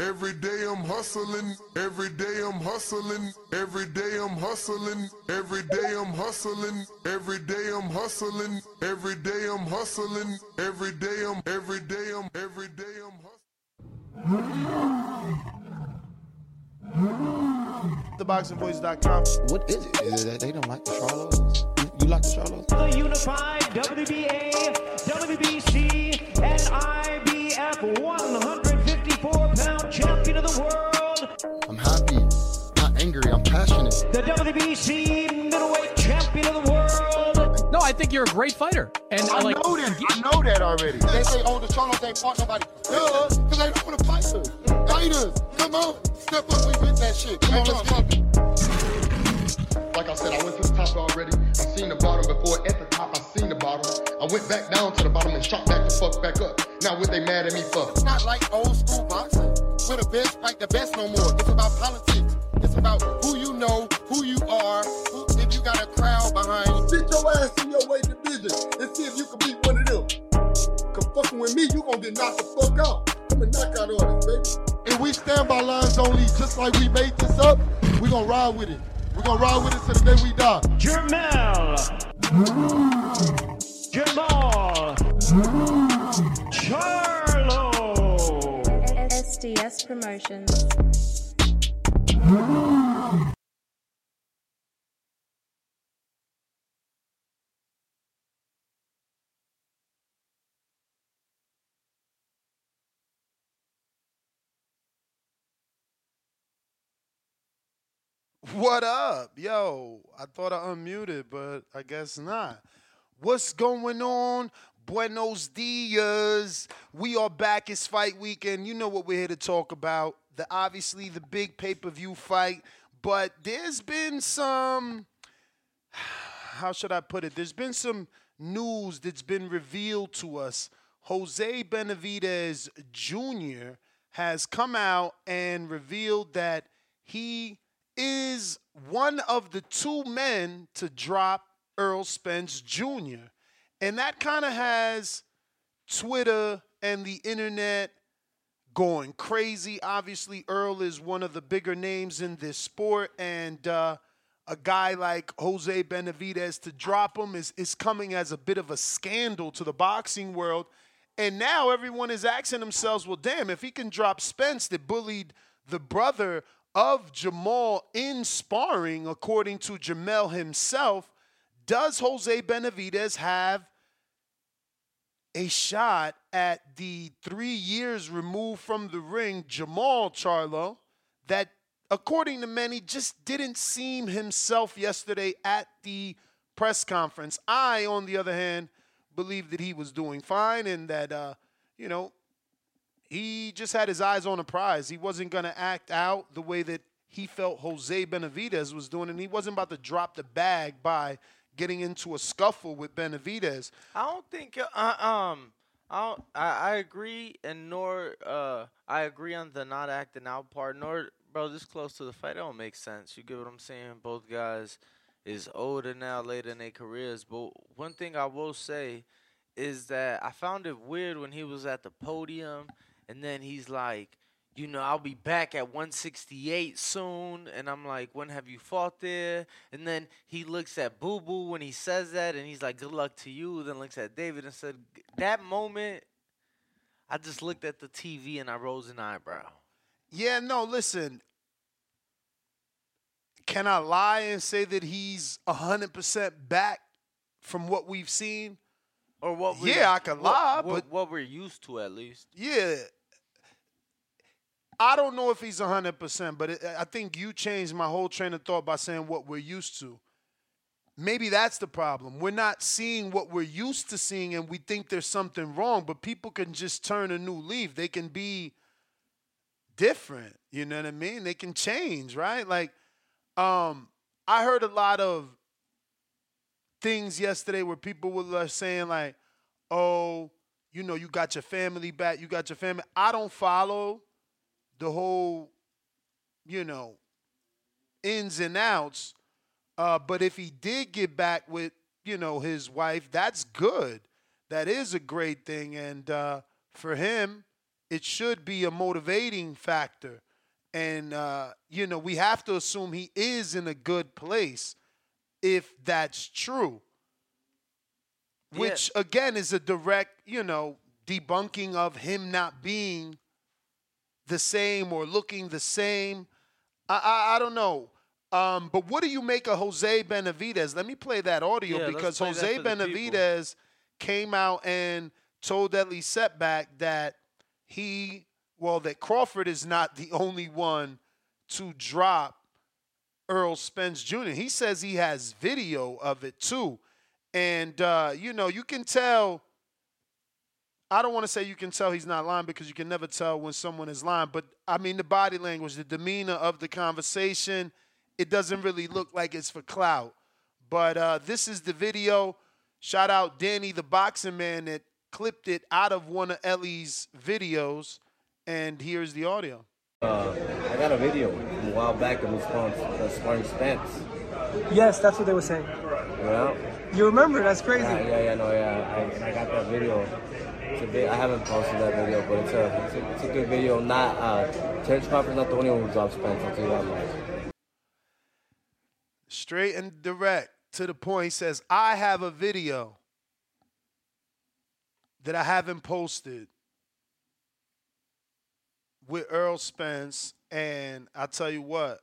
Every day I'm hustling, every day I'm hustling, every day I'm hustling, every day I'm hustling, every day I'm hustling, every day I'm hustling, every day I'm, every day I'm, every day I'm hustling. TheBoxingVoice.com. What is it? Is it that they don't like the Charlos? You, you like the Charlos? The unified WBA, WBC, and IBF 154 passionate. the WBC middleweight champion of the world. No, I think you're a great fighter. And I, I like know that. I know that already. They say, oh, the Charlos ain't fought nobody. Duh, because they don't want to fight us. Fighters, come on. Step up. We with that shit. Come on, let's get it. Like I said, I went to the top already. I seen the bottom before. At the top, I seen the bottom. I went back down to the bottom and shot back the fuck back up. Now what they mad at me for? It's not like old school boxing. We're the best, fight the best no more. It's about politics. It's about who you know, who you are, who, if you got a crowd behind you. Sit your ass in your weight division and see if you can beat one of them. Cause fucking with me, you gonna get knocked the fuck out. I'm a knockout artist, baby. And we stand by Lions Only, just like we made this up. We gonna ride with it. We gonna ride with it till the day we die. Jermel, Jamal, Charlo. SDS Promotions. What up? Yo, I thought I unmuted, but I guess not. What's going on? Buenos dias. We are back. It's fight weekend. You know what we're here to talk about. The obviously the big pay-per-view fight, but there's been some how should I put it? There's been some news that's been revealed to us. Jose Benavidez Jr. has come out and revealed that he is one of the two men to drop Errol Spence Jr. And that kind of has Twitter and the internet going crazy. Obviously, Errol is one of the bigger names in this sport, and uh, a guy like Jose Benavidez to drop him is, is coming as a bit of a scandal to the boxing world. And now everyone is asking themselves, well, damn, if he can drop Spence that bullied the brother of Jamal in sparring, according to Jamel himself, does Jose Benavidez have a shot at the three years removed from the ring, Jermall Charlo, that according to many just didn't seem himself yesterday at the press conference. I, on the other hand, believe that he was doing fine and that, uh, you know, he just had his eyes on a prize. He wasn't going to act out the way that he felt Jose Benavidez was doing, and he wasn't about to drop the bag by getting into a scuffle with Benavidez. I don't think uh, um I I agree and nor uh I agree on the not acting out part nor bro this close to the fight it don't make sense. You get what I'm saying? Both guys is older now, later in their careers. But one thing I will say is that I found it weird when he was at the podium and then he's like, you know, I'll be back at 168 soon. And I'm like, when have you fought there? And then he looks at Boo Boo when he says that and he's like, good luck to you. Then looks at David and said, that moment, I just looked at the TV and I rose an eyebrow. Yeah, no, listen. Can I lie and say that he's 100% back from what we've seen? Or what? we- Yeah, I can what- lie, what, but what we're used to at least. yeah. I don't know if he's 100%, but it, I think you changed my whole train of thought by saying what we're used to. Maybe that's the problem. We're not seeing what we're used to seeing and we think there's something wrong, but people can just turn a new leaf. They can be different. You know what I mean? They can change, right? Like, um, I heard a lot of things yesterday where people were saying like, "Oh, you know, you got your family back. You got your family." I don't follow the whole, you know, ins and outs. Uh, but if he did get back with, you know, his wife, that's good. That is a great thing, and uh, for him, it should be a motivating factor. And uh, you know, we have to assume he is in a good place if that's true. Which again is a direct, you know, debunking of him not being the same or looking the same. I I, I don't know. Um, but what do you make of Jose Benavidez? Let me play that audio Yeah, because Jose for the people. Benavidez came out and told Elie Seckbach that he, well, that Crawford is not the only one to drop Errol Spence Jr. He says he has video of it too. And, uh, you know, you can tell. I don't want to say you can tell he's not lying because you can never tell when someone is lying. But I mean, the body language, the demeanor of the conversation, it doesn't really look like it's for clout. But uh, this is the video. Shout out Danny, the boxing man, that clipped it out of one of Elie's videos. And here's the audio. Uh, I got a video a while back of me sparring, uh, sparring Spence. Yes, that's what they were saying. You? You remember? That's crazy. Yeah, yeah, yeah, no, yeah. I, I got that video. It's a bit, I haven't posted that video, but it's a, it's a, it's a good video. Not, uh, Terrence Crawford's not the only one who dropped Spence, I'll tell you that much. Straight and direct to the point. He says, I have a video that I haven't posted with Errol Spence. And I tell you what.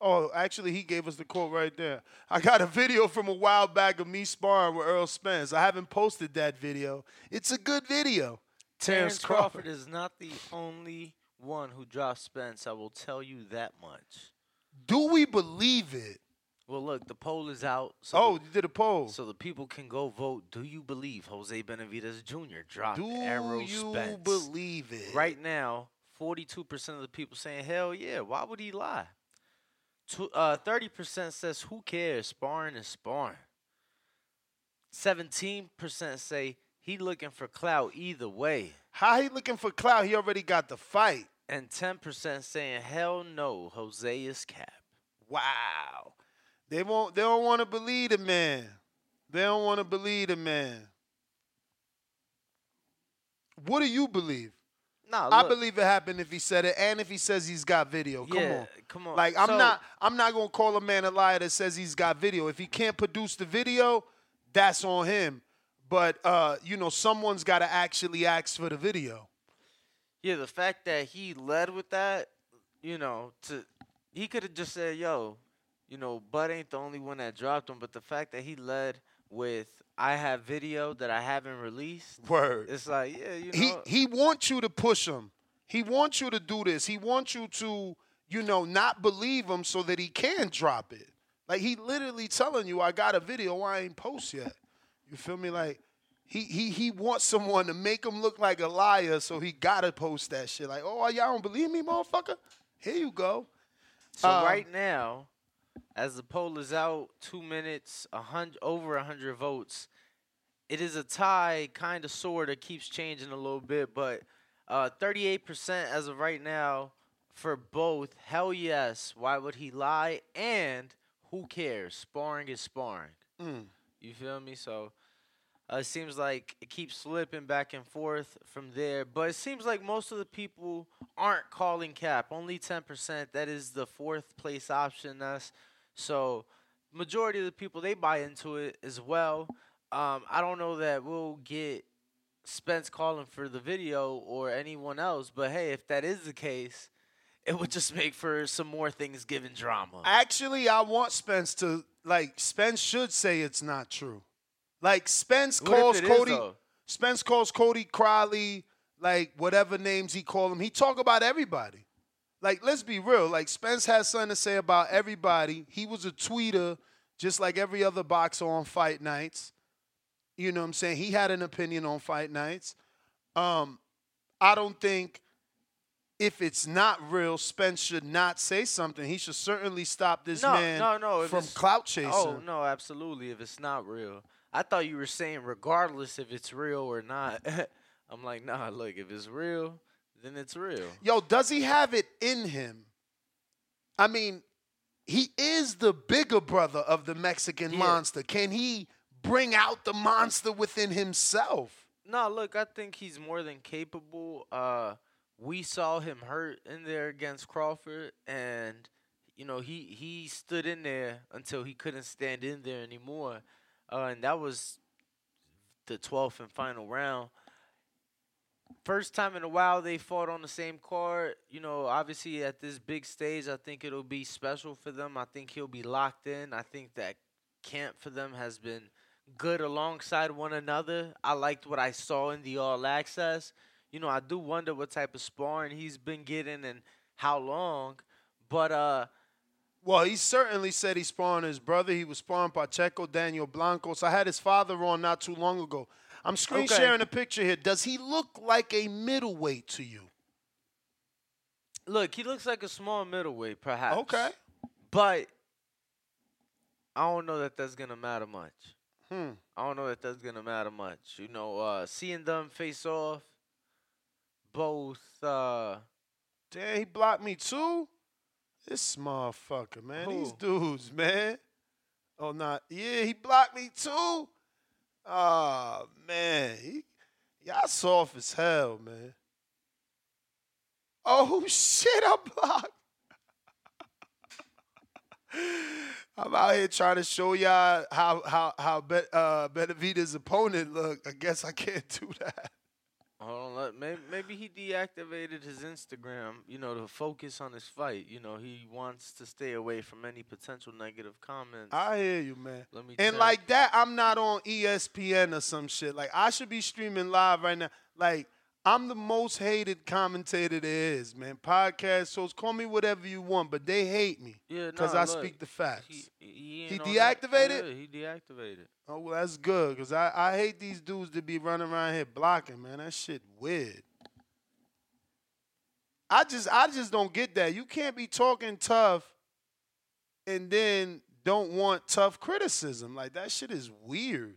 Oh, actually, he gave us the quote right there. I got a video from a while back of me sparring with Errol Spence. I haven't posted that video. It's a good video. Terrence Crawford is not the only one who dropped Spence. I will tell you that much. Do we believe it? Well, look, the poll is out. So Oh, you did a poll. So the people can go vote. Do you believe Jose Benavidez Jr. dropped Errol Spence? Do Errol you Spence? believe it? Right now, 42% of the people saying, hell yeah, why would he lie? Uh, 30% says, who cares? Sparring is sparring. 17% say he looking for clout either way. How he looking for clout? He already got the fight. And 10% saying, hell no, Jose is cap. Wow. They won't they don't want to believe the man. They don't want to believe the man. What do you believe? Nah, I look. believe it happened if he said it and if he says he's got video. Come Yeah, on. come on. Like I'm So- not I'm not going to call a man a liar that says he's got video. If he can't produce the video, that's on him. But uh, you know, someone's got to actually ask for the video. Yeah, the fact that he led with that, you know, to he could have just said, "Yo, you know, Bud ain't the only one that dropped him," but the fact that he led with "I have video that I haven't released," Word. it's like, yeah, you he know, he wants you to push him. He wants you to do this. He wants you to, you know, not believe him so that he can drop it. Like he literally telling you, I got a video I ain't post yet. You feel me? Like he he he wants someone to make him look like a liar, so he gotta post that shit. Like, oh y'all don't believe me, motherfucker? Here you go. So Um, right now, as the poll is out, two minutes, a hundred over a hundred votes. It is a tie, kind of, sort of, keeps changing a little bit, but uh, 38% as of right now for both. Hell yes. Why would he lie? And who cares? Sparring is sparring. Mm. You feel me? So uh, it seems like it keeps slipping back and forth from there. But it seems like most of the people aren't calling cap. Only 10%. That is the fourth place option. That's so majority of the people they buy into it as well. Um, I don't know that we'll get Spence calling for the video or anyone else, but hey, if that is the case, it would just make for some more Thanksgiving drama. Actually, I want Spence to like Spence should say it's not true. Like Spence What calls Cody though? Spence calls Cody Crowley, like whatever names he call him. He talk about everybody. Like, let's be real. Like Spence has something to say about everybody. He was a tweeter, just like every other boxer on fight nights. You know what I'm saying? He had an opinion on fight nights. Um, I don't think if it's not real, Spence should not say something. He should certainly stop this no, man no, no, from clout chasing. Oh no, absolutely. If it's not real, I thought you were saying regardless if it's real or not. I'm like, nah. Look, if it's real, then it's real. Yo, does he have it in him? I mean, he is the bigger brother of the Mexican Yeah. monster. Can he bring out the monster within himself? No, look, I think he's more than capable. Uh, we saw him hurt in there against Crawford, and you know he he stood in there until he couldn't stand in there anymore, uh, and that was the twelfth and final round. First time in a while they fought on the same card. You know, obviously at this big stage, I think it'll be special for them. I think he'll be locked in. I think that camp for them has been good alongside one another. I liked what I saw in the All Access. You know, I do wonder what type of sparring he's been getting and how long. But uh Well, he certainly said he's sparring his brother. He was sparring Pacheco, Daniel Blancos. I had his father on not too long ago. I'm screen Okay. sharing a picture here. Does he look like a middleweight to you? look, he looks like a small middleweight, perhaps. Okay. But I don't know that that's gonna matter much. Hmm. I don't know that that's gonna matter much. You know, uh, seeing them face off, both. Uh, Damn, he blocked me too. This motherfucker, man. These dudes, man. Oh, not yeah. He blocked me too. Oh man, he, y'all soft as hell, man. Oh shit, I'm blocked. I'm out here trying to show y'all how how how Be, uh, Benavidez' opponent look. I guess I can't do that. Hold uh, maybe, maybe he deactivated his Instagram. You know, to focus on his fight. You know, he wants to stay away from any potential negative comments. I hear you, man. Let me And check. like that, I'm not on ESPN or some shit. Like I should be streaming live right now. Like I'm the most hated commentator there is, man. Podcast shows, call me whatever you want, but they hate me Yeah, because nah, I look, speak the facts. He, he, He ain't on that- deactivated? Yeah, he deactivated. Oh well, that's good because I, I hate these dudes to be running around here blocking, man. That shit weird. I just I just don't get that. You can't be talking tough and then don't want tough criticism. Like that shit is weird.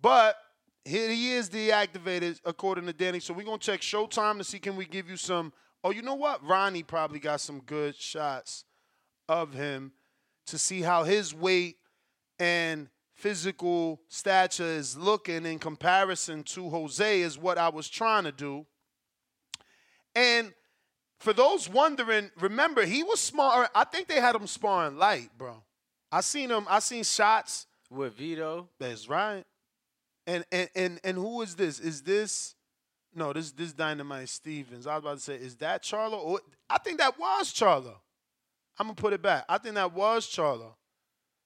But here he is deactivated according to Danny. So we're gonna check Showtime to see can we give you some. Oh, you know what? Ronnie probably got some good shots of him to see how his weight and physical stature is looking in comparison to Jose is what I was trying to do. And for those wondering, remember he was smart. I think they had him sparring light, bro. I seen him. I seen shots with Vito. That's right. And and and and who is this? Is this? No, this this Dynamite Stevens. I was about to say, is that Charlo? Or, I think that was Charlo. I'm gonna put it back. I think that was Charlo.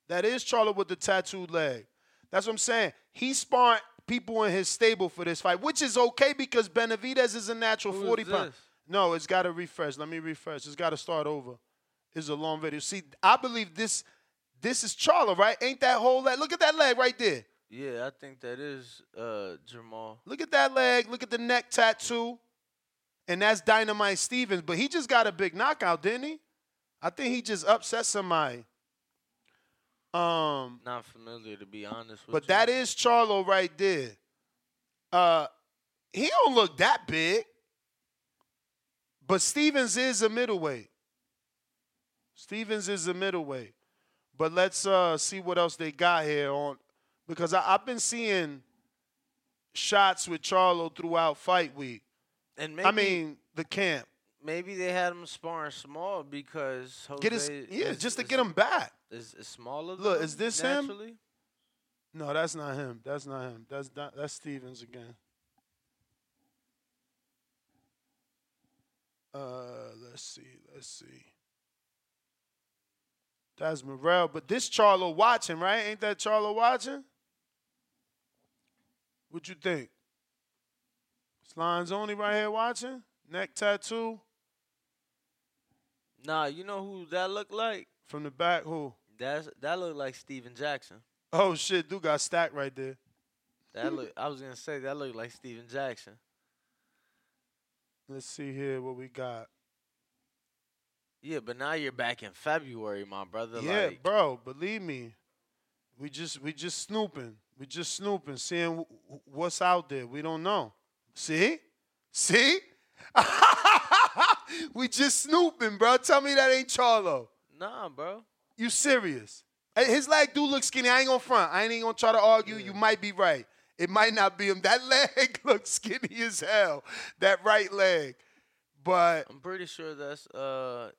That is Charlo with the tattooed leg. That's what I'm saying. He sparring people in his stable for this fight, which is okay because Benavidez is a natural Who is 40 pound. No, it's got to refresh. Let me refresh. It's got to start over. It's a long video. See, I believe this. This is Charlo, right? Ain't that whole leg? Look at that leg right there. Yeah, I think that is uh, Jamal. Look at that leg. Look at the neck tattoo. And that's Dynamite Stevens. But he just got a big knockout, didn't he? I think he just upset somebody. Um, Not familiar to be honest with but you. that is Charlo right there. Uh, he don't look that big. But Stevens is a middleweight. Stevens is a middleweight. But let's uh, see what else they got here on because I, I've been seeing shots with Charlo throughout fight week. And maybe I mean the camp. maybe they had him sparring small because Jose Get his yeah, is, just to is- get him back. Is, is smaller. Look, is this him? naturally? No, that's not him. That's not him. That's not, that's Stevens again. Uh, let's see. Let's see. That's Morel, but this Charlo watching, right? Ain't that Charlo watching? What you think? It's Lions Only right here watching. Neck tattoo Nah, you know who that looked like? from the back. Who? That's that looked like Steven Jackson. Oh shit, dude got stacked right there. That look. I was gonna say that looked like Steven Jackson. Let's see here what we got. Yeah, but now you're back in February, my brother. Yeah, like, bro, believe me. We just we just snooping. We just snooping, seeing wh- wh- what's out there. We don't know. See? See? we just snooping, bro. Tell me that ain't Charlo. Nah, bro. You serious? His leg do look skinny. I ain't gonna front. I ain't even gonna try to argue. You might be right. It might not be him. That leg looks skinny as hell. That right leg. But I'm pretty sure that's uh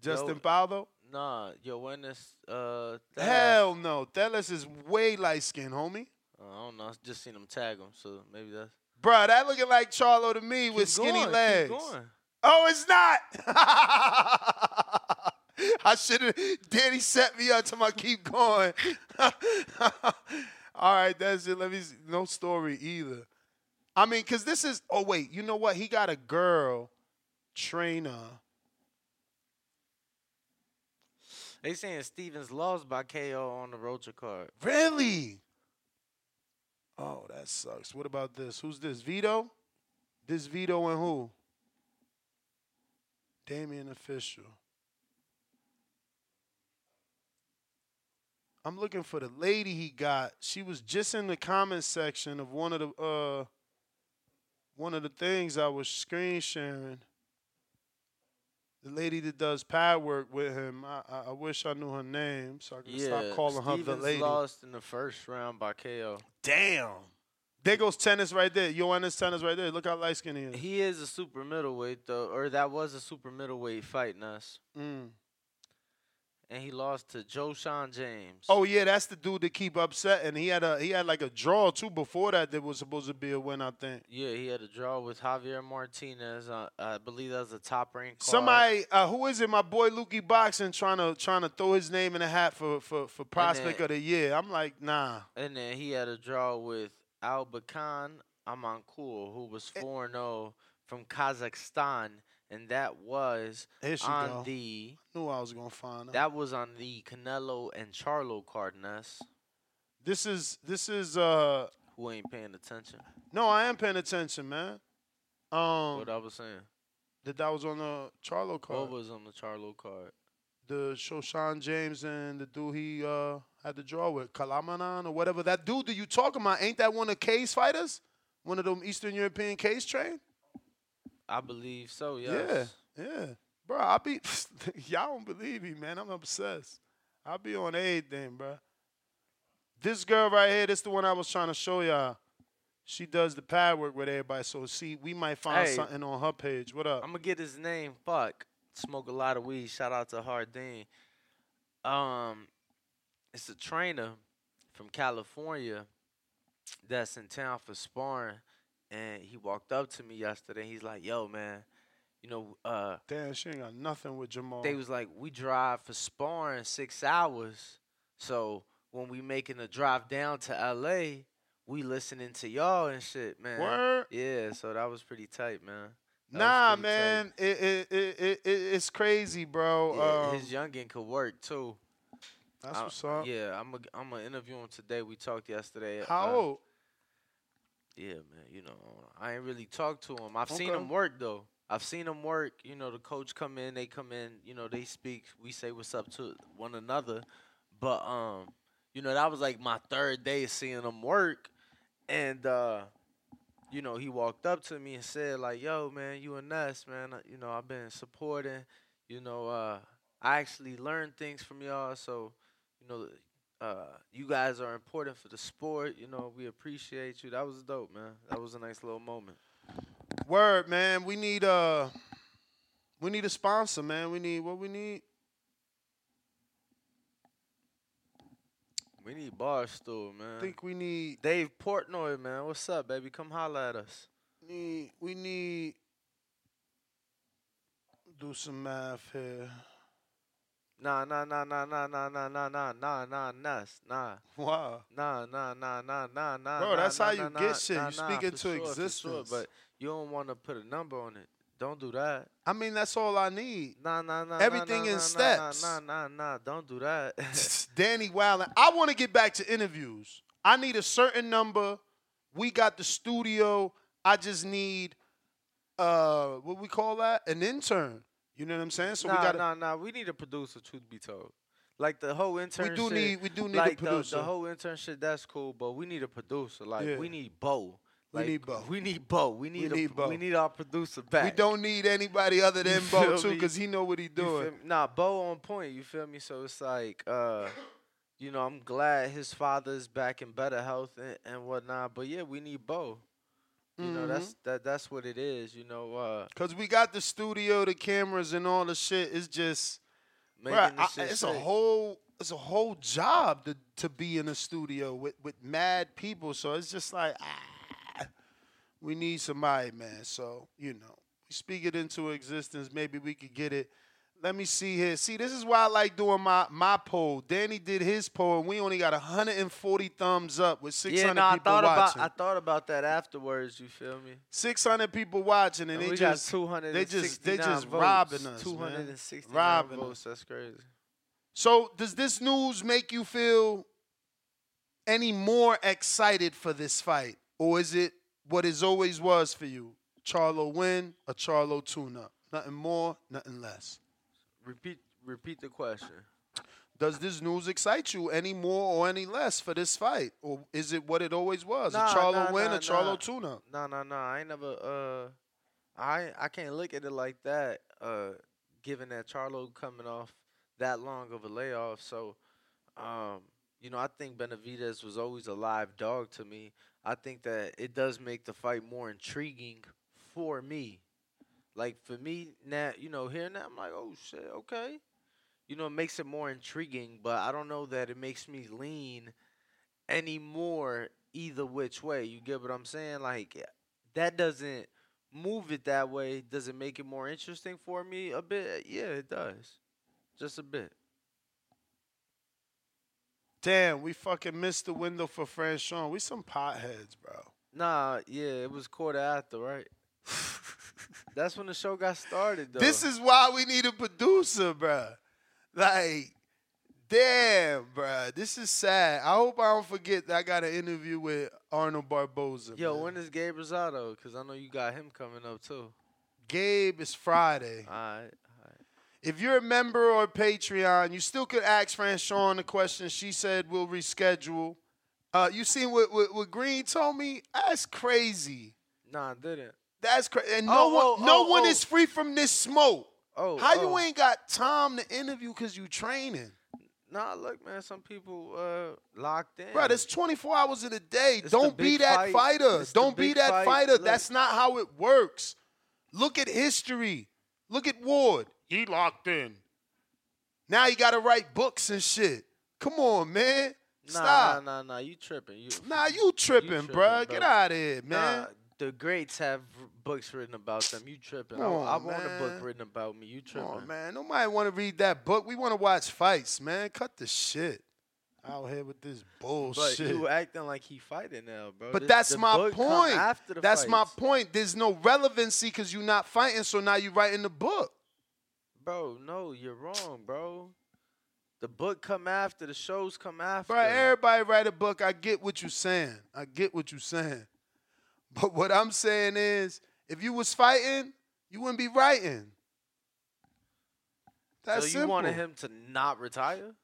Justin Yo- Paulo? Nah, Yoenis uh. Hell no. Tellez is way light skinned, homie. Uh, I don't know. I just seen him tag him, so maybe that's Bro, that looking like Charlo to me with skinny going, keep legs. Oh, it's not. I should have. Danny set me up to my keep going. All right, that's it. Let me. See. No story either. I mean, cause this is. Oh wait, you know what? He got a girl trainer. They saying Stevens lost by KO on the Rocha card. Really? Oh, that sucks. What about this? Who's this? Vito? This Vito and who? Damian Official. I'm looking for the lady he got. She was just in the comment section of one of the uh one of the things I was screen sharing. The lady that does pad work with him. I, I, I wish I knew her name so I can Yeah, stop calling her Stevens the lady. lost in the first round by KO. Damn. There goes tennis right there. Yoenis Tellez right there. Look how light skinned he is. He is a super middleweight though, or that was a super middleweight fighting us, Mm. And he lost to Joe Sean James. Oh yeah, that's the dude that keep upsetting. He had a he had like a draw too before that that was supposed to be a win. I think Yeah, he had a draw with Javier Martinez. Uh, I believe that was a top ranked. card. somebody uh, who is it? My boy Lukey Boxing trying to trying to throw his name in the hat for for for prospect then- of the year. I'm like nah. And then he had a draw with Abilkhan Amankul, who was Eh. 4 0 from Kazakhstan. And that was on go. the Knew I was gonna find her. that was on the Canelo and Charlo card, Ness. This is this is uh Who ain't paying attention? no, I am paying attention, man. Um, what I was saying. that that was on the Charlo card. What was on the Charlo card? the Shoshan James and the dude he uh, had to draw with, Kalamanan or whatever. That dude that you talking about, ain't that one of case fighters? One of them Eastern European case train? I believe so, yes. Yeah, yeah. Bro, I be y'all don't believe me, man. I'm obsessed. I be on everything, bro. This girl right here, this the one I was trying to show y'all. She does the pad work with everybody. So see, we might find Hey. something on her page. What up? I'm gonna get his name. Fuck. Smoke a lot of weed. Shout out to Jardín. Um, it's a trainer from California that's in town for sparring, and he walked up to me yesterday. He's like, "Yo, man, you know, uh, Damn, she ain't got nothing with Jamal. they was like, we drive for sparring six hours. So when we making the drive down to LA, we listening to y'all and shit, man. Word? Yeah, so that was pretty tight, man. That Nah, man, it, it, it, it, it it's crazy, bro. Yeah, Um, his youngin could work too. that's I- what's up. Yeah, I'm a, I'm gonna interview him today. We talked yesterday. How uh, old? Yeah, man. You know, I ain't really talked to him. I've seen him work though. I've seen him work. You know, the coach come in, they come in. You know, they speak. We say what's up to one another. But um, you know, that was like my third day seeing him work, and uh, you know, he walked up to me and said like, "Yo, man, you and Ness, man. You know, I've been supporting. You know, uh, I actually learned things from y'all. So, you know." Uh, you guys are important for the sport. You know, we appreciate you. That was dope, man. That was a nice little moment. Word, man. We need uh, we need a sponsor, man. We need what we need. We need Barstool, man. I think we need Dave Portnoy, man. What's up, baby? Come holla at us. need we need do some math here. Nah, nah, nah, nah, nah, nah, nah, nah, nah, nah, nah, nah, nah. Wow. Nah, nah, nah, nah, nah, nah. Bro, that's how you get shit. You speak into sure, for sure, existence. but you don't want to put a number on it. Don't do that. I mean, that's all I need. Nah, nah, nah. Everything in steps. Nah, nah, nah, nah. Don't do that. Danny Wildin. I want to get back to interviews. I need a certain number. We got the studio. I just need uh what we call that an intern. You know what I'm saying? So nah, we got nah, nah. We need a producer. Truth be told, like the whole intern. We do need- we do need a like the- producer. The, whole intern shit. That's cool, but we need a producer. Like Yeah. we need Bo. We need Bo. We need Bo. We need. a, need Bo. We need our producer back. we don't need anybody other You than Bo too, because he know what he doing. Nah, Bo on point. You feel me? So it's like, uh, you know, I'm glad his father's back in better health and, and whatnot. But yeah, we need Bo. You know, that's Mm-hmm. that. That's what it is. You know, uh, Cause we got the studio, the cameras, and all the shit. It's just, making bruh, this I- shit it's a whole, it's a whole job to to be in a studio with with mad people. So it's just like, ah, we need somebody, man. So you know, we speak it into existence. Maybe we could get it. Let me see here. See, this is why I like doing my my poll. Danny did his poll, and we only got 140 thumbs up with 600 Yeah, no, I people thought watching. about I thought about that afterwards. You feel me? 600 people watching, and, And they just got 269 they just they just votes. robbing us, 269 man. robbing votes. us. That's crazy. So, does this news make you feel any more excited for this fight, or is it what it always was for you? Charlo win, a Charlo tune-up, nothing more, nothing less. Repeat repeat the question. Does this news excite you any more or any less for this fight, or is it what it always was? Nah, a Charlo nah, win, nah, a Charlo nah. tune-up. No, no, no. I ain't never. Uh, I I can't look at it like that. Uh, given that Charlo coming off that long of a layoff, so um, you know, I think Benavidez was always a live dog to me. I think that it does make the fight more intriguing for me. Like for me now, you know, hearing that, I'm like, oh shit, okay. You know, it makes it more intriguing, but I don't know that it makes me lean anymore either which way. You get what I'm saying? Like that doesn't move it that way. Does it make it more interesting for me a bit? Yeah, it does. Just a bit. Damn, we fucking missed the window for Franchon. We some potheads, bro. Nah, yeah, it was quarter after, right? That's when the show got started, though. This is why we need a producer, bruh. Like, damn, bruh. This is sad. I hope I don't forget that I got an interview with Arnold Barboza. Yo, man. when is Gabe Rosado? Because I know you got him coming up too. Gabe is Friday. All right. If you're a member or Patreon, you still could ask Franchon the question. She said we'll reschedule. Uh, you seen what, what, what Green told me? That's crazy. Nah, I didn't. That's crazy. And no Oh, one, oh, no oh, one oh. is free from this smoke. Oh, How oh. you ain't got time to interview because you training? Nah, look, man, some people uh, locked in. Bro, there's 24 hours in a day. It's Don't be that fight. fighter. It's Don't be that fight. fighter. Look. That's not how it works. Look at history. Look at Ward. He locked in. Now you got to write books and shit. Come on, man. Nah, Stop. nah, nah, nah. You tripping? You Nah, you tripping, tripping, bruh. bro. Get out of here, man. Nah, the greats have books written about them. You tripping? Come I, I want a book written about me. You tripping? on, man. Nobody want to read that book. We want to watch fights, man. Cut the shit. Out here with this But bullshit. you acting like he fighting now, bro. But This- that's my point. After the That's my point. There's no relevancy because you're not fighting, so now you're writing the book. bro. No, you're wrong, bro. The book come after. The shows come after. Bro, everybody write a book. I get what you're saying. I get what you're saying. But what I'm saying is, if you was fighting, you wouldn't be writing. That's so you simple. wanted him to not retire,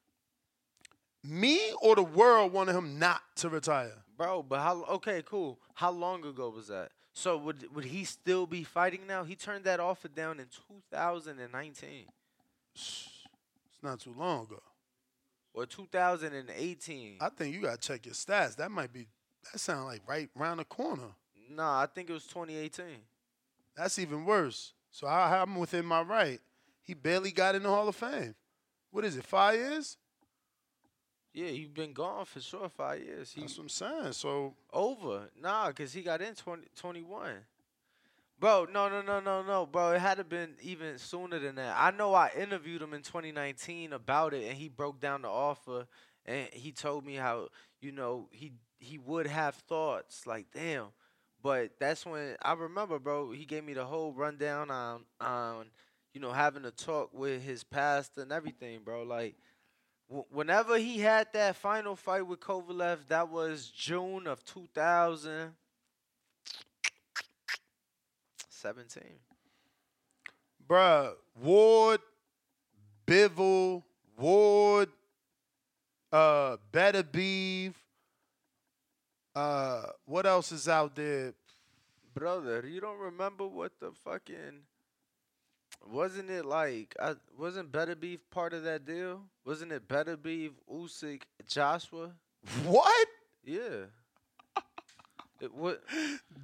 Me or the world wanted him not to retire. bro? But how? Okay, cool. How long ago was that? So would would he still be fighting now? He turned that offer down in 2019 It's not too long ago. or 2018. I think you gotta check your stats. That might be. That sound like right around the corner. Nah, I think it was 2018. That's even worse. So I, I'm within my right. He barely got in the Hall of Fame. What is it? Five years? Yeah, he's been gone for sure five years. He That's what I'm saying. So over. Nah, because he got in 20, 21. Bro, no, no, no, no, no, bro. It had to been even sooner than that. I know I interviewed him in 2019 about it, and he broke down the offer, and he told me how you know he he would have thoughts like, damn. But that's when I remember, bro. He gave me the whole rundown on on you know having a talk with his past and everything, bro. Like wh- whenever he had that final fight with Kovalev, that was June of 2000. 17. Bruh, Ward, Bivol, Ward, uh, Beterbiev. Uh, what else is out there? Brother, you don't remember what the fucking wasn't it like I wasn't Beterbiev part of that deal? Wasn't it Beterbiev, Usyk, Joshua? What? Yeah. It what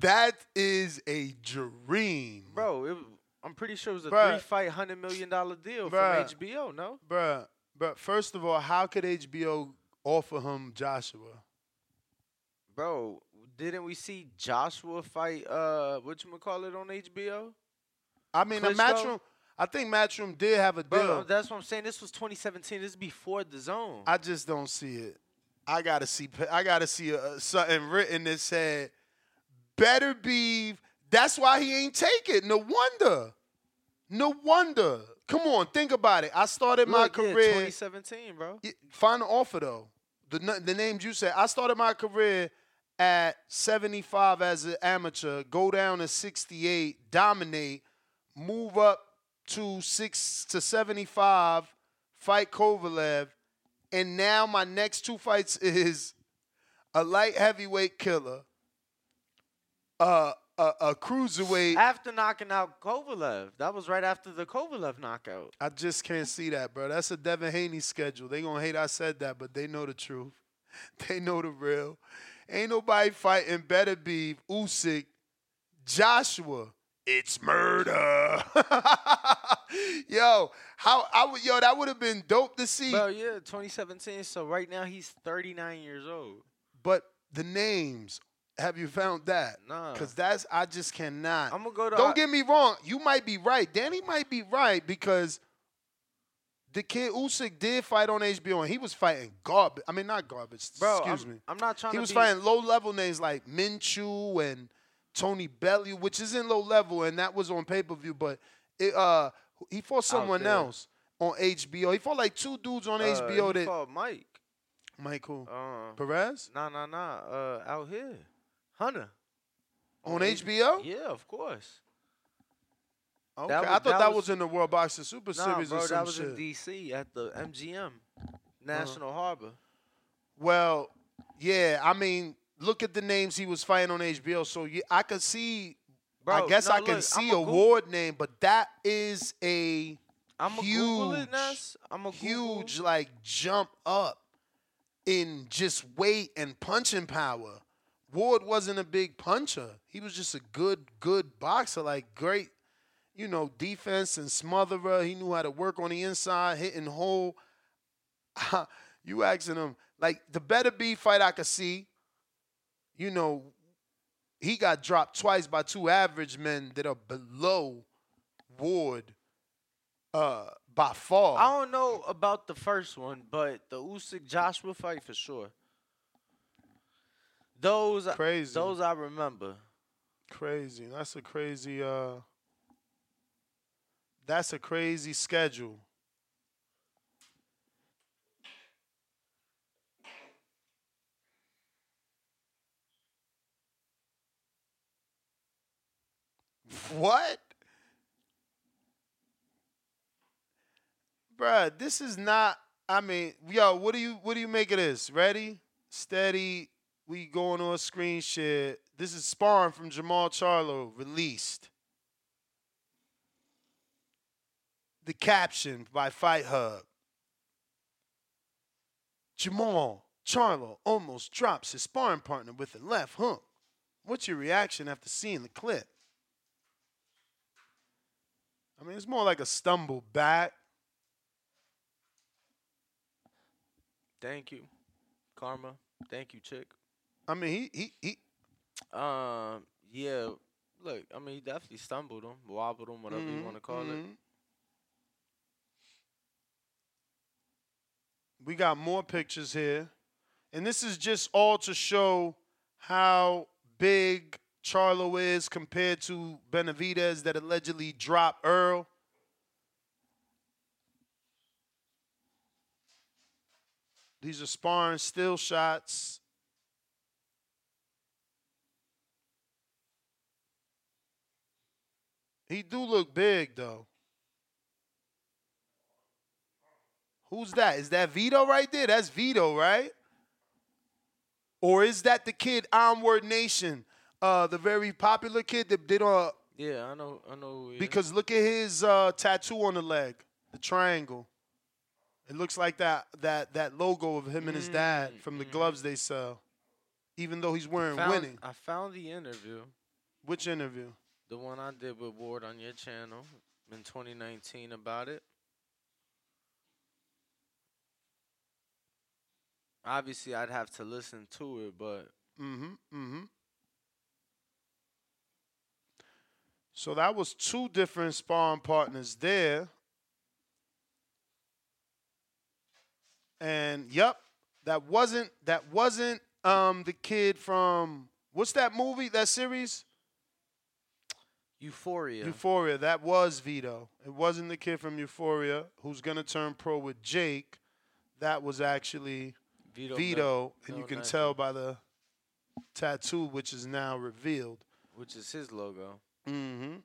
That is a dream. bro, it, I'm pretty sure it was a Bruh. three fight hundred million dollar deal Bruh. from HBO, no? Bruh, but first of all, how could HBO offer him Joshua? Bro, didn't we see Joshua fight uh what you call it on HBO? I mean, a Klitschko? Matchroom. I think Matchroom did have a deal. Bro, that's what I'm saying. This was 2017. This is before the zone. I just don't see it. I gotta see. I gotta see uh something written that said, "Better be." That's why he ain't take it. No wonder. No wonder. Come on, think about it. I started my Look, yeah, career. 2017, bro. Final offer though. The the names you said. I started my career at 75 as an amateur. Go down to 68, dominate, move up to six to 75, fight Kovalev, and now my next two fights is a light heavyweight killer, uh, a, a cruiserweight. After knocking out Kovalev. That was right after the Kovalev knockout. I just can't see that, bro. That's a Devin Haney schedule. They gonna hate I said that, but they know the truth. They know the real. Ain't nobody fighting Beterbiev Usyk, Joshua. It's murder. yo, how I would yo that would have been dope to see. Bro, yeah, 2017. So right now he's 39 years old. But the names, have you found that? Nah. Cause that's I just cannot. I'm gonna go to. Don't get me wrong. You might be right. Danny might be right because the kid Usyk did fight on HBO and he was fighting garbage. I mean, not garbage. Bro, excuse I'm, me. I'm not trying He was be, fighting low level names like Mchunu and Tony Bellew, which isn't low level, and that was on pay per view. But it, uh, he fought someone else on HBO. He fought like two dudes on uh, HBO he that fought Mike. Michael Uh, Perez nah, nah, nah. Uh, out here, Hunter. on HBO. Yeah, of course. Okay, That I thought that that, was- was, in the World Boxing Super Nah, Series bro, or some that was shit. in DC at the MGM, Uh-huh. National Harbor. Well, yeah, I mean, look at the names he was fighting on HBO. So yeah, I could see. I guess no, I can look, see a Goog- Ward name, but that is a I'm gonna Google it, Ness. I'm a huge like jump up in just weight and punching power. Ward wasn't a big puncher. He was just a good, good boxer, like great, you know, defense and smotherer. He knew how to work on the inside, hitting hole. you asking him like the Beterbiev fight I could see. You know, he got dropped twice by two average men that are below Ward uh by far. I don't know about the first one, but the Usyk Joshua fight for sure. Those Crazy. Those I remember. Crazy. That's a crazy uh that's a crazy schedule. What? Bruh, this is not I mean, yo, what do you what do you make of this? Ready? Steady. We going on screen share. This is sparring from Jermall Charlo, released. The caption by Fight Hub. Jermall Charlo almost drops his sparring partner with a left hook. What's your reaction after seeing the clip? I mean, it's more like a stumble back. Thank you, Karma. Thank you, chick. I mean, he he he. Um, yeah. Look, I mean, he definitely stumbled him, wobbled him, whatever you Mhm, want to call it. We got more pictures here. And this is just all to show how big Charlo is compared to Benavidez that allegedly dropped Errol. These are sparring still shots. He do look big though. Who's that? Is that Vito right there? That's Vito, right? Or is that the kid Onward Nation? Uh the very popular kid that did uh Yeah, I know. I know. Who he is. because look at his uh tattoo on the leg, the triangle. It looks like that that that logo of him and his dad from the gloves they sell. Even though he's wearing found, winning. I found the interview, Which interview? the one I did with Ward on your channel in 2019 about it. Obviously, I'd have to listen to it, but Mm-hmm. Mm-hmm. So that was two different sparring partners there. And yep, that wasn't that wasn't um the kid from what's that movie, that series? Euphoria. Euphoria. That was Vito. It wasn't the kid from Euphoria who's gonna turn pro with Jake. That was actually Vito Vito, Mel- and you can tell by the tattoo, which is now revealed. which is his logo. Mm-hmm.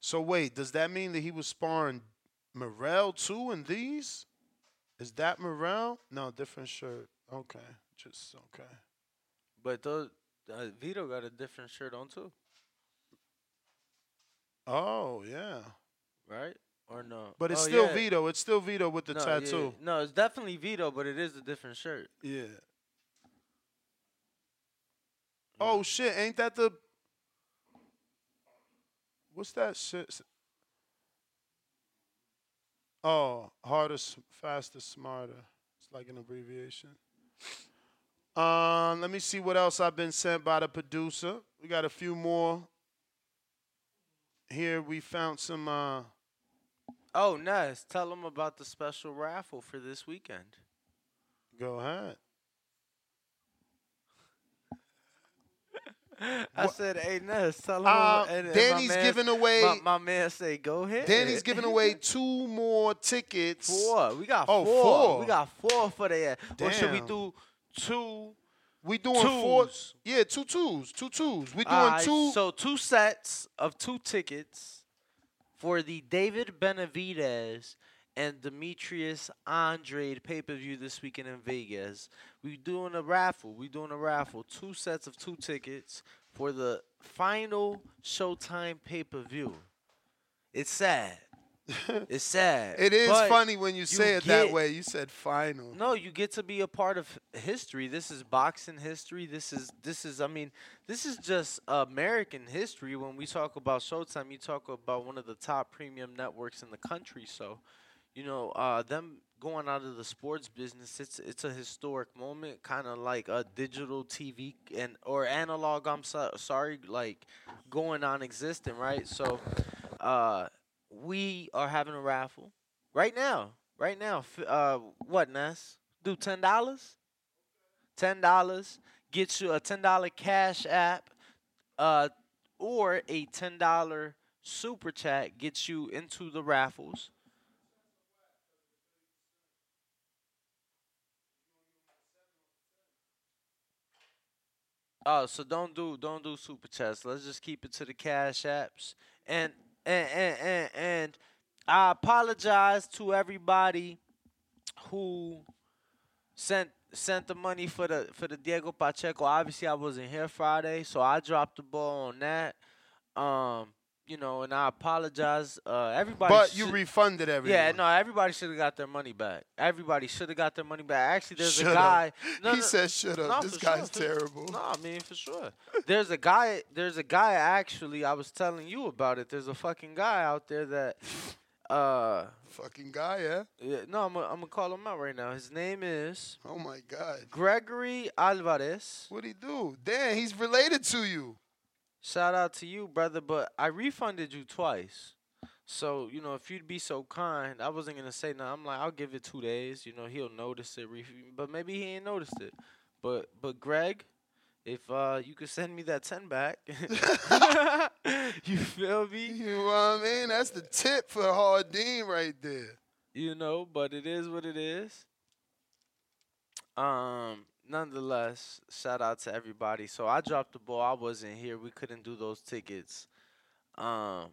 So wait, does that mean that he was sparring Morel too in these? Is that Morel? No, different shirt. Okay, just okay. But those, uh, Vito got a different shirt on too, Oh yeah, right? Or no? but it's Oh, still yeah. Vito. It's still Vito with the no, yeah, tattoo. No, it's definitely Vito, but it is a different shirt. Yeah. Oh shit! Ain't that the? What's that shit? Oh, harder, s- faster, smarter. It's like an abbreviation. Um, let me see what else I've been sent by the producer. We got a few more. Here we found some. Uh, Oh, Ness, tell them about the special raffle for this weekend. go ahead. I said, "Hey Ness, tell him." Uh, and, and Danny's man- giving away- My, my man say, "Go ahead." Danny's giving away two more tickets. four. We got Oh, four. four. We got four for the. Or should we do two? We doing four. Yeah, two twos, two twos. We doing Alright, two. So two sets of two tickets for the David Benavidez and Demetrius Andrade pay per view this weekend in Vegas. We're doing a raffle. We're doing a raffle. Two sets of two tickets for the final Showtime pay per view. It's sad. it's sad. It is funny when you say it that way. You said final. no, you get to be a part of history. This is boxing history. This is this is I mean, this is just American history. When we talk about Showtime, you talk about one of the top premium networks in the country. So, you know, uh, them going out of the sports business, it's it's a historic moment, kind of like a digital TV and or analog. I'm so, sorry, like going on existing, right? So, uh, we are having a raffle right now. Right now, uh, what Ness? Do ten dollars? Ten dollars gets you a ten dollar cash app, uh, or a ten dollar super chat gets you into the raffles. Oh, so don't do don't do super chats. Let's just keep it to the cash apps. And and and and, and I apologize to everybody who sent sent the money for the for the Diego Pacheco. Obviously, I wasn't here Friday, so I dropped the ball on that. Um, you know, and I apologize. Uh, everybody, But you refunded everyone. yeah, no, everybody should have got their money back. Everybody should have got their money back. Actually, there's Shoulda. a guy. No, he no, said, "Shut up. no, this guy's sure, terrible." No, I mean for sure. There's a guy. There's a guy. Actually, I was telling you about it. There's a fucking guy out there that. Uh, Fucking guy, yeah. yeah, no, I'm gonna I'm call him out right now. His name is Oh my God. Gregory Alvarez. What he do? Damn, he's related to you. Shout out to you, brother. But I refunded you twice. So you know, if you'd be so kind, I wasn't gonna say no. I'm like, I'll give it two days. You know, he'll notice it. But maybe he ain't noticed it. But but Greg, if uh you could send me that ten back, you feel me? You know what I mean? That's the tip for Hardin right there. You know, but it is what it is. Um, nonetheless, shout out to everybody. So I dropped the ball. I wasn't here. We couldn't do those tickets. Um,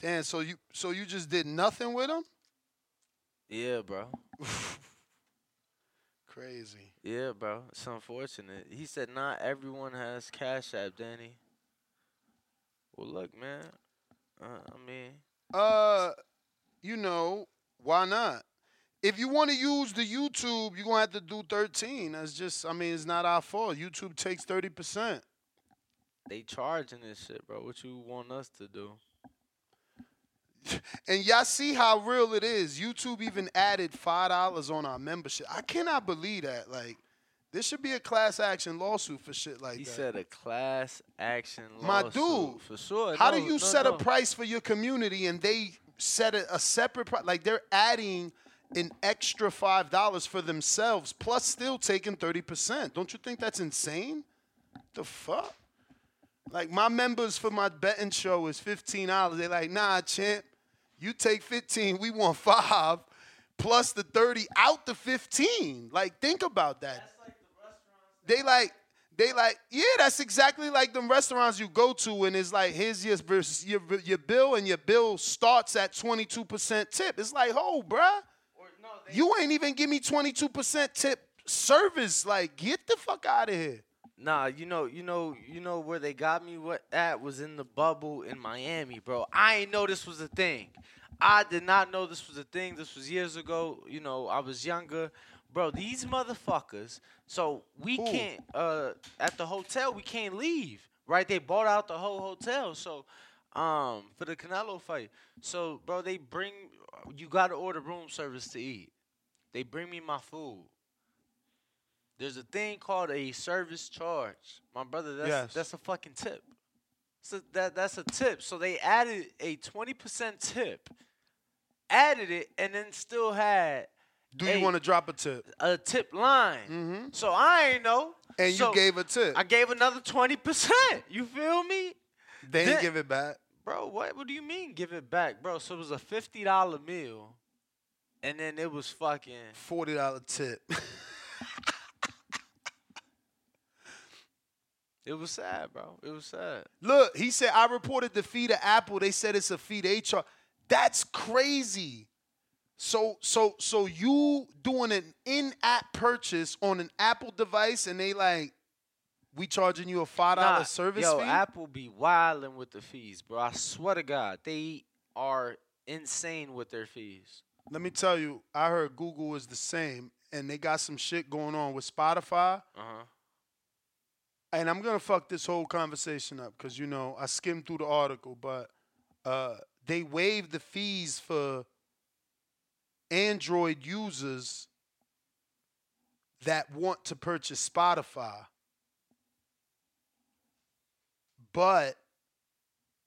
Damn. So you so you just did nothing with them? yeah, bro. Crazy. Yeah, bro. It's unfortunate. He said not everyone has Cash App, Danny. Well, look, man. Uh, I mean, Uh, you know why not? If you want to use the YouTube, you're gonna have to do 13. That's just, I mean, it's not our fault. YouTube takes 30 percent. they charging this shit, bro. What you want us to do? And y'all see how real it is. YouTube even added five dollars on our membership. I cannot believe that. Like, this should be a class action lawsuit for shit like He that. He said a class action My dude, for sure. How No, do you no, set no. a price for your community and they set a, a separate price? Like they're adding an extra five dollars for themselves, plus still taking thirty percent. Don't you think that's insane? The fuck? Like my members for my betting show is fifteen dollars. They're like, nah, champ, you take fifteen. We want five, plus the thirty out the fifteen. Like think about that. They like they like yeah, that's exactly like them restaurants you go to and it's like here's your versus your your bill and your bill starts at 22% tip. It's like, "Oh, bruh. You ain't even give me 22% tip service. Like get the fuck out of here." Nah, you know, you know, you know where they got me what at was in the bubble in Miami, bro. I ain't know this was a thing. I did not know this was a thing. This was years ago. You know, I was younger. Bro, these motherfuckers. So we can't uh at the hotel we can't leave. Right? They bought out the whole hotel. So um for the Canelo fight. So bro, they bring you gotta order room service to eat. They bring me my food. There's a thing called a service charge. My brother, that's Yes. that's a fucking tip. So that that's a tip. So they added a 20% tip. Added it and then still had Do a- you want to drop a tip? a tip line. Mm-hmm. So I ain't know. And you gave a tip. I gave another 20%. You feel me? They Then- give it back. Bro, what what do you mean give it back? Bro, so it was a $50 meal. And then it was fucking $40 tip. It was sad, bro. It was sad. Look, he said I reported the fee to Apple. They said it's a fee to HR. That's crazy. So so so you doing an in-app purchase on an Apple device and they like we charging you a five dollar Nah, service yo, fee? Apple be wilding with the fees, bro. I swear to God, they are insane with their fees. Let me tell you, I heard Google is the same and they got some shit going on with Spotify. Uh huh. and I'm gonna fuck this whole conversation up because you know I skimmed through the article, but uh, they waived the fees for Android users that want to purchase Spotify, but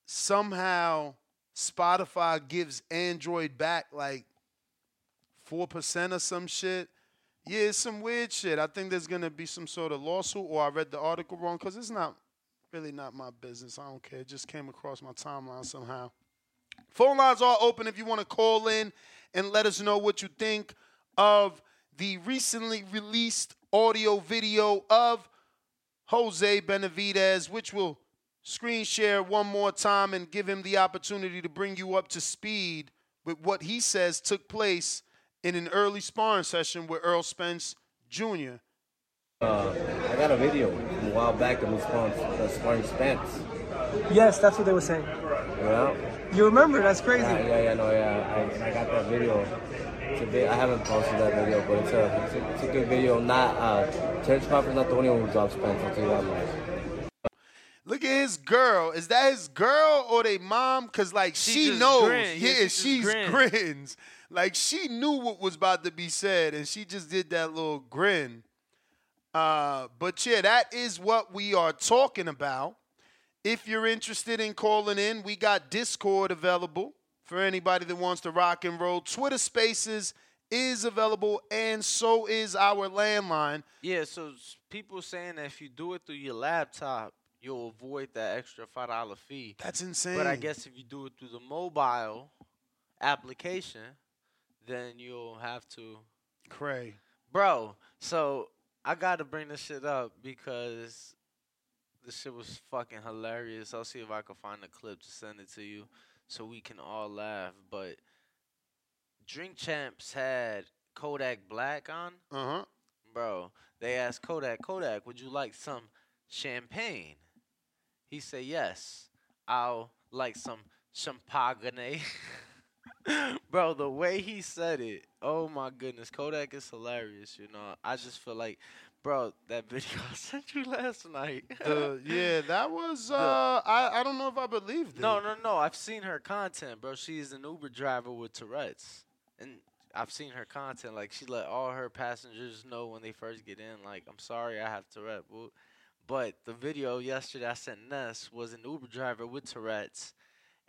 somehow Spotify gives Android back like four percent or some shit. Yeah, it's some weird shit. I think there's gonna be some sort of lawsuit, or I read the article wrong because it's not really not my business. I don't care. It just came across my timeline somehow. Phone lines are open if you want to call in and let us know what you think of the recently released audio video of Jose Benavidez, which will screen share one more time and give him the opportunity to bring you up to speed with what he says took place in an early sparring session with Errol Spence Jr. Uh, I got a video a while back of me sparring, uh, sparring Spence. Yes, that's what they were saying. Yeah. You remember? That's crazy. Yeah, yeah, yeah, no, yeah. I, I got that video. It's a bit, I haven't posted that video, but it's a, it's a, it's a good video. Not uh, Terrence Crawford's not the only one who dropped Spence. I'll tell you that much. Look at his girl. Is that his girl or they mom? Cause like She she, knows. grin. Yeah, Yeah, she she's grin. grins. Like she knew what was about to be said, and she just did that little grin. Uh, but yeah, that is what we are talking about. If you're interested in calling in, we got Discord available for anybody that wants to rock and roll. Twitter Spaces is available, and so is our landline. Yeah, so people saying that if you do it through your laptop, you'll avoid that extra five dollar fee. That's insane. But I guess if you do it through the mobile application, then you'll have to. Cray. Bro, so I gotta bring this shit up because This shit was fucking hilarious. I'll see if I can find a clip to send it to you so we can all laugh. But Drink Champs had Kodak Black on. Uh huh. Bro, they asked Kodak, Kodak, would you like some champagne? He said, yes. I'll like some champagne. Bro, the way he said it, oh my goodness, Kodak is hilarious. You know, I just feel like, bro, that video I sent you last night. Yeah, that was. Uh, I I don't know if I believed it. no, no, no. I've seen her content, bro. She's an Uber driver with Tourette's, and I've seen her content. Like she let all her passengers know when they first get in. Like, I'm sorry, I have Tourette. boo." But the video yesterday I sent Ness was an Uber driver with Tourette's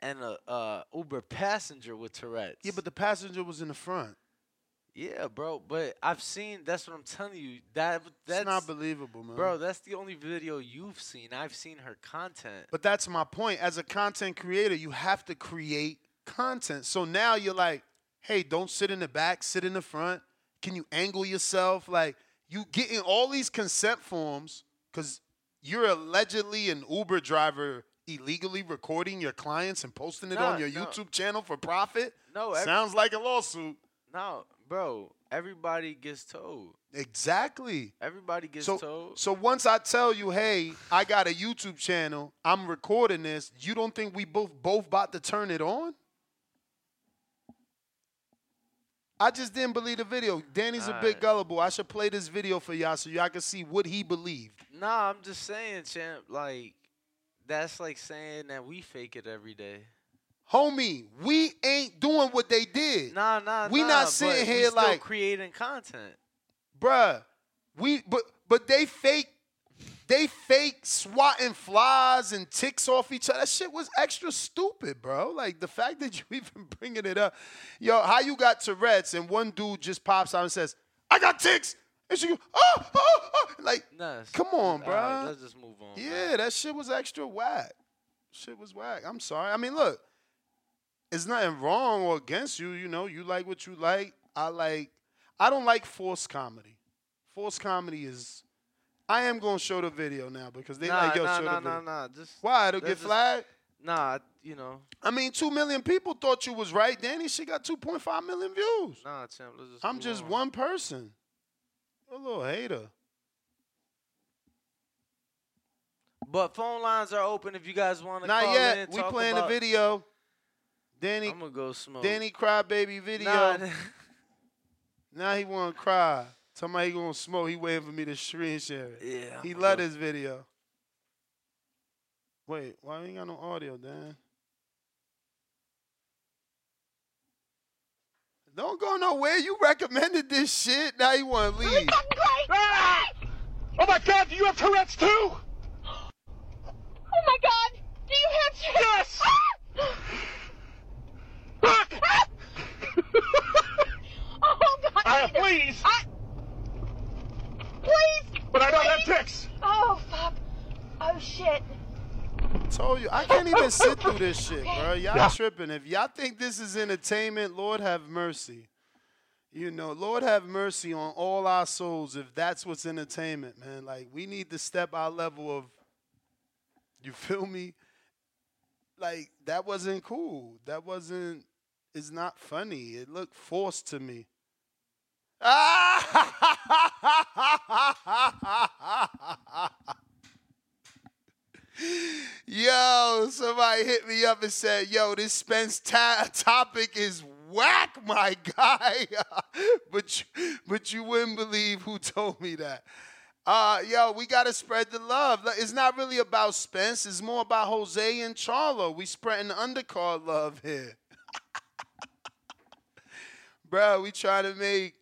and a uh, Uber passenger with Tourette's. Yeah, but the passenger was in the front. Yeah, bro. But I've seen. That's what I'm telling you. That that's It's not believable, man. bro. That's the only video you've seen. I've seen her content. But that's my point. As a content creator, you have to create content. So now you're like, hey, don't sit in the back, sit in the front. Can you angle yourself? Like you getting all these consent forms because you're allegedly an Uber driver illegally recording your clients and posting it on your no. YouTube channel for profit. No, every- sounds like a lawsuit. No, bro. Everybody gets told. Exactly. Everybody gets So, told. so once I tell you, hey, I got a YouTube channel, I'm recording this, you don't think we both both about to turn it on? I just didn't believe the video. Danny's a bit Alright. gullible. I should play this video for y'all so y'all can see what he believed. Nah, I'm just saying, champ. Like, that's like saying that we fake it every day. Homie, we ain't doing what they did. Nah, nah, We nah, not sitting here still like- creating content. Bruh, we but but they fake they fake swatting flies and ticks off each other. That shit was extra stupid, bro. Like the fact that you even bringing it up. Yo, how you got Tourette's and one dude just pops out and says, I got ticks. And she go, oh, oh, oh. Like, Nice. come on, bro. right, let's just move on. Yeah, that shit was extra whack. Shit was whack. I'm sorry. I mean, look, it's nothing wrong or against you. You know, you like what you like. I like. I don't like forced comedy. Forced comedy is. I am gonna show the video now because they nah, like yo nah, show nah, the video. nah, nah. Just Why it'll get flagged? Nah, you know. I mean, two million people thought you was right, Danny. She got 2.5 million views. Nah, champ. Let's just. I'm just on. one person. A little hater. But phone lines are open if you guys want to Not yet. in. We talk playing the video. Danny, I'm gonna go smoke. Danny crybaby video. Nah, Now he want to cry. Tell me he gonna smoke. He waiting for me to screen share it. Yeah, He love go. this video. Wait, why we ain't got no audio, Dan? Don't go nowhere. You recommended this shit. Now you want to leave. Ah! Oh my god, do you have Tourette's too? Oh my god! Do you have Tourette's? Yes! Ah! Ah! Oh god! Uh, please! I... Please! But I don't have please. ticks! Oh fuck! Oh shit! Told you. I can't even sit through this shit, bro. Y'all Yeah. tripping. If y'all think this is entertainment, Lord have mercy. You know, Lord have mercy on all our souls if that's what's entertainment, man. Like, we need to step our level of, you feel me? Like, that wasn't cool. That wasn't, it's not funny. It looked forced to me. Yo, somebody hit me up and said, "Yo, this Spence ta- topic is whack, my guy." but you, but you wouldn't believe who told me that. Uh, yo, we gotta spread the love. It's not really about Spence. It's more about Jose and Charlo. We spreading undercard love here, bro. We trying to make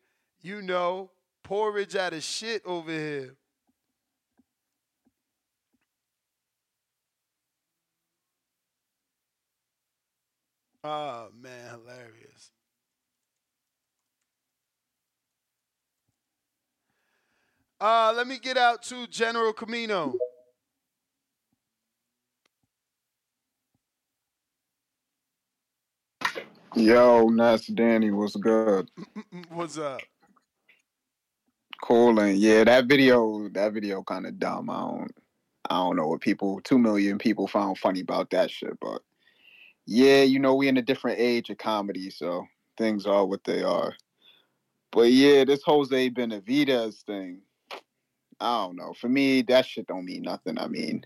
you know porridge out of shit over here. Oh man, hilarious. Uh, let me get out to General Camino. Yo, Nas Danny, what's good? Mm, mm, mm, what's up? Cool and yeah, that video, that video kind of dumb. I don't. I don't know what people, two million people found funny about that shit, but yeah, you know, we in a different age of comedy, so things are what they are. But yeah, this Jose Benavidez thing, I don't know. For me, that shit don't mean nothing. I mean,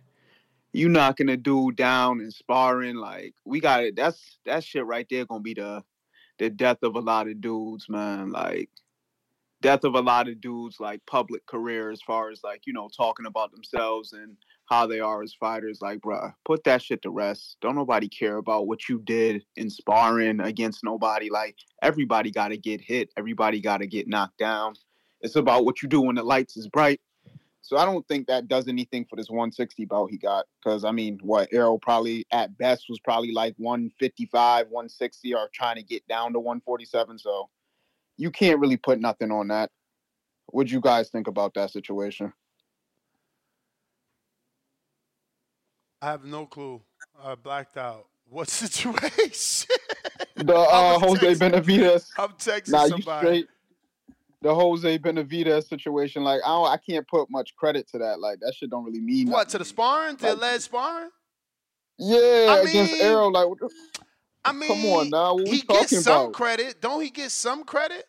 you knocking a dude down and sparring, like we got it. That's that shit right there gonna be the the death of a lot of dudes, man. Like death of a lot of dudes like public career as far as like you know talking about themselves and how they are as fighters like bruh put that shit to rest. Don't nobody care about what you did in sparring against nobody like everybody got to get hit everybody got to get knocked down. It's about what you do when the lights is bright. So i don't think that does anything for this 160 bout he got because i mean what Errol probably at best was probably like 155 160 or trying to get down to 147 so you can't really put nothing on that. What'd you guys think about that situation? I have no clue. I blacked out. What situation? The uh, Jose Benavidez. I'm texting Nah, you somebody. straight. The Jose Benavidez situation, like I don't, I can't put much credit to that. Like that shit don't really mean What nothing. to the sparring? To the lead sparring? Yeah, I against mean- Errol, like what the- I mean, come on now, what he gets some about? credit. Don't he get some credit?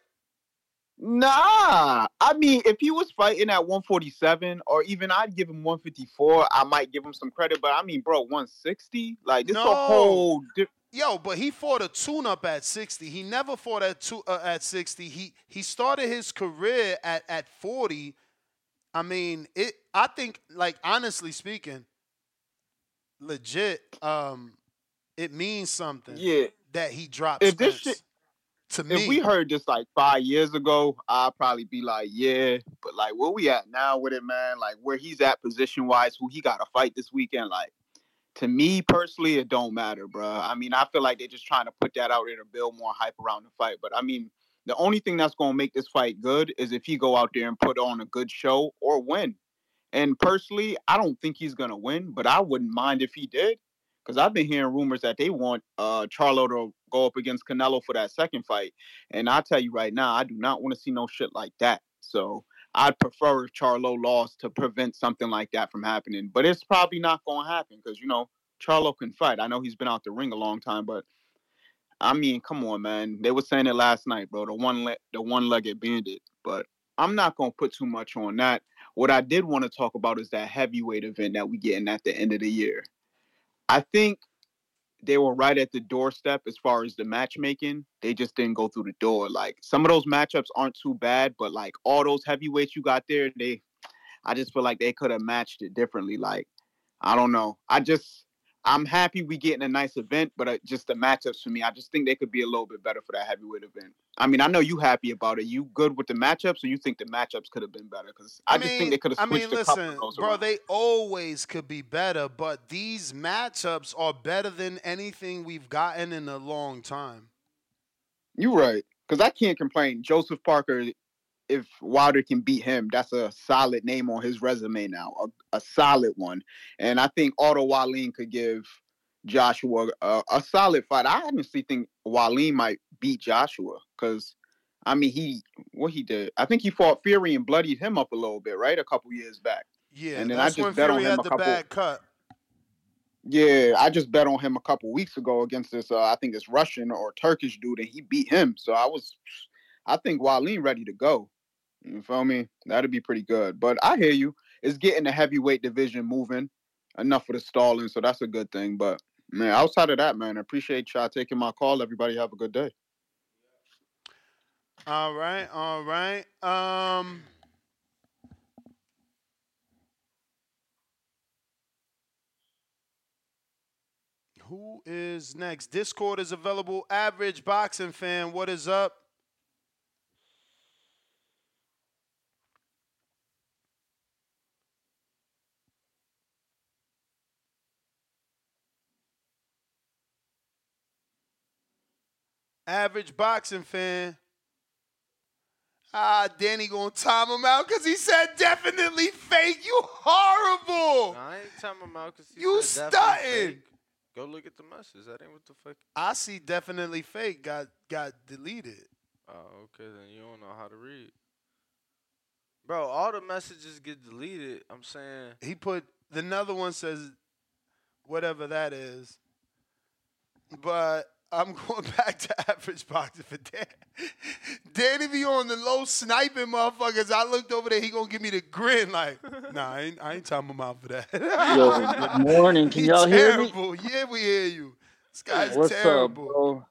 Nah, I mean, if he was fighting at 147, or even I'd give him 154, I might give him some credit. But I mean, bro, 160, like this No. a whole. Di- Yo, but he fought a tune-up at 60. He never fought at two, uh, at 60. He he started his career at at 40. I mean, it. I think, like honestly speaking, legit. Um, it means something. Yeah. that he dropped. If this shit- to me, if we heard this like five years ago, I'd probably be like, yeah. But like, where we at now with it, man? Like, where he's at position wise, who he got to fight this weekend? Like, to me personally, it don't matter, bro. I mean, I feel like they're just trying to put that out there to build more hype around the fight. But I mean, the only thing that's gonna make this fight good is if he go out there and put on a good show or win. And personally, I don't think he's gonna win, but I wouldn't mind if he did. Because I've been hearing rumors that they want uh Charlo to go up against Canelo for that second fight. And I tell you right now, I do not want to see no shit like that. So I'd prefer if Charlo lost to prevent something like that from happening. But it's probably not going to happen because, you know, Charlo can fight. I know he's been out the ring a long time, but I mean, come on, man. They were saying it last night, bro. The one le- the one-legged bandit. But I'm not gonna put too much on that. What I did want to talk about is that heavyweight event that we getting at the end of the year. I think they were right at the doorstep as far as the matchmaking. They just didn't go through the door. Like some of those matchups aren't too bad, but like all those heavyweights you got there, they I just feel like they could have matched it differently. Like, I don't know. I just I'm happy we getting a nice event, but uh, just the matchups for me, I just think they could be a little bit better for that heavyweight event. I mean, I know you happy about it. You good with the matchups, or you think the matchups could have been better? Because I, just think they could have I switched mean, a couple listen, of those bro, around. they always could be better, but these matchups are better than anything we've gotten in a long time. You're right, because I can't complain. Joseph Parker, if Wilder can beat him, that's a solid name on his resume now, a, a solid one. And I think Otto Wallin could give Joshua a, a solid fight. I honestly think Wallin might beat Joshua because, I mean, he what he did. I think he fought Fury and bloodied him up a little bit, right, a couple years back. Yeah, and then I just bet on him had a couple. bad cut. Yeah, I just bet on him a couple weeks ago against this. Uh, I think it's Russian or Turkish dude, and he beat him. So I was, I think Wallin ready to go. You feel me? That'd be pretty good. But I hear you. It's getting the heavyweight division moving. Enough of the stalling, so that's a good thing. But man, outside of that, man, I appreciate y'all taking my call. Everybody have a good day. All right, all right. Um Who is next? Discord is available. Average boxing fan, what is up? Average boxing fan. Ah, Danny gonna time him out because he said definitely fake. You horrible. I ain't telling him out because You stunting. Go look at the message. That ain't what the fuck. I see definitely fake got got deleted. Oh, okay. Then you don't know how to read. Bro, all the messages get deleted. I'm saying He put The another one says whatever that is. But I'm going back to average boxing for Dan. Danny be on the low sniping motherfuckers. I looked over there, he gonna give me the grin like, nah, I ain't, I ain't time him out for that. Yo, good morning. Can He y'all hear me? terrible. Yeah, we hear you. This guy's What's terrible. up, bro?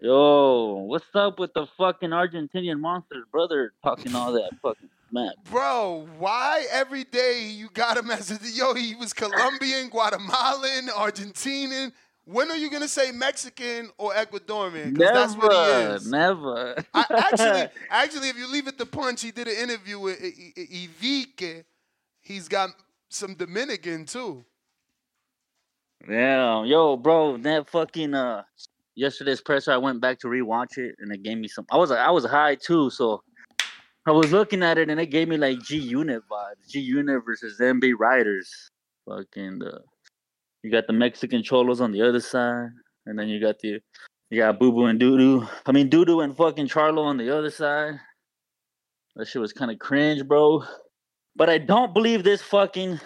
Yo, what's up with the fucking Argentinian monsters, brother? Talking all that fucking smack. Bro, why every day you got him as a yo? He was Colombian, Guatemalan, Argentinian. When are you gonna say Mexican or Ecuadorian? 'Cause that's what he Never, is. never. I, actually, actually, if you leave it to Punch, he did an interview with Ivique. He's got some Dominican too. Yeah, yo, bro, that fucking uh, yesterday's presser, I went back to rewatch it, and it gave me some. I was I was high too, so I was looking at it, and it gave me like G Unit vibes. G Unit versus MB Riders. Fucking, uh, you got the Mexican cholos on the other side, and then you got the you got Boo Boo and Doodoo. I mean Doodoo and fucking Charlo on the other side. That shit was kind of cringe, bro. But I don't believe this fucking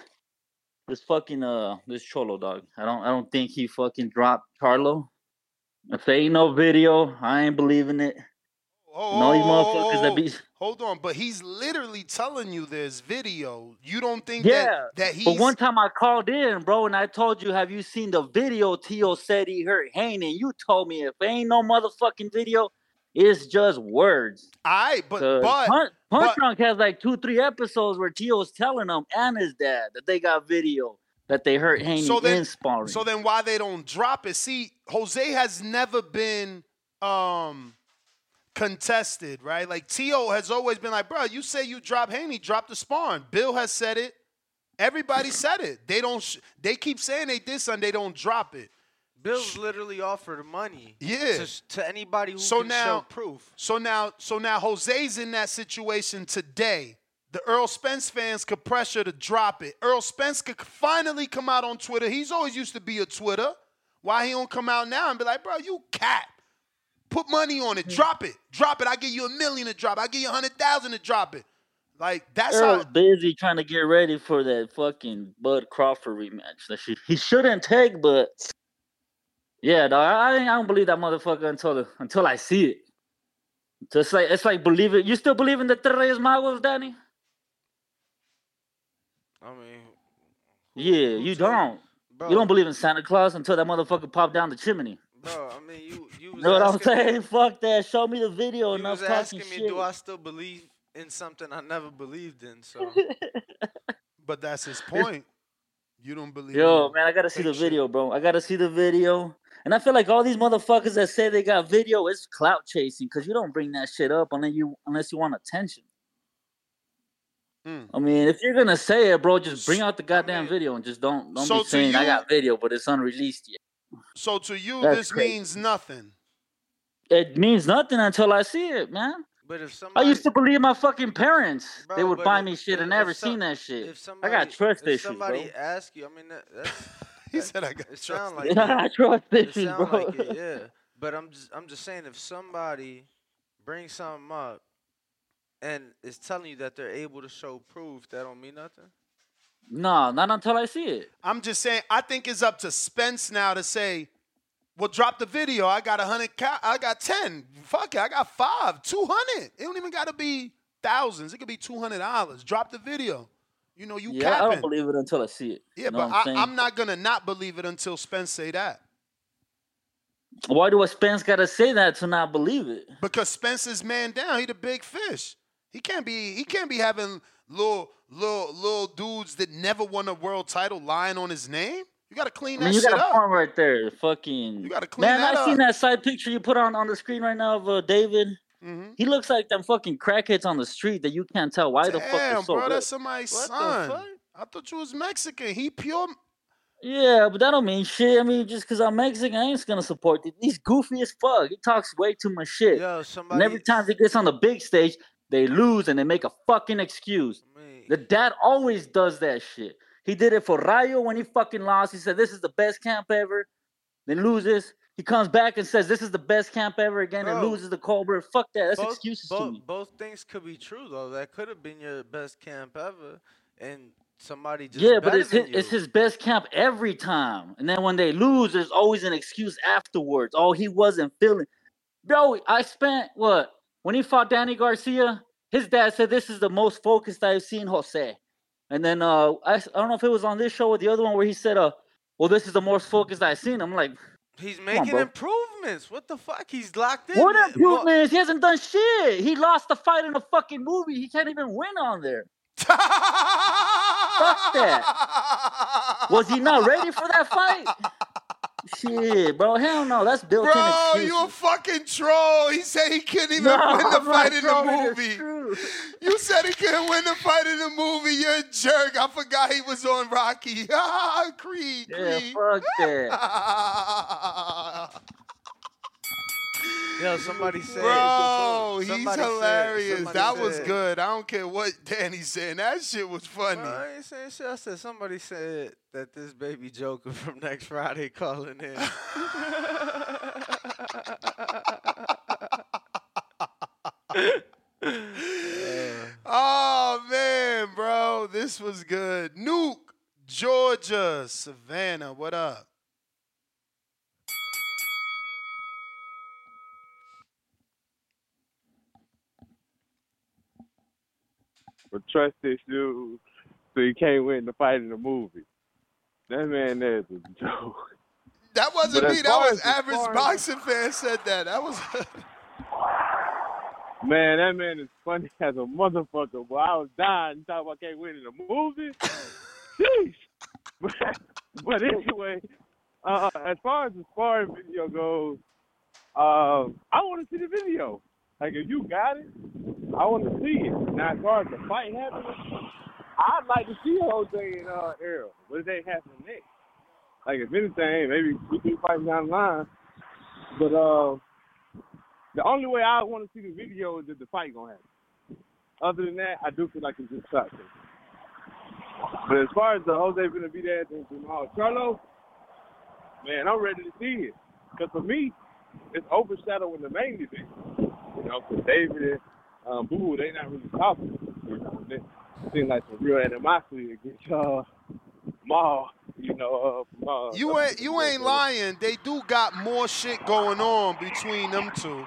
this fucking uh this cholo dog. I don't I don't think he fucking dropped Charlo. If ain't no video, I ain't believing it. Oh, no, these oh, motherfuckers oh, that oh, be Hold on, but he's literally telling you there's video. You don't think yeah. that that he's but one time I called in, bro, and I told you, have you seen the video? Tio said he hurt Haney. You told me if ain't no motherfucking video, it's just words. I but but Punch, Punch Drunk has like two, three episodes where Tio's telling him and his dad that they got video that they hurt Haney so then in sparring. so then why they don't drop it? See, Jose has never been um contested, right? Like Tio has always been like, bro, you say you drop Haney, drop the spawn. Bill has said it. Everybody said it. They don't. Sh- they keep saying they did something. They don't drop it. Bill's literally offered money. Yeah. To, to anybody who So can now, show proof. So now, so now Jose's in that situation today. The Errol Spence fans could pressure to drop it. Errol Spence could finally come out on Twitter. He's always used to be a Twitter. Why he don't come out now and be like, bro, you cat. Put money on it. Drop it. Drop it. I give you a million to drop. I give you a hundred thousand to drop it. Like that's Errol's how. busy trying to get ready for that fucking Bud Crawford rematch that she, he shouldn't take, but yeah, dog, I, I don't believe that motherfucker until until I see it. Just like it's like believe it. You still believe in the Tres Reyes Magos, Danny? I mean, Yeah, you don't. Bro. You don't believe in Santa Claus until that motherfucker popped down the chimney. Bro, I mean, you you was know what I'm asking me- saying? Fuck that. Show me the video. You Enough was talking asking me, shit. do I still believe in something I never believed in? So But that's his point. You don't believe. Yo, man, I gotta see the video, bro. I gotta see the video. And I feel like all these motherfuckers that say they got video is clout chasing because you don't bring that shit up unless you unless you want attention. Mm. I mean, if you're gonna say it, bro, just bring out the goddamn video and just don't don't So be saying I got video, but it's unreleased yet. So to you, That's this crazy. means nothing. It means nothing until I see it, man. But if somebody, I used to believe my fucking parents. they would buy if- me shit if- and if never some- seen that shit. if I got trust if issues, somebody bro. ask you, I mean, that, that's He said I got it trust sound like issues. it. I trust It issues, bro. like it, yeah. But I'm just I'm just saying if somebody brings something up and is telling you that they're able to show proof, that don't mean nothing. No, not until I see it. I'm just saying. I think it's up to Spence now to say, "Well, drop the video. I got a hundred. Ca- I got ten. Fuck it. I got five. Two hundred. It don't even got to be thousands. It could be two hundred dollars. Drop the video. You know, you Yeah, I don't believe it until I see it. yeah, You know but I'm? I, I'm not gonna not believe it until Spence say that Why do a Spence gotta say that to not believe it? because Spence is man down. He the big fish. He can't be. He can't be having little little little dudes that never won a world title lying on his name. You got to clean I that mean, you shit got a up. right there. Fucking. You gotta clean Man, that I seen that side picture you put on on the screen right now of uh, David. Mhm. He looks like them fucking crackheads on the street that you can't tell why the fuck they're Damn, so bro, good. that's somebody's What the son. fuck? I thought you was Mexican. He pure. Yeah, but that don't mean shit. I mean, just because I'm Mexican, I ain't gonna support it. He's goofy as fuck. He talks way too much shit. Yo, somebody... and every time he gets on the big stage, they lose and they make a fucking excuse. I mean, The dad always does that shit. He did it for Rayo when he fucking lost. He said, This is the best camp ever. Then loses. He comes back and says, This is the best camp ever again and loses the Cobra. Fuck that. That's both, excuses both, to me. both things could be true though. That could have been your best camp ever, and somebody just Yeah, but it's his, than it's his best camp every time. And then when they lose, there's always an excuse afterwards. Oh, he wasn't feeling. Bro, I spent what when he fought Danny Garcia. His dad said this is the most focused I've seen Jose. And then uh, I, I don't know if it was on this show or the other one where he said, "Uh, well, this is the most focused I've seen." I'm like, He's making bro. improvements. What the fuck? He's locked in. what improvements? He hasn't done shit. He lost the fight in a fucking movie. He can't even win on there. Fuck that. Was he not ready for that fight? Shit, bro. Hell no. That's built-in Bro, excuses. you a fucking troll. He said he couldn't even No, win the fight in the movie. You said he couldn't win the fight in the movie. You're a jerk. I forgot he was on Rocky. Creed, Yeah, Creed. fuck that. Yo, somebody said. Bro, he's somebody said- hilarious. that was good. I don't care what Danny's saying. That shit was funny. Bro, I ain't saying shit. I said somebody said that this baby Joker from next Friday calling in. Oh man, bro, this was good. Nuke, Georgia, Savannah, what up? For trust issues, so he can't win the fight in the movie. That man is a joke. That wasn't me. That was as- as average as- boxing fan said that. That was Man, that man is funny as a motherfucker. Boy, I was dying. Talking about can't win in a movie? Sheesh. But, but anyway, uh, as far as the sparring video goes, um, I want to see the video. Like, if you got it, I want to see it. Now, as far as the fight happening, I'd like to see Jose and uh, Errol. What they happen next? Like, if anything, maybe two, three fights down the line. But uh, the only way I want to see the video is if the fight gonna happen. Other than that, I do feel like it's just shot. But as far as the Jose gonna be there and Jermall Charlo, man, I'm ready to see it. Cause for me, it's overshadowing the main event. You know, because David and um, Boo, they not really talking. You know, they seem like some real animosity against uh, Maul. You know, uh, uh, you ain't you ain't lying. They do got more shit going on between them two.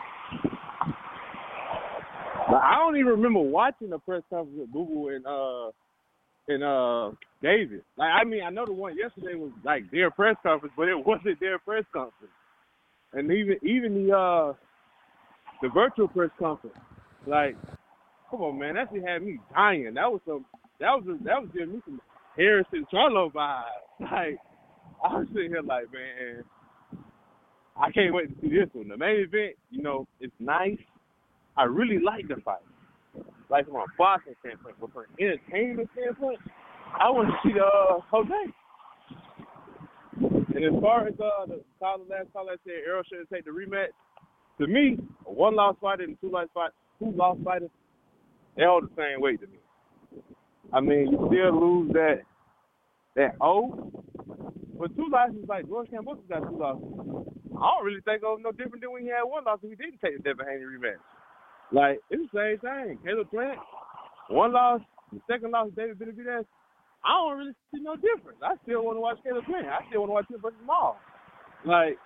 I don't even remember watching the press conference with Boo Boo and uh and uh David. Like I mean I know the one yesterday was like their press conference, but it wasn't their press conference. And even even the uh the virtual press conference, like, come on man, that shit had me dying. That was some that was that was giving me some Harrison Charlo vibes. Like I was sitting here like, man, I can't wait to see this one. The main event, you know, it's nice. I really like the fight. Like from a boxing standpoint, but from an entertainment standpoint, I want to see the uh, Jose. And as far as uh, the last I said, Errol shouldn't take the rematch. To me, a one loss fighter and two loss fight, two loss fighters, they all the same weight to me. I mean, you still lose that that O, but two losses like George Campbell got two losses. I don't really think of no different than when he had one loss and he didn't take the Devin Haney rematch. Like, it's the same thing. Caleb Plant, one loss, the second loss, David Benavidez. I don't really see no difference. I still want to watch Caleb Plant. I still want to watch him versus Maul. Like,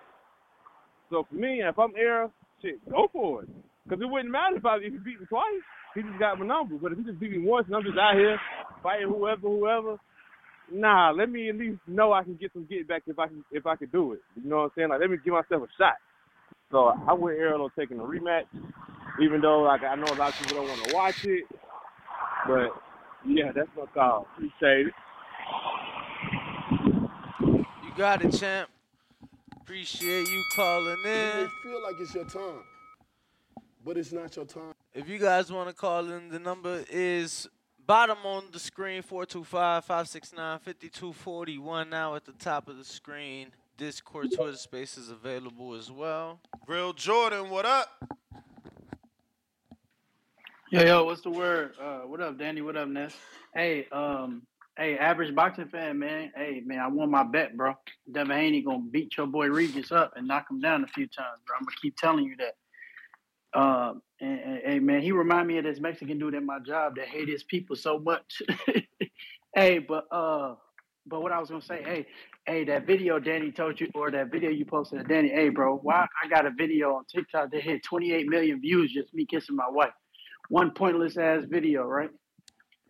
so for me, if I'm Era, shit, go for it. Because it wouldn't matter if, I, if he beat me twice. He just got my number. But if he just beat me once and I'm just out here fighting whoever, whoever, nah, let me at least know I can get some get back if I can if I can do it. You know what I'm saying? Like let me give myself a shot. So I went Errol on taking a rematch, even though like I know a lot of people don't want to watch it. But yeah, that's my call. Appreciate it. You got it, champ. Appreciate you calling It may in. feel like it's your time, but it's not your time. If you guys want to call in, the number is bottom on the screen 425 569 5241. Now at the top of the screen, Discord Twitter space is available as well. Real Jordan, what up? Yo, yo, what's the word? Uh, what up, Danny? What up, Ness? Hey, um, hey, average boxing fan, man. Hey, man, I won my bet, bro. Devin Haney gonna beat your boy Regis up and knock him down a few times, bro. I'm gonna keep telling you that. Um, and, and, hey, man, he remind me of this Mexican dude at my job that hate his people so much. Hey, but uh, but what I was gonna say, hey, hey, that video Danny told you, or that video you posted Danny, hey, bro, why I got a video on TikTok that hit 28 million views, just me kissing my wife. One pointless ass video, right?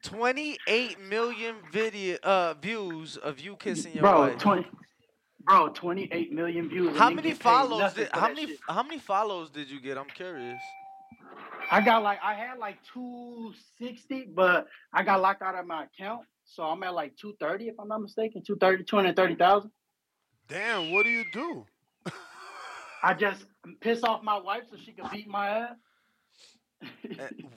28 million video uh views of you kissing your bro, wife. 20, bro, 28 million views. How many get follows did how many shit. how many follows did you get? I'm curious. I got like I had like 260, but I got locked out of my account. So I'm at like 230 if I'm not mistaken. 230, 230,000. Damn, what do you do? I just piss off my wife so she can beat my ass.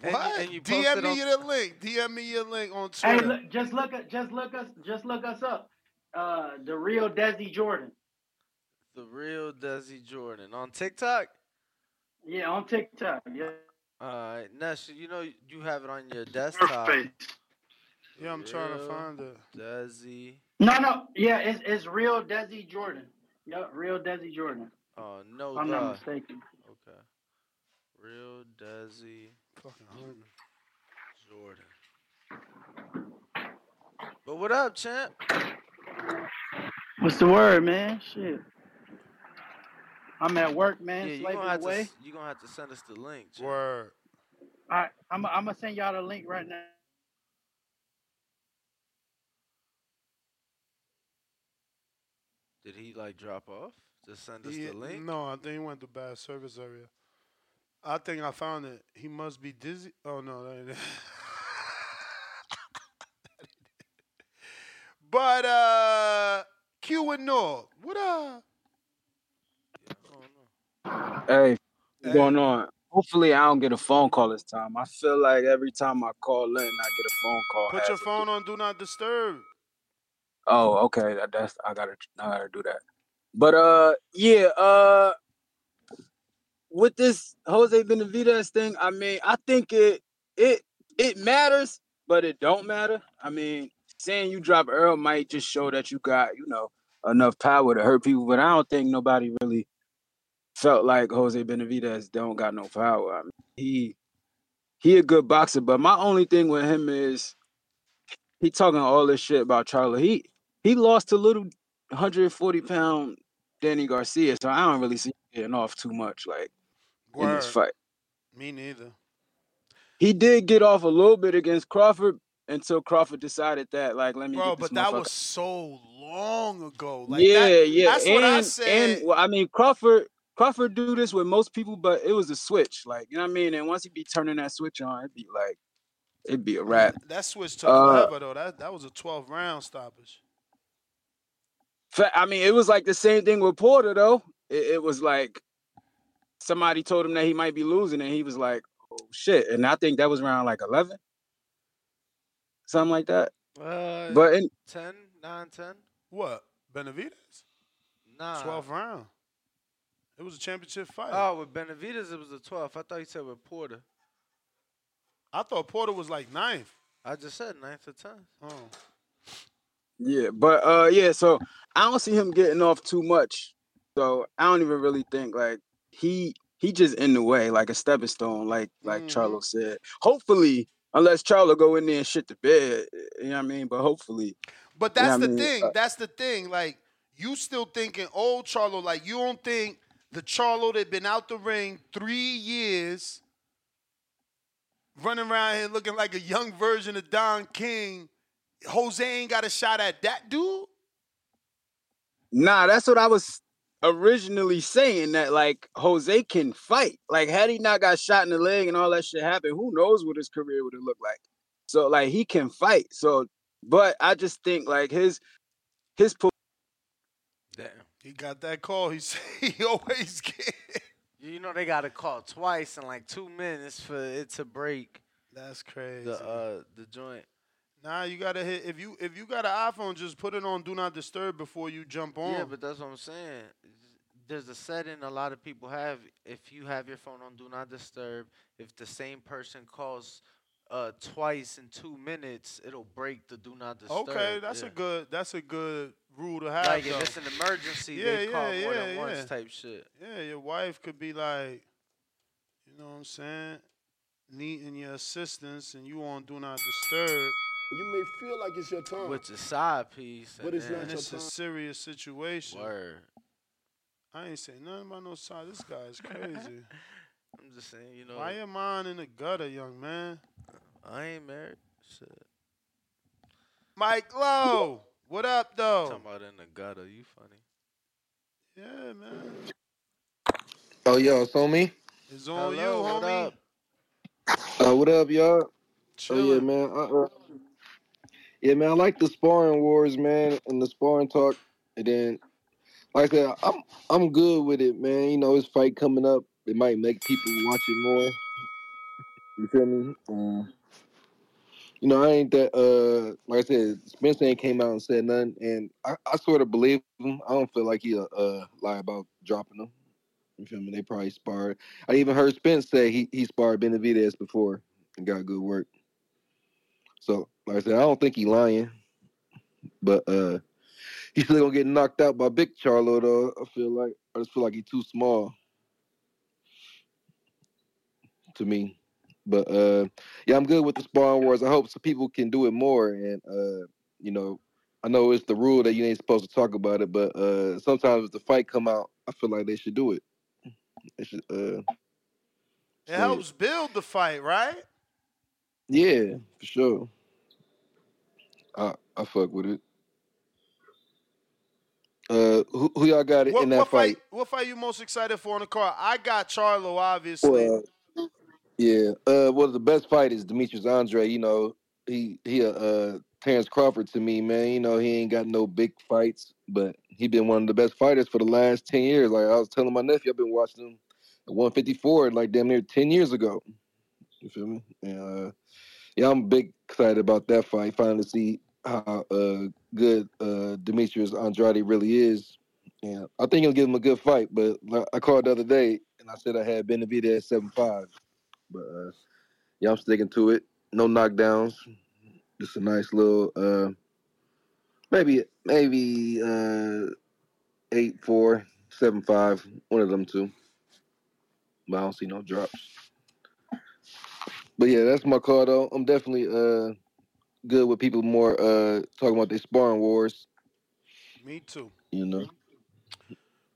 What? and you DM me on- your link. DM me your link on Hey, Twitter. look, just look at just look us just look us up. Uh the real Desi Jordan. The real Desi Jordan on TikTok. Yeah, on TikTok. Yeah. All right, Ness, you know you have it on your desktop. Yeah, I'm trying to find it. Desi. No, no, yeah, it's it's real Desi Jordan. Yep, real Desi Jordan. Oh no, I'm the. not mistaken. Okay. Real Desi Fucking hungry. Jordan. But what up, champ? What's the word, man? Shit. I'm at work, man. yeah, you slaving gonna have away. to you gonna have to send us the link. Champ. Word. All right, I'm I'm gonna send y'all the link right now. Did he like drop off? Just send us He- the link. No, I think he went to bad service area. I think I found it. He must be dizzy. Oh no, that ain't it. but uh Q and North, what up? Hey, what's going on? Hopefully, I don't get a phone call this time. I feel like every time I call in, I get a phone call. Put your phone on do not disturb. Oh, okay. That, that's I gotta I gotta do that. But uh, yeah. Uh, with this Jose Benavidez thing, I mean, I think it it it matters, but it don't matter. I mean, saying you drop Errol might just show that you got you know enough power to hurt people, but I don't think nobody really felt like Jose Benavidez don't got no power. I mean, he he a good boxer, but my only thing with him is he talking all this shit about Charlo. He he lost to little 140 pound Danny Garcia, so I don't really see him getting off too much like in this fight. Me neither. He did get off a little bit against Crawford until Crawford decided that like let me Bro, but that was so long ago. Like yeah, that, yeah. That's and, what I said. And well, I mean Crawford Crawford do this with most people, but it was a switch. Like, you know what I mean? And once he be turning that switch on, it'd be like it'd be a wrap. That switch took Uh, forever though. That that was a 12 round stoppage. I mean, it was like the same thing with Porter though. It, it was like somebody told him that he might be losing, and he was like, "Oh shit!" And I think that was around like eleven, something like that. Uh, But in, 10, 9, 10? What? Benavidez? Nah. 12 round. It was a championship fight. Oh, with Benavidez, it was the 12th. I thought you said with Porter. I thought Porter was like ninth. I just said 9th or 10th. Oh. yeah, but uh, yeah. So I don't see him getting off too much. So I don't even really think like he he just in the way, like a stepping stone, like like mm-hmm. Charlo said. Hopefully, unless Charlo go in there and shit the bed, you know what I mean. But hopefully, But you know that's I the mean? thing. That's the thing. Like you still thinking old Charlo. Like you don't think the Charlo that been out the ring three years, running around here looking like a young version of Don King. Jose ain't got a shot at that dude. Nah, that's what I was originally saying. That like Jose can fight. Like had he not got shot in the leg and all that shit happened, who knows what his career would have looked like. So like he can fight. So, but I just think like his his po- Damn. He got that call. He said he always get. You know they got a call twice in like two minutes for it to break. That's crazy. The uh the joint. Nah, you gotta hit if you if you got an iPhone, just put it on Do Not Disturb before you jump on. Yeah, but that's what I'm saying. There's a setting a lot of people have. If you have your phone on Do Not Disturb, if the same person calls uh twice in two minutes, it'll break the Do Not Disturb. Okay, that's yeah. a good that's a good rule to have. Like though. if it's an emergency, yeah, they yeah, call yeah, more than yeah. once type shit. Yeah, your wife could be like, you know what I'm saying, needing your assistance, and you on Do Not Disturb. You may feel like it's your time. with the side piece. But and it's not then- your It's a serious situation. Word. I ain't saying nothing about no side. This guy is crazy. I'm just saying, you know. Why your mind in the gutter, young man? I ain't married. Shit. Mike Lowe, what up, though? Talking about in the gutter. You funny. Yeah, man. Oh, yo, it's on me? It's on you, Hello, what homie. up? Uh, what up, y'all? Oh, yeah, Chilling. man. Uh, uh, yeah, man, I like the sparring wars, man, and the sparring talk. And then, like I said, I'm I'm good with it, man. You know, this fight coming up, it might make people watch it more. You feel me? Um, you know, I ain't that, uh, like I said, Spencer ain't came out and said nothing, and I, I sort of believe him. I don't feel like he uh, lie about dropping him. You feel me? They probably sparred. I even heard Spence say he, he sparred Benavidez before and got good work. So, like I said, I don't think he lying, but uh, he's still gonna get knocked out by Big Charlo though. I feel like I just feel like he's too small to me. But uh, yeah, I'm good with the sparring wars. I hope some people can do it more. And uh, you know, I know it's the rule that you ain't supposed to talk about it, but uh, sometimes if the fight come out, I feel like they should do it. They should. Uh, It helps build the fight, right? Yeah, for sure. I I fuck with it. Uh, who, who y'all got What, in that what fight? fight? What fight you most excited for on the card? I got Charlo, obviously. Well, yeah. Uh, well, the best fight is Demetrius Andrade. You know, he he uh, uh Terrence Crawford to me, man. You know, he ain't got no big fights, but he been one of the best fighters for the last ten years. Like I was telling my nephew, I've been watching him at 154 like damn near ten years ago. You feel me? And, uh, yeah, I'm big excited about that fight. Finally see how uh good uh Demetrius Andrade really is. And I think he'll give him a good fight. But I called the other day and I said I had Benavidez at seven five. But uh yeah, I'm sticking to it. No knockdowns. Just a nice little uh maybe maybe uh One of them two. But I don't see no drops. But yeah, that's my call though. I'm definitely uh good with people more uh talking about their sparring wars, Me too. you know.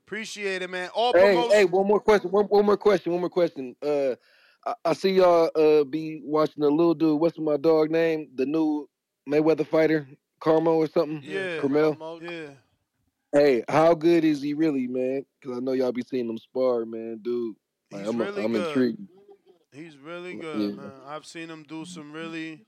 Appreciate it, man. All Hey, promotion. hey, one more question. One, one more question. One more question. Uh, I, I see y'all uh be watching the little dude. What's my dog name? The new Mayweather fighter, Carmo or something. Yeah. Curmel. Yeah. Hey, how good is he really, man? Because I know y'all be seeing him spar, man, dude. Like, He's I'm, really I'm good. intrigued. He's really good, man. I've seen him do some really,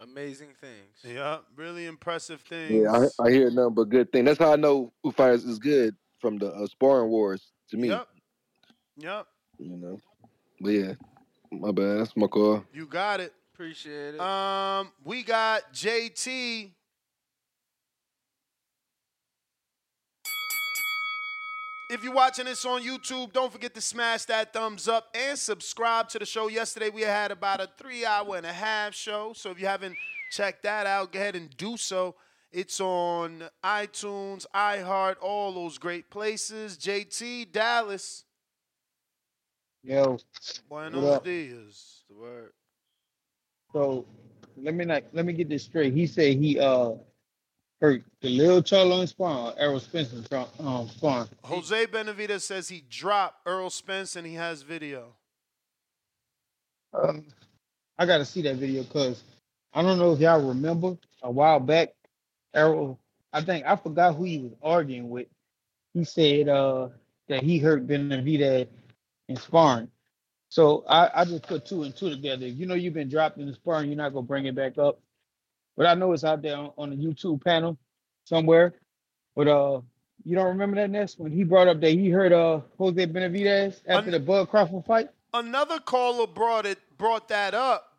Amazing things. yeah, really impressive things. Yeah, I, I hear nothing but good things. That's how I know who fighters is good from the uh, sparring wars. To me, Yep. Yep. you know. But yeah, my bad. That's my call. You got it. Appreciate it. Um, we got JT. If you're watching this on YouTube, don't forget to smash that thumbs up and subscribe to the show. Yesterday we had about a three hour and a half show. So if you haven't checked that out, go ahead and do so. It's on iTunes, iHeart, all those great places. JT, Dallas. Yo, Buenos dias. The word. So let me not let me get this straight. He said he uh hurt the little Charlo in spawn, Errol Spencer from um spawn. Jose Benavidez says he dropped Errol Spence and he has video. Um, I gotta see that video because I don't know if y'all remember a while back, Errol. I think I forgot who he was arguing with. He said uh that he hurt Benavidez in sparring. So I, I just put two and two together. You know you've been dropped in the sparring, you're not gonna bring it back up. But I know it's out there on, on the YouTube panel somewhere. But uh, you don't remember that Ness when he brought up that he heard uh Jose Benavidez after the Bud Crawford fight. Another caller brought it brought that up,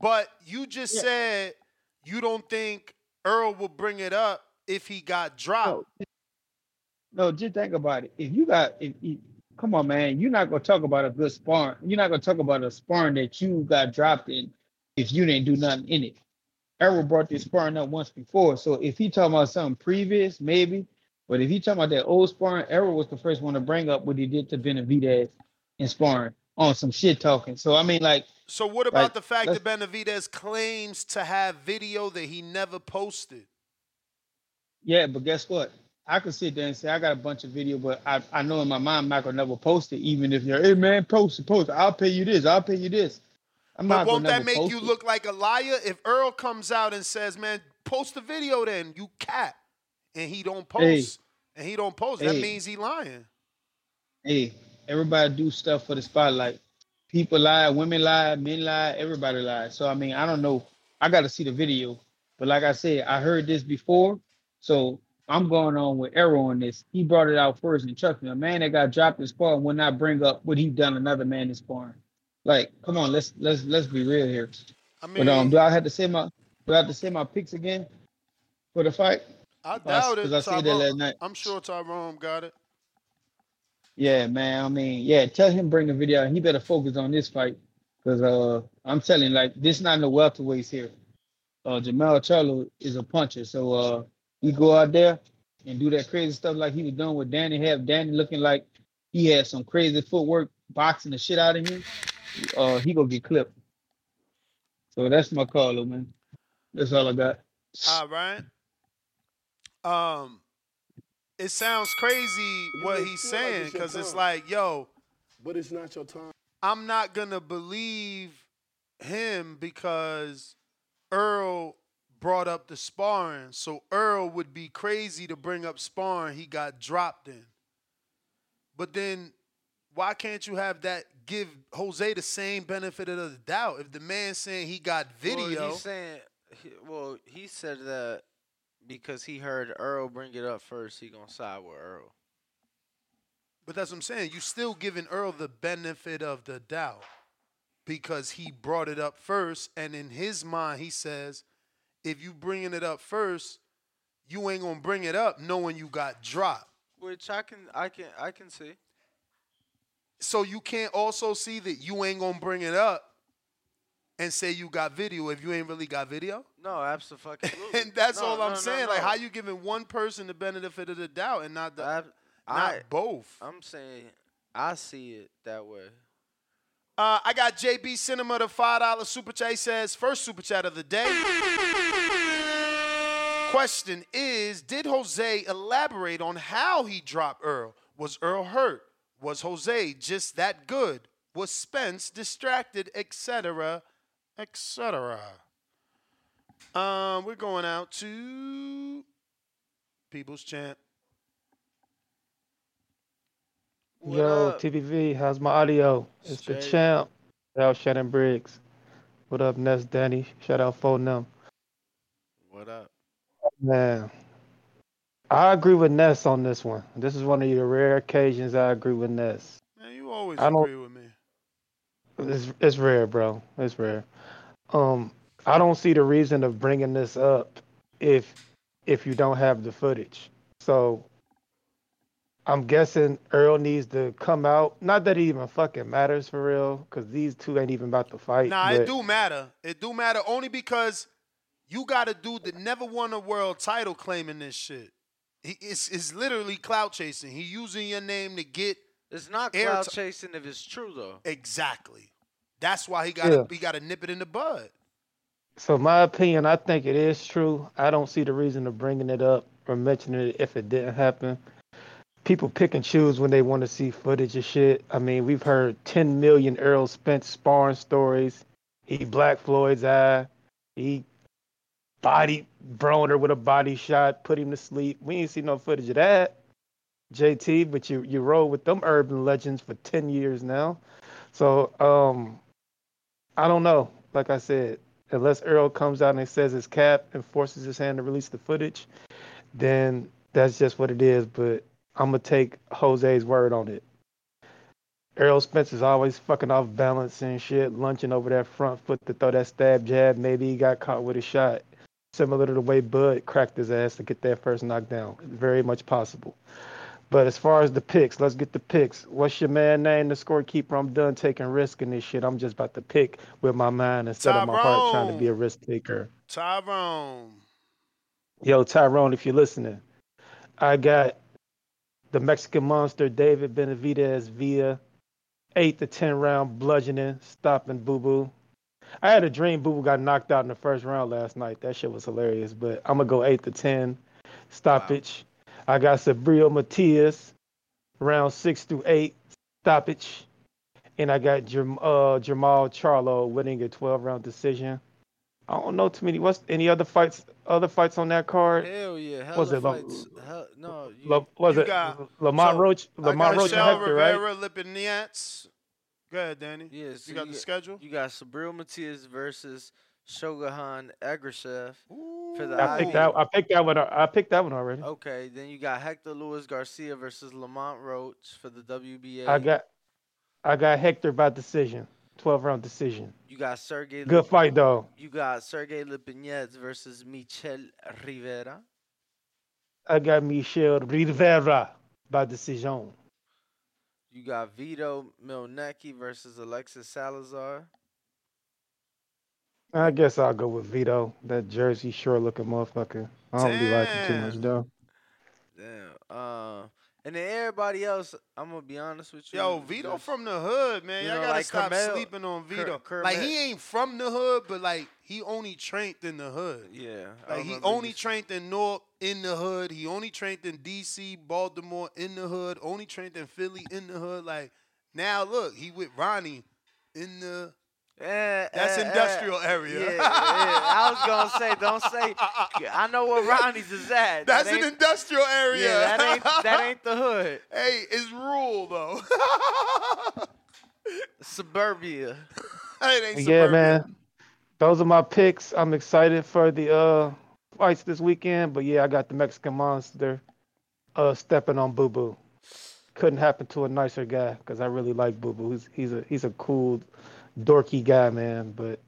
but you just Yeah. said you don't think Errol will bring it up if he got dropped. No, just think about it. If you got, if, if come on, man, you're not gonna talk about a good sparring. You're not gonna talk about a sparring that you got dropped in if you didn't do nothing in it. Errol brought this sparring up once before, so if he talking about something previous, maybe. But if he talking about that old sparring, Errol was the first one to bring up what he did to Benavidez in sparring on some shit talking. So I mean, like So what about Like, the fact that Benavidez claims to have video that he never posted? Yeah, but guess what? I could sit there and say I got a bunch of video, but I, I know in my mind Michael never post it, even if you're, hey man, post it, post it. I'll pay you this, I'll pay you this. I'm But won't that make you it. look like a liar if Errol comes out and says, "Man, post the video then, you cat," and he don't post, Hey. and he don't post? That means he lying. Hey, everybody do stuff for the spotlight. People lie, women lie, men lie, everybody lies. So I mean, I don't know. I got to see the video, but like I said, I heard this before, so I'm going on with Errol on this. He brought it out first, and trust me, a man that got dropped in sparring will not bring up what he done another man in sparring. Like, come on, let's let's let's be real here. I But um, mean- do I have to say my do I have to say my picks again for the fight? I I- doubt it. 'cause I said that last night. I'm sure Tyrone got it. Yeah, man. I mean, yeah, tell him bring the video. He better focus on this fight. Cause uh I'm telling like this not no welterweights here. Uh Jermall Charlo is a puncher. So uh he go out there and do that crazy stuff like he was doing with Danny, have Danny looking like he had some crazy footwork, boxing the shit out of him. Uh he gonna get clipped. So that's my call, though, man. That's all I got. All right. Um, it sounds crazy what may he's feel like saying it's your because it's time. like, yo, But it's not your time. I'm not gonna believe him because Errol brought up the sparring. So Errol would be crazy to bring up sparring he got dropped in. But then why can't you have that give Jose the same benefit of the doubt? If the man's saying he got video, Well, he's saying, he, well, he said that because he heard Errol bring it up first, he gonna side with Errol. But that's what I'm saying. You still giving Errol the benefit of the doubt because he brought it up first, and in his mind, he says, if you bringing it up first, you ain't gonna bring it up knowing you got dropped. Which I can, I can, I can see. So you can't also see that you ain't gonna bring it up and say you got video if you ain't really got video. No, absolutely. And that's No, all I'm no, no, saying. Like, how you giving one person the benefit of the doubt and not the not I- both? I'm saying I see it that way. Uh, I got JB Cinema the five dollar super chat. He says first super chat of the day. Question is: Did Jose elaborate on how he dropped Errol? Was Errol hurt? Was Jose just that good? Was Spence distracted, etc., etc.? Um, we're going out to People's Champ. Yo, TBV, how's my audio? It's the champ. Shout out Shannon Briggs. What up, Ness Danny? Shout out Phone What up? Man, I agree with Ness on this one. This is one of the rare occasions I agree with Ness. Man, you always I agree with me. It's it's rare, bro. It's rare. Um, I don't see the reason of bringing this up if if you don't have the footage. So I'm guessing Errol needs to come out. Not that it even fucking matters for real, because these two ain't even about to fight. Nah, but it do matter. It do matter only because you got a dude that never won a world title claiming this shit. He, it's, it's literally cloud chasing. He using your name to get. It's not air cloud ti- chasing if it's true though. Exactly. That's why he got Yeah. he got to nip it in the bud. So my opinion, I think it is true. I don't see the reason of bringing it up or mentioning it if it didn't happen. People pick and choose when they want to see footage of shit. I mean, we've heard 10 million Errol Spence sparring stories. He Black Floyd's eye. He body Broner with a body shot, put him to sleep. We ain't see no footage of that. JT, but you you roll with them urban legends for 10 years now. So um I don't know. Like I said, unless Errol comes out and says his cap and forces his hand to release the footage, then that's just what it is. But I'm gonna take Jose's word on it. Errol Spence is always fucking off balance and shit, lunching over that front foot to throw that stab jab. Maybe he got caught with a shot, similar to the way Bud cracked his ass to get that first knockdown. Very much possible. But as far as the picks, let's get the picks. What's your man name? The scorekeeper. I'm done taking risk in this shit. I'm just about to pick with my mind instead of my heart trying to be a risk taker. Tyrone. Yo, Tyrone, if you're listening, I got the Mexican monster David Benavidez via eight to ten round bludgeoning, stopping Boo Boo. I had a dream Boo got knocked out in the first round last night. That shit was hilarious. But I'm gonna go eight to ten stoppage. I got Subriel Matias round six through eight stoppage, and I got Jam- uh, Jermall Charlo winning a 12 round decision. I don't know too many. What's any other fights? Other fights on that card? Hell yeah, Was it La- fights. Hell, no, you, La- was it got- Lamont so, Roach? Lamont Roach and Hector, right? Rivera, Lipinets. Go ahead, Danny. Yeah, so you got the got- schedule? You got Subriel Matias versus Shohjahon Ergashev for the I picked that. I picked that one. I picked that one already. Okay, then you got Hector Luis Garcia versus Lamont Roach for the WBA. I got, I got Hector by decision, 12 round decision. You got Sergey. Good fight though. You got Sergey Lipinets versus Michel Rivera. I got Michel Rivera by decision. You got Vito Mielnicki versus Alexis Salazar. I guess I'll go with Vito. That Jersey Shore looking motherfucker. I don't be liking too much though. Damn. Uh, and then everybody else, I'm gonna be honest with you. Yo, Vito just- from the hood, man. you Y'all know, gotta like stop Carmel- sleeping on Ker- Vito. Kermit- like he ain't from the hood, but like he only trained in the hood. Yeah. Like he only trained in North in the hood. He only trained in DC, Baltimore in the hood. Only trained in Philly in the hood. Like now, look, he with Ronnie in the. Eh, That's eh, eh, industrial area. Yeah, yeah, I was gonna say, don't say. I know where Ronnie's is at. That That's an industrial area. Yeah, that ain't that ain't the hood. hey, it's rural though. Suburbia. it ain't Yeah, suburbia. man. Those are my picks. I'm excited for the uh fights this weekend. But yeah, I got the Mexican monster uh stepping on Boo Boo. Couldn't happen to a nicer guy because I really like Boo Boo. He's he's a he's a cool, dorky guy, man. But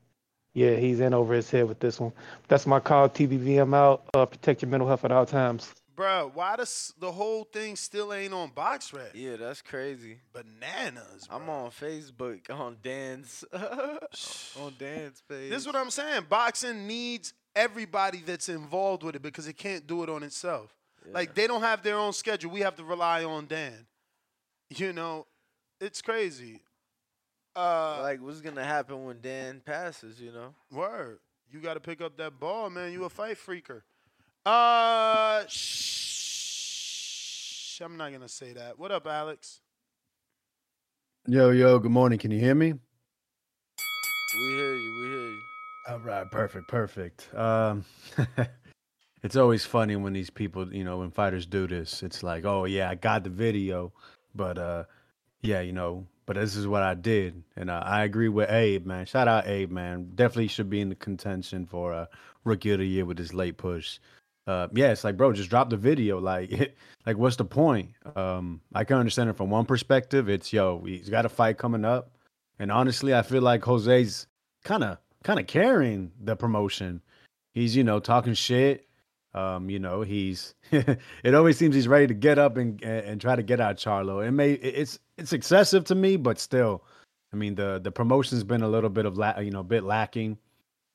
yeah, he's in over his head with this one. That's my call. TBVM out. Uh, protect your mental health at all times. Bruh, why does the whole thing still ain't on BoxRec? Yeah, that's crazy. Bananas. I'm on Facebook on Dan's on Dan's page. This is what I'm saying. Boxing needs everybody that's involved with it because it can't do it on itself. Like they don't have their own schedule. We have to rely on Dan. You know, it's crazy. Uh, like what's gonna happen when Dan passes? You know. Word. You got to pick up that ball, man. You a fight freaker. Uh, shh. I'm not gonna say that. What up, Alex? Yo, yo, good morning. Can you hear me? We hear you. We hear you. All right, perfect, perfect. Um, it's always funny when these people, you know, when fighters do this. It's like, oh yeah, I got the video, but uh, yeah, you know, but this is what I did, and uh, I agree with Abe, man. Shout out Abe, man. Definitely should be in the contention for uh, rookie of the year with this late push. Uh, yeah, it's like, bro, just drop the video. Like, like, what's the point? Um, I can understand it from one perspective. It's yo, he's got a fight coming up, and honestly, I feel like Jose's kind of kind of carrying the promotion. He's you know talking shit. Um, you know he's. it always seems he's ready to get up and and, and try to get out Charlo. It may it's it's excessive to me, but still, I mean the the promotion's been a little bit of la- you know a bit lacking.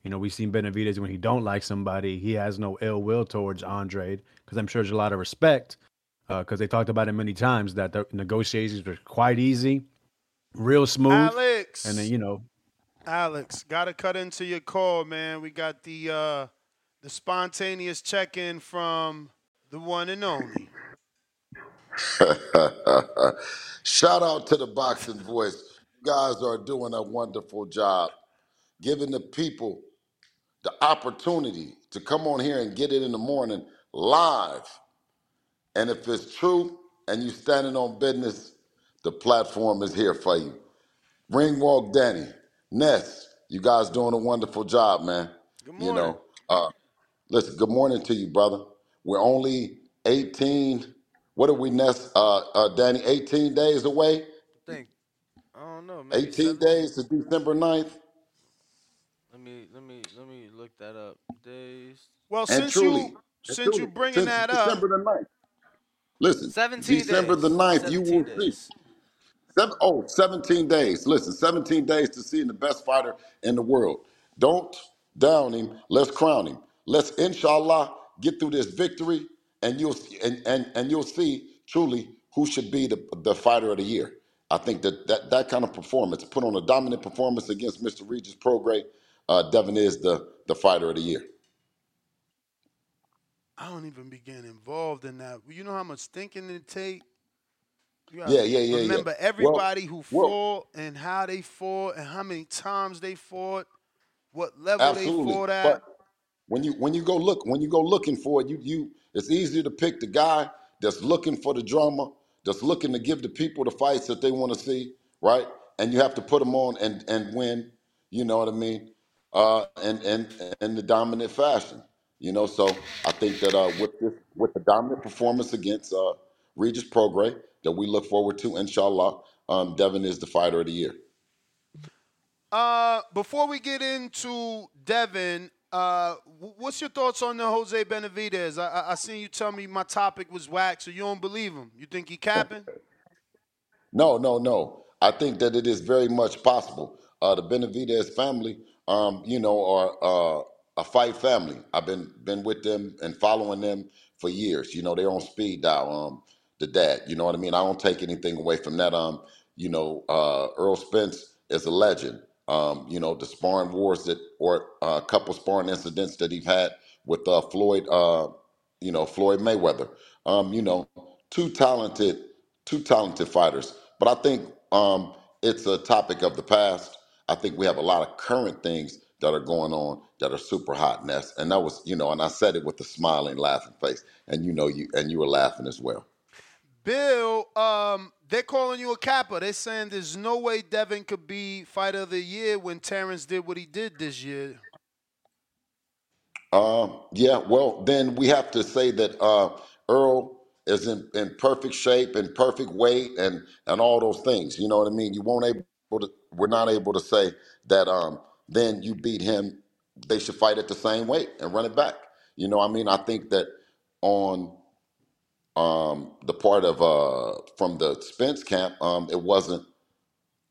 You know, we've seen Benavidez when he don't like somebody, he has no ill will towards Andrade because I'm sure there's a lot of respect because they talked about it many times that the negotiations were quite easy, real smooth, Alex. and then you know Alex, gotta cut into your call, man. We got the uh the spontaneous check-in from the one and only. Shout out to the boxing voice. You guys are doing a wonderful job, giving the people the opportunity to come on here and get it in the morning live. And if it's true and you're standing on business, the platform is here for you. Ringwalk Danny, Ness, you guys doing a wonderful job, man. Good morning. You know, uh, listen, good morning to you, brother. We're only 18, what are we, Ness, uh, uh, Danny, 18 days away? I think I don't know. Maybe 18 days to December 9th? Let me let me let me look that up. Days. Well, And since truly, you and since truly, you bringing since that up, December the 9th. Listen, 17 December days. the 9th, you 17 will see. Seven, oh, 17 days. Listen, 17 days to seeing the best fighter in the world. Don't down him. Let's crown him. Let's, inshallah, get through this victory, and you'll see, and, and, and you'll see truly who should be the, the fighter of the year. I think that that, that kind of performance, put on a dominant performance against Mr. Regis Prograis, uh, Devin is the the fighter of the year. I don't even be getting involved in that. You know how much thinking it take. You gotta Yeah, yeah, yeah, yeah. Remember Well, everybody who well, fought and how they fought and how many times they fought, what level they absolutely. fought at. When you when you go look when you go looking for it, you you it's easier to pick the guy that's looking for the drama, that's looking to give the people the fights that they want to see, right? And you have to put them on and and win. You know what I mean? Uh, and and in the dominant fashion. You know, so I think that uh, with this with the dominant performance against uh, Regis Prograis that we look forward to, inshallah, um, Devin is the fighter of the year. Uh, before we get into Devin, uh, what's your thoughts on the Jose Benavidez? I, I, I seen you tell me my topic was whack, so you don't believe him. You think he capping? No, no, no. I think that it is very much possible. Uh, the Benavidez family, um, you know, are uh, a fight family. I've been been with them and following them for years. You know, they're on speed dial. Um, the dad, you know what I mean. I don't take anything away from that. Um, you know, uh, Errol Spence is a legend. Um, you know, the sparring wars that or a uh, couple sparring incidents that he's had with uh, Floyd, uh, you know, Floyd Mayweather. Um, you know, two talented, two talented fighters. But I think um, it's a topic of the past. I think we have a lot of current things that are going on that are super hot, Ness. And that was, you know, and I said it with a smiling, laughing face, and you know, you and you were laughing as well. Bill, um, they're calling you a capper. They're saying there's no way Devin could be fighter of the year when Terrence did what he did this year. Um, yeah, well, then we have to say that uh, Errol is in, in perfect shape and perfect weight and and all those things. You know what I mean? You won't able to. We're not able to say that. Um, then you beat him. They should fight at the same weight and run it back. You know, what I mean, I think that on um, the part of uh, from the Spence camp, um, it wasn't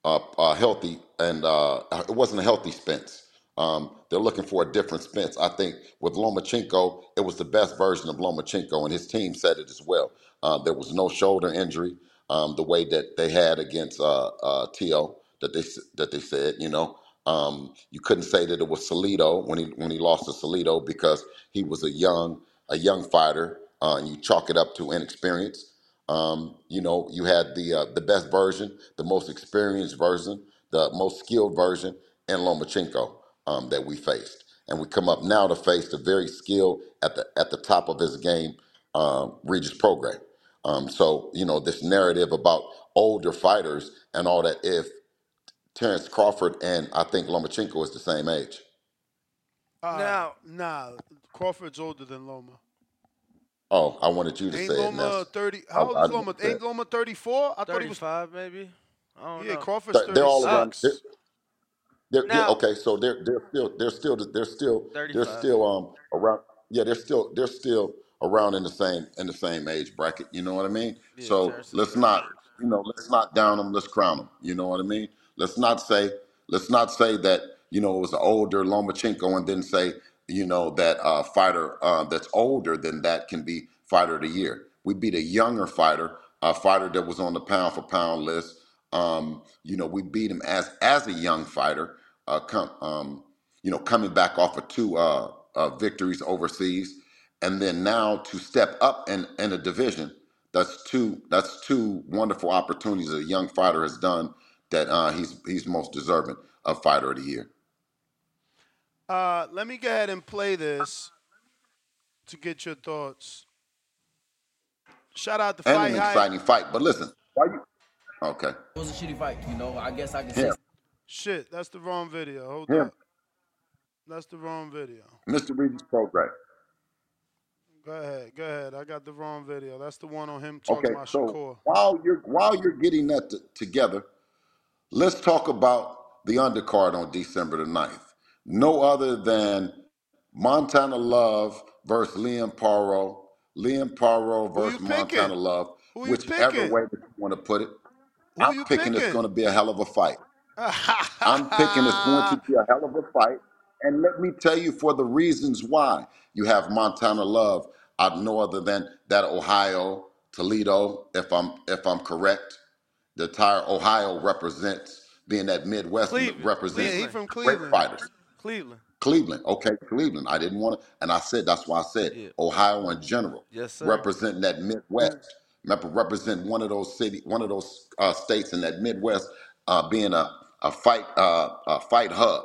uh, uh, healthy, and uh, it wasn't a healthy Spence. Um, they're looking for a different Spence. I think with Lomachenko, it was the best version of Lomachenko, and his team said it as well. Uh, there was no shoulder injury um, the way that they had against uh, uh, Tio that they that they said. You know, um, you couldn't say that it was Salido when he when he lost to Salido because he was a young a young fighter, uh, and you chalk it up to inexperience. Um, you know, you had the uh, the best version, the most experienced version, the most skilled version in Lomachenko um, that we faced, and we come up now to face the very skilled at the at the top of his game, um, Regis Prograis. Um, so you know this narrative about older fighters and all that. If Terrence Crawford and I think Lomachenko is the same age. Uh, Now- nah, Crawford's older than Loma. Oh, I wanted you to Ain't say it. Loma Ness. thirty? How old I is Loma? say Ain't. Loma thirty four? I thought he was. 35 maybe. I don't Yeah, know. Crawford's They're, thirty they're all around. They're, they're, they're- Now- okay, so they're they're still they're still they're still they're 35. still um around. Yeah, they're still they're still around in the same in the same age bracket. You know what I mean? Yeah, so Terrence is let's not you know let's not down them. Let's crown them. You know what I mean? Let's not say let's not say that you know it was an older Lomachenko and then say you know that uh, fighter uh, that's older than that can be fighter of the year. We beat a younger fighter, a fighter that was on the pound for pound list. Um, you know, we beat him as as a young fighter, uh, come, um, you know, coming back off of two uh, uh, victories overseas, and then now to step up in in a division. That's two. That's two wonderful opportunities a young fighter has done that uh, he's he's most deserving of fighter of the year. Uh, let me go ahead and play this to get your thoughts. Shout out to And Fight an Hype. exciting fight. But listen, why you? Okay. It was a shitty fight, you know. I guess I can say Shit, that's the wrong video. Hold here, up. That's the wrong video. Mr. Regis Prograis. Go ahead, go ahead. I got the wrong video. That's the one on him talking Okay, about so Shakur. while you're while you're getting that t- together, let's talk about the undercard on December the 9th. No other than Montana Love versus Liam Paro. Liam Paro Who you versus Montana? Love, Who you whichever picking? way that you want to put it. Who I'm you picking it's picking? going to be a hell of a fight. I'm picking it's going to be a hell of a fight. And let me tell you for the reasons why. You have Montana Love out no other than that Ohio, Toledo, if I'm if I'm correct. the entire Ohio represents being that Midwest Cleveland. represents Yeah, he from great Cleveland. fighters. Cleveland. Cleveland, okay, Cleveland. I didn't want to, and I said that's why I said Yeah. Ohio in general, Yes, sir. representing that Midwest, Rep- represent one of those city, one of those uh, states in that Midwest, uh, being a a fight uh, a fight hub.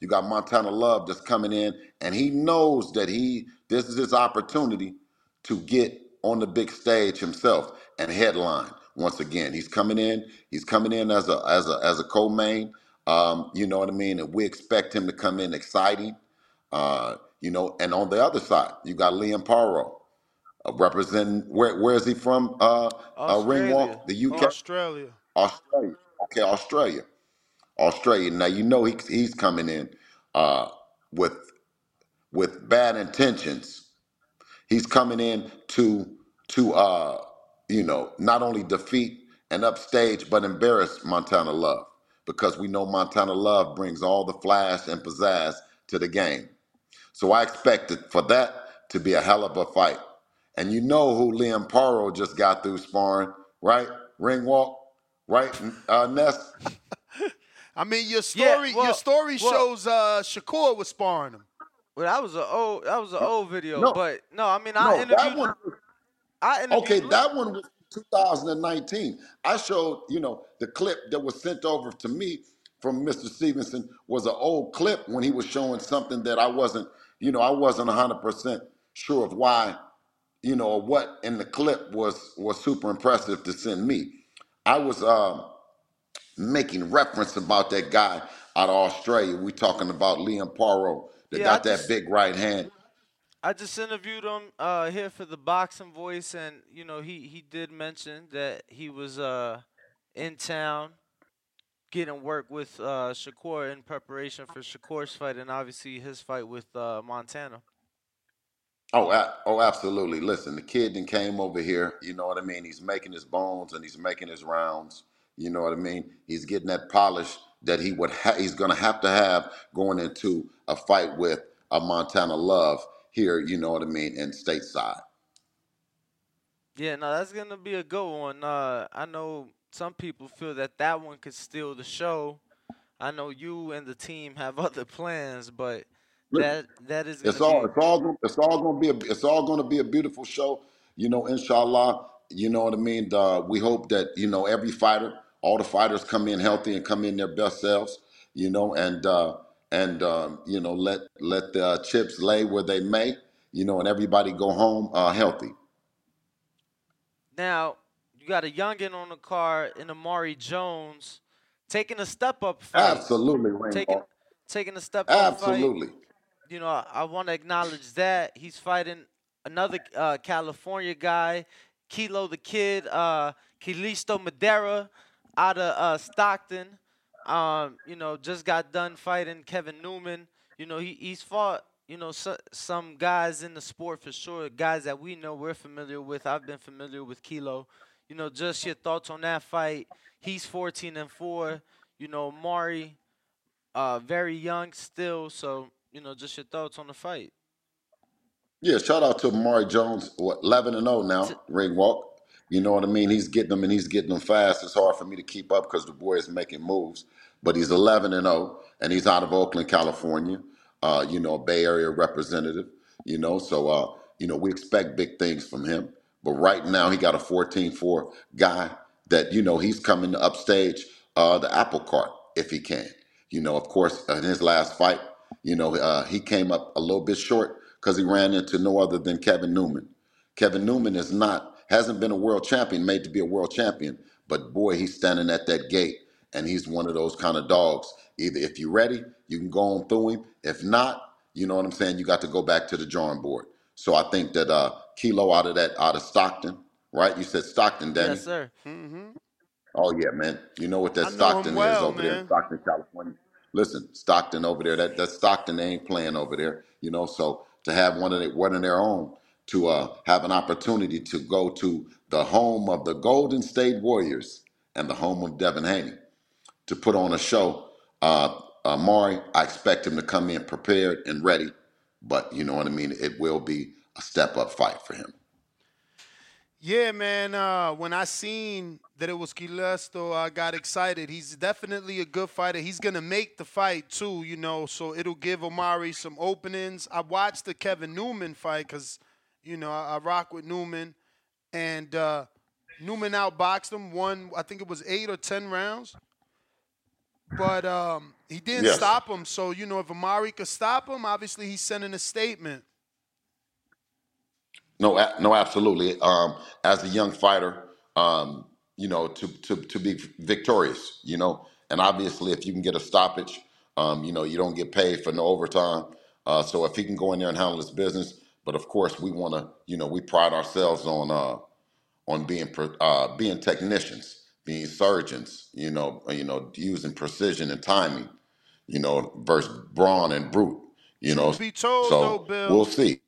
You got Montana Love just coming in, and he knows that he this is his opportunity to get on the big stage himself and headline once again. He's coming in. He's coming in as a as a as a co-main. Um, you know what I mean? And we expect him to come in exciting. Uh, you know, and on the other side, you got Liam Paro uh, representing. Where where is he from? Uh, uh, Australia. Ringwalk, the UK, Australia. Australia. Okay, Australia, Australia. Now you know he, he's coming in uh, with with bad intentions He's coming in to to uh, you know not only defeat and upstage but embarrass Montana Love because we know Montana Love brings all the flash and pizzazz to the game. So I expected for that to be a hell of a fight. And you know who Liam Paro just got through sparring, right? Ring walk, right? Uh, Ness. I mean, your Yeah, story, your story well- shows uh, Shakur was sparring him. Well, that was a old that was an old video, No. but no, I mean I No, interviewed that one. I interviewed Okay, Lee- that one was 2019. I showed, you know, the clip that was sent over to me from Mr. Stevenson was an old clip when he was showing something that I wasn't, you know, I wasn't 100% sure of why, you know, or what in the clip was was super impressive to send me. I was um, making reference about that guy out of Australia. We talking about Liam Paro that Yeah, I got that just- big right hand. I just interviewed him uh, here for the boxing voice, and you know he he did mention that he was uh, in town getting work with uh, Shakur in preparation for Shakur's fight, and obviously his fight with uh, Montana. Oh, a- oh, absolutely. Listen, the kid then came over here. You know what I mean? He's making his bones and he's making his rounds. You know what I mean? He's getting that polish that he would ha- he's going to have to have going into a fight with a Montana Love here. You know what I mean? In stateside. Yeah, no, that's gonna be a good one. Uh, I know some people feel that that one could steal the show. I know you and the team have other plans, but that that is gonna It's all be it's all it's all going to be a it's all going to be a beautiful show. You know, inshallah. You know what I mean. Uh, we hope that you know every fighter, all the fighters come in healthy and come in their best selves. You know, and uh, and um, you know let let the uh, chips lay where they may. You know, and everybody go home uh, healthy. Now, you got a youngin on the card in Amari Jones taking a step up fight. Absolutely, Rainbow. Taking taking a step up fight. Absolutely. You know, I, I want to acknowledge that he's fighting another uh, California guy, Kilo the Kid, uh, Kilisto Madera, out of uh, Stockton. Um, you know, just got done fighting Kevin Newman. You know, he he's fought. You know, so, some guys in the sport for sure, guys that we know we're familiar with. I've been familiar with Kilo. You know, just your thoughts on that fight. He's 14 and four. You know, Mari, uh, very young still. So, you know, just your thoughts on the fight. Yeah, shout out to Amari Jones, what, 11 and 0 now, ring walk. You know what I mean? He's getting them and he's getting them fast. It's hard for me to keep up because the boy is making moves. But he's 11 and 0, and he's out of Oakland, California. Uh, you know, a Bay Area representative. You know, so uh, you know we expect big things from him. But right now he got a 14-4 guy that you know he's coming to upstage uh, the apple cart if he can. You know, of course, in his last fight, you know, uh, he came up a little bit short because he ran into no other than Kevin Newman. Kevin Newman is not hasn't been a world champion, made to be a world champion, but boy, he's standing at that gate, and he's one of those kind of dogs. Either if you're ready, you can go on through him. If not, you know what I'm saying. You got to go back to the drawing board. So I think that uh, Kilo out of that out of Stockton, right? You said Stockton, Danny. Yes, sir. Mm-hmm. Oh yeah, man. You know what that I know him Stockton is well, over there in man. Stockton, California. Listen, Stockton over there. That that Stockton they ain't playing over there. You know, so to have one of their one of their own to uh, have an opportunity to go to the home of the Golden State Warriors and the home of Devin Haney to put on a show. Uh, uh, Mari, I expect him to come in prepared and ready, but you know what I mean. It will be a step up fight for him. Yeah, man. Uh, when I seen that it was Gilesto, I got excited. He's definitely a good fighter. He's gonna make the fight too, you know. So it'll give Omari some openings. I watched the Kevin Newman fight because, you know, I, I rock with Newman, and uh, Newman outboxed him. Won, I think it was eight or ten rounds. But um, he didn't Yes. stop him. So you know, if Amari could stop him, obviously he's sending a statement. No, no, absolutely. Um, as a young fighter, um, you know, to to to be victorious, you know, and obviously, if you can get a stoppage, um, you know, you don't get paid for no overtime. Uh, so if he can go in there and handle his business, but of course, we want to, you know, we pride ourselves on uh, on being pre- uh, being technicians, being surgeons, you know, uh, you know, using precision and timing, you know, versus brawn and brute, you know. Truth be told, so though, Bill. we'll see.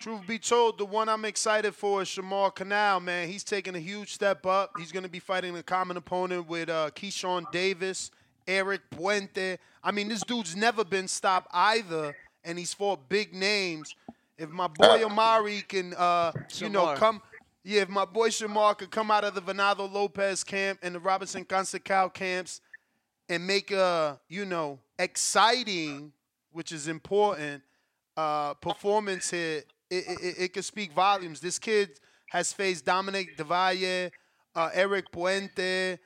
Truth be told, the one I'm excited for is Shamar Canal, man. He's taking a huge step up. He's going to be fighting a common opponent with uh, Keyshawn Davis, Eric Puente. I mean, this dude's never been stopped either, and he's fought big names. If my boy Amari can, uh, you know, come, yeah, if my boy Shamar could come out of the Venado Lopez camp and the Robinson Conceição camps and make a, you know, exciting, which is important, uh, performance here, it, it, it- it could speak volumes. This kid has faced Dominic DeValle, uh, Eric Puente.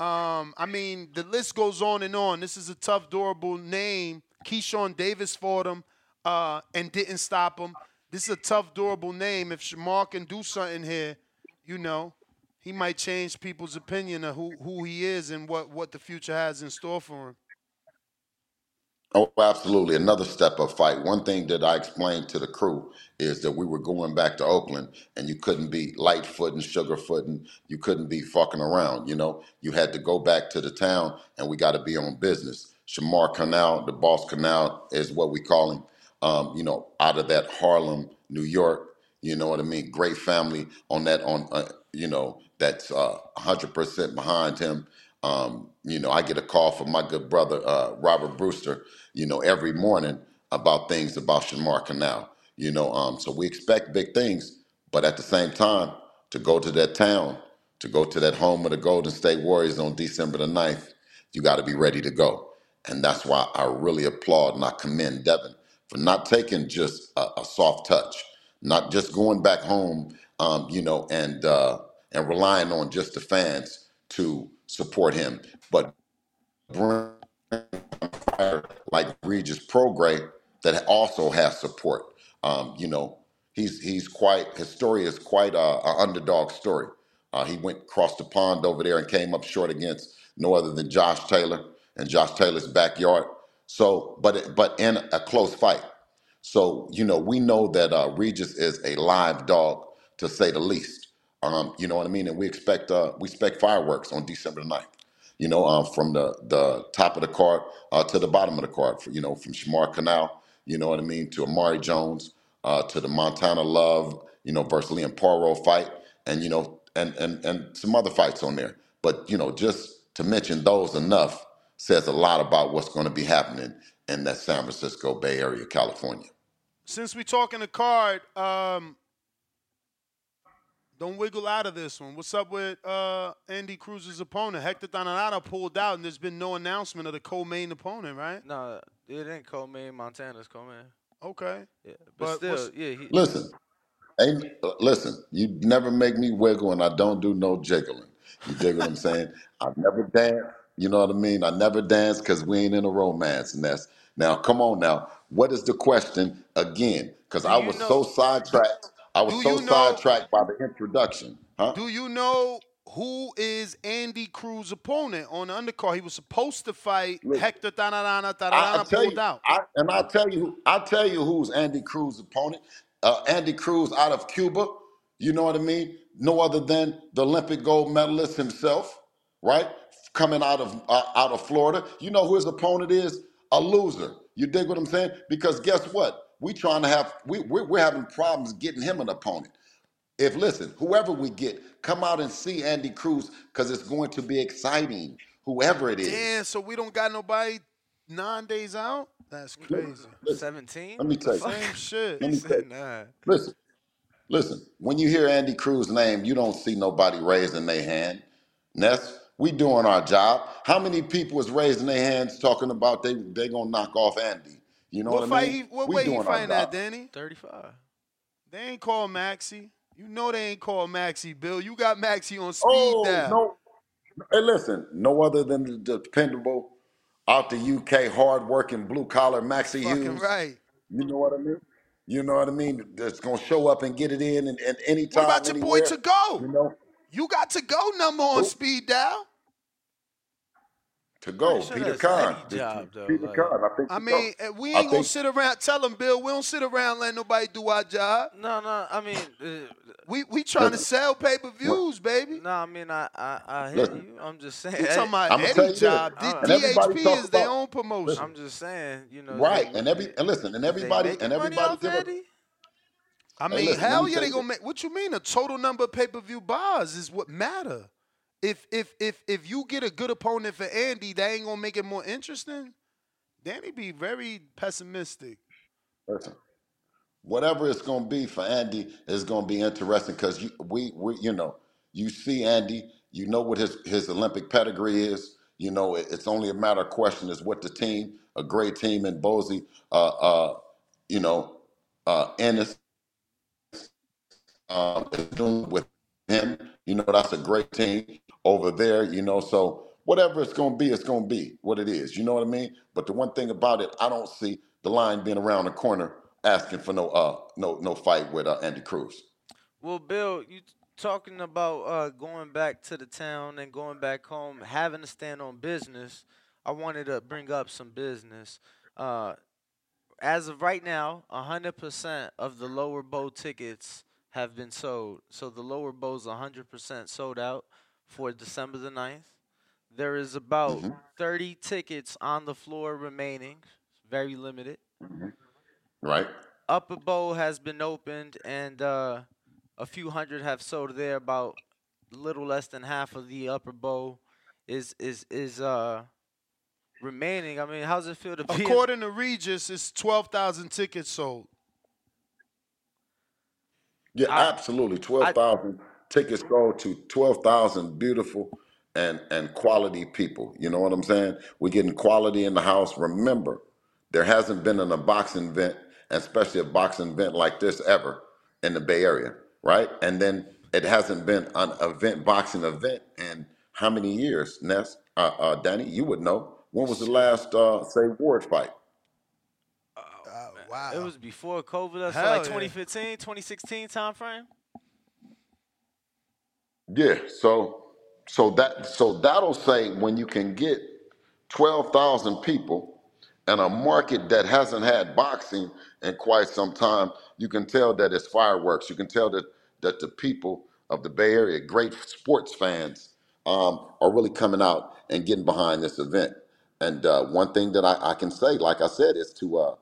Um, I mean, the list goes on and on. This is a tough, durable name. Keyshawn Davis fought him uh, and didn't stop him. This is a tough, durable name. If Shamar can do something here, you know, he might change people's opinion of who, who he is and what, what the future has in store for him. Oh, absolutely. Another step of fight. One thing that I explained to the crew is that we were going back to Oakland and you couldn't be light footing, sugar footing. You couldn't be fucking around, you know? You had to go back to the town and we got to be on business. Shamar Canal, the boss canal is what we call him, um, you know, out of that Harlem, New York, you know what I mean? Great family on that, on, uh, you know, that's uh, 100% behind him. Um, you know, I get a call from my good brother uh, Robert Brewster, you know, every morning about things about Shamar Canal. You know, um, so we expect big things, but at the same time, to go to that town, to go to that home of the Golden State Warriors on December the 9th, you got to be ready to go. And that's why I really applaud and I commend Devin not taking just a, a soft touch, not just going back home, um, you know, and uh, and relying on just the fans to support him, but fighter like Regis Prograis that also has support. Um, you know, he's he's quite his story is quite a, a underdog story. Uh, he went across the pond over there and came up short against no other than Josh Taylor and Josh Taylor's backyard. So, but but in a close fight. So you know, we know that uh, Regis is a live dog to say the least. Um, you know what I mean? And we expect uh, we expect fireworks on December the 9th you know, um, from the, the top of the card uh, to the bottom of the card, for, you know, from Shamar Canal, you know what I mean, to Amari Jones, uh, to the Montana Love, you know, versus Liam Paro fight, and, you know, and, and, and some other fights on there. But, you know, just to mention those enough says a lot about what's going to be happening in that San Francisco Bay Area, California. Since we're talking the card, um, don't wiggle out of this one. What's up with uh, Andy Cruz's opponent? Hector Tanajara pulled out, and there's been no announcement of the co-main opponent, right? No, it ain't co-main. Montana's co-main. Okay. Yeah, but, But still, yeah. He, Listen, ain't, listen, you never make me wiggle and I don't do no jiggling. You dig what I'm saying? I never dance. You know what I mean? I never dance because we ain't in a romance nest. Now, come on now. What is the question again? Because I you was know- so sidetracked. I was do so you know- sidetracked by the introduction. Huh? Do you know who is Andy Cruz's opponent on the undercard? He was supposed to fight Hector Tanajara. I, Tanajara tell pulled you, out. I, and I'll tell you, I'll tell you who's Andy Cruz's opponent. Uh, Andy Cruz out of Cuba. You know what I mean? No other than the Olympic gold medalist himself, right? Coming out of uh, out of Florida. You know who his opponent is? A loser. You dig what I'm saying? Because guess what? We trying to have we we're, we're having problems getting him an opponent. If listen, whoever we get, come out and see Andy Cruz because it's going to be exciting. Whoever it is. Damn, so we don't got nobody nine days out? That's crazy. Seventeen. Let me tell you. Same shit. Let me tell you. Nah. Listen, Listen, when you hear Andy Cruz's name, you don't see nobody raising their hand. Ness, we doing our job. How many people is raising their hands talking about they they gonna knock off Andy? You know what what, I fight? mean? He, what we way he doing our fighting that. Danny? Thirty-five. They ain't call Maxie. You know they ain't call Maxie, Bill. You got Maxie on speed Oh dial. no! Hey, listen, no other than the dependable, out the UK, hard-working, blue-collar Maxie Fucking Hughes. right. You know what I mean? You know what I mean? That's gonna show up and get it in, and, and What anytime, about your boy anywhere. to go? You know, You got to go number on Who? speed dial. to go, sure Peter that's Khan. job, though, Peter like- Khan. I think. I mean, go. eh, we I ain't gonna think- sit around. Tell them, Bill, we don't sit around letting nobody do our job. No, no. I mean, uh, We we trying to sell pay per views, baby. no. I mean, I, I, I hear Listen. you. I'm just saying. You talking about I'ma tell any you this, job? and DHP talk is their own promotion. I'm just saying. You know. right, they- and every and listen, and they everybody making and money everybody I Hey, mean, listen, let hell yeah, they gonna make. What you mean? The total number of pay per view bars is what matter. If if if if you get a good opponent for Andy, that ain't gonna make it more interesting. Danny be very pessimistic. listen, whatever it's gonna be for Andy is gonna be interesting because you we we you know you see Andy, you know what his his Olympic pedigree is. You know it, it's only a matter of question is what the team, a great team in Boise, uh, uh, you know, uh, Ennis is doing with him. You know, that's a great team over there. You know, so whatever it's going to be, it's going to be what it is. You know what I mean? But the one thing about it, I don't see the line being around the corner asking for no uh no no fight with uh, Andy Cruz. Well, Bill, you talking about uh, going back to the town and going back home, having to stand on business. I wanted to bring up some business. Uh, as of right now, 100% of the lower bow tickets have been sold. So the lower bow's 100% sold out for December the 9th. There is about Mhm. 30 tickets on the floor remaining, very limited. Right? Upper Bowl has been opened, and uh, a few hundred have sold there. About a little less than half of the Upper Bowl is is is uh remaining. I mean, how's it feel to be? in- According to Regis, it's twelve thousand tickets sold. Yeah, I- absolutely. Twelve thousand tickets go to twelve thousand beautiful and and quality people. You know what I'm saying? We're getting quality in the house. Remember, there hasn't been an, a boxing event, especially a boxing event like this ever in the Bay Area, right? And then it hasn't been an event boxing event in how many years? Ness, uh, uh, Danny, you would know. When was the last uh, say Ward fight? Wow. It was before COVID. That's Hell like yeah. 2015, 2016 time frame. Yeah, so so that so that'll say when you can get twelve thousand people in a market that hasn't had boxing in quite some time, you can tell that it's fireworks. You can tell that that the people of the Bay Area, great sports fans, um, are really coming out and getting behind this event. And uh, one thing that I, I can say, like I said, is to uh,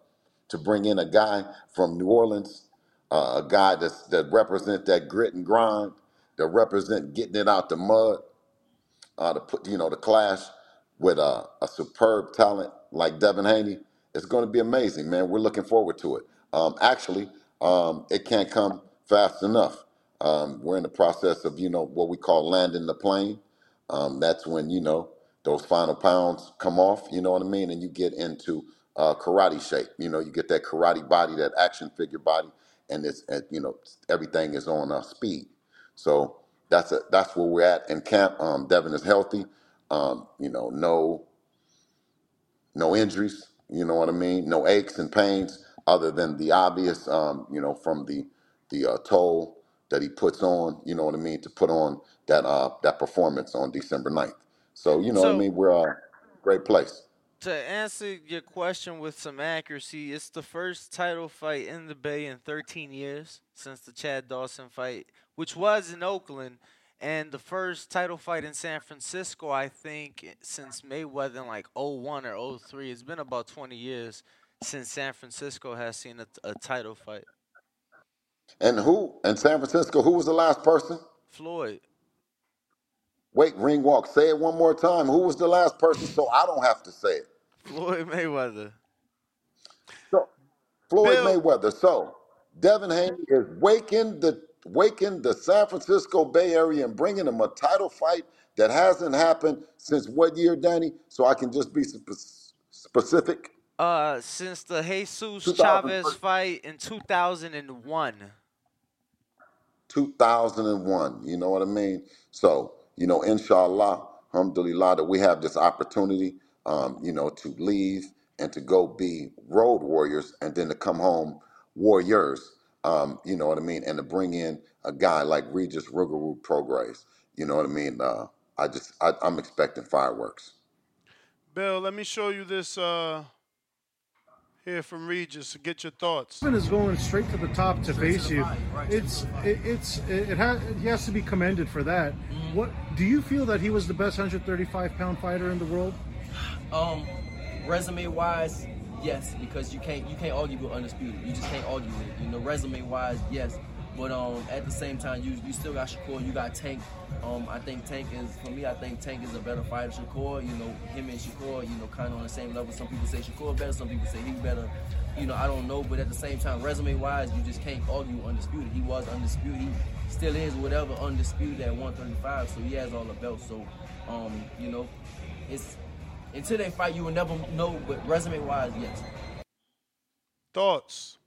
to bring in a guy from New Orleans, uh, a guy that's, that represent that grit and grind, that represent getting it out the mud, uh, to put you know to clash with uh, a superb talent like Devin Haney. It's going to be amazing, man. We're looking forward to it. Um, actually, um, it can't come fast enough. Um, we're in the process of you know what we call landing the plane. Um, that's when you know those final pounds come off. You know what I mean, and you get into uh, karate shape. You know, you get that karate body, that action figure body, and it's and, you know everything is on uh, speed. So that's a that's where we're at in camp. Um, Devin is healthy. Um, you know, no no injuries. You know what I mean? No aches and pains, other than the obvious. Um, you know, from the the uh, toll that he puts on. You know what I mean? To put on that uh, that performance on December 9th. So you know what I So- mean? We're a great place. To answer your question with some accuracy, it's the first title fight in the Bay in 13 years since the Chad Dawson fight, which was in Oakland, and the first title fight in San Francisco, I think, since Mayweather in like 01 or 03. It's been about 20 years since San Francisco has seen a, a title fight. And who in San Francisco? Who was the last person? Floyd. Wait, ring walk. Say it one more time. Who was the last person? So I don't have to say it. Floyd Mayweather. So Floyd Bill- Mayweather. So Devin Haney is waking the waking the San Francisco Bay Area and bringing them a title fight that hasn't happened since what year, Danny? So I can just be spe- specific. Uh, since the Jesus Chavez fight in 2001. 2001. You know what I mean? So, you know, inshallah, alhamdulillah, that we have this opportunity, um, you know, to leave and to go be road warriors and then to come home warriors, um, you know what I mean? And to bring in a guy like Regis Rougarou Prograis. You know what I mean? Uh, I just, I, I'm expecting fireworks. Bill, let me show you this uh, here from Regis to get your thoughts. Devin is going straight to the top to face you. It's it, it's it, it has he has to be commended for that. What do you feel that he was the best 135 pound fighter in the world? Um, resume wise, yes, because you can't you can't argue with undisputed. You just can't argue with it. You know, resume wise, yes. But um, at the same time, you you still got Shakur. You got Tank. Um, I think Tank is for me. I think Tank is a better fighter. Shakur, you know, him and Shakur, you know, kind of on the same level. Some people say Shakur better. Some people say he better. You know, I don't know. But at the same time, resume wise, you just can't argue undisputed. He was undisputed. He still is whatever undisputed at 135. So he has all the belts. So, um, you know, it's until they fight, you will never know. But resume wise, yes. Thoughts?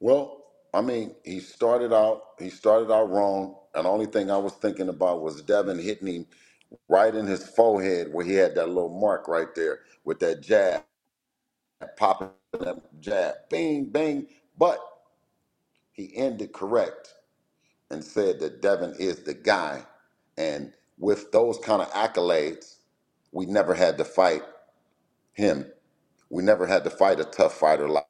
Well, I mean, he started out he started out wrong, and the only thing I was thinking about was Devin hitting him right in his forehead where he had that little mark right there with that jab, popping that jab, bing, bing. But he ended correct and said that Devin is the guy. And with those kind of accolades, we never had to fight him. We never had to fight a tough fighter like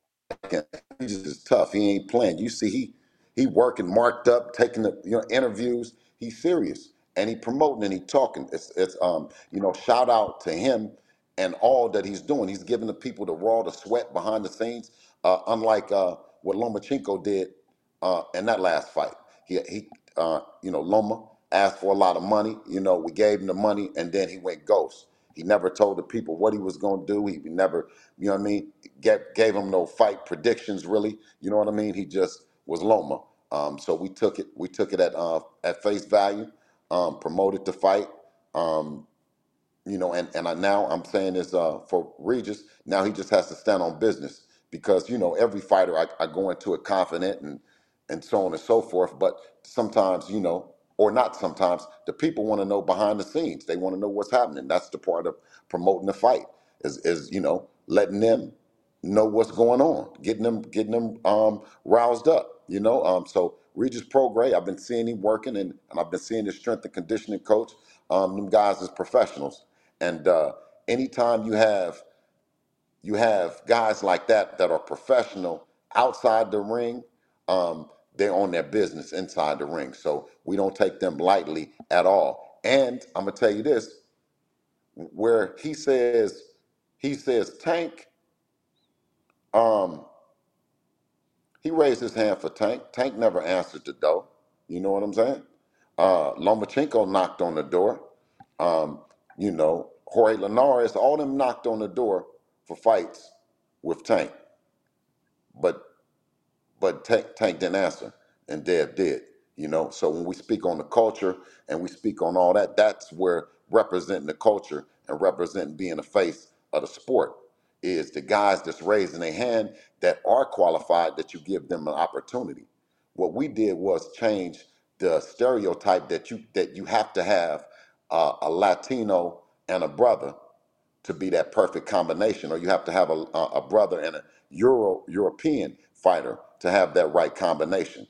him. He's just tough. He ain't playing. You see, he he working, marked up, taking the you know interviews. He's serious and he promoting and he talking. It's it's um you know shout out to him and all that he's doing. He's giving the people the raw, the sweat behind the scenes. Uh, unlike uh, what Lomachenko did uh, in that last fight. He he uh, you know Loma asked for a lot of money. You know we gave him the money and then he went ghost. He never told the people what he was going to do. He never, you know what I mean, gave, gave him no fight predictions really. You know what I mean? He just was Loma. Um, so we took it. We took it at uh, at face value. Um, promoted the fight. Um, you know, and and I now I'm saying this uh, for Regis. Now he just has to stand on business because you know every fighter I, I go into it confident and and so on and so forth. But sometimes you know, or not sometimes, the people want to know behind the scenes. They want to know what's happening. That's the part of promoting the fight is is you know letting them know what's going on, getting them getting them um, roused up. You know, um, so Regis Prograis, I've been seeing him working, and, and I've been seeing his strength and conditioning coach. Um, them guys as professionals, and uh, anytime you have you have guys like that that are professional outside the ring, um, they're on their business inside the ring. So we don't take them lightly at all. And I'm gonna tell you this: where he says he says Tank. Um, He raised his hand for Tank. Tank never answered the door. You know what I'm saying? Uh, Lomachenko knocked on the door. Um, you know, Jorge Linares, all them knocked on the door for fights with Tank. But but Tank, Tank didn't answer, and Dev did. You know, so when we speak on the culture and we speak on all that, that's where representing the culture and representing being the face of the sport is the guys that's raising their hand that are qualified that you give them an opportunity. What we did was change the stereotype that you that you have to have a Latino and a brother to be that perfect combination, or you have to have a, a a brother and a Euro European fighter to have that right combination.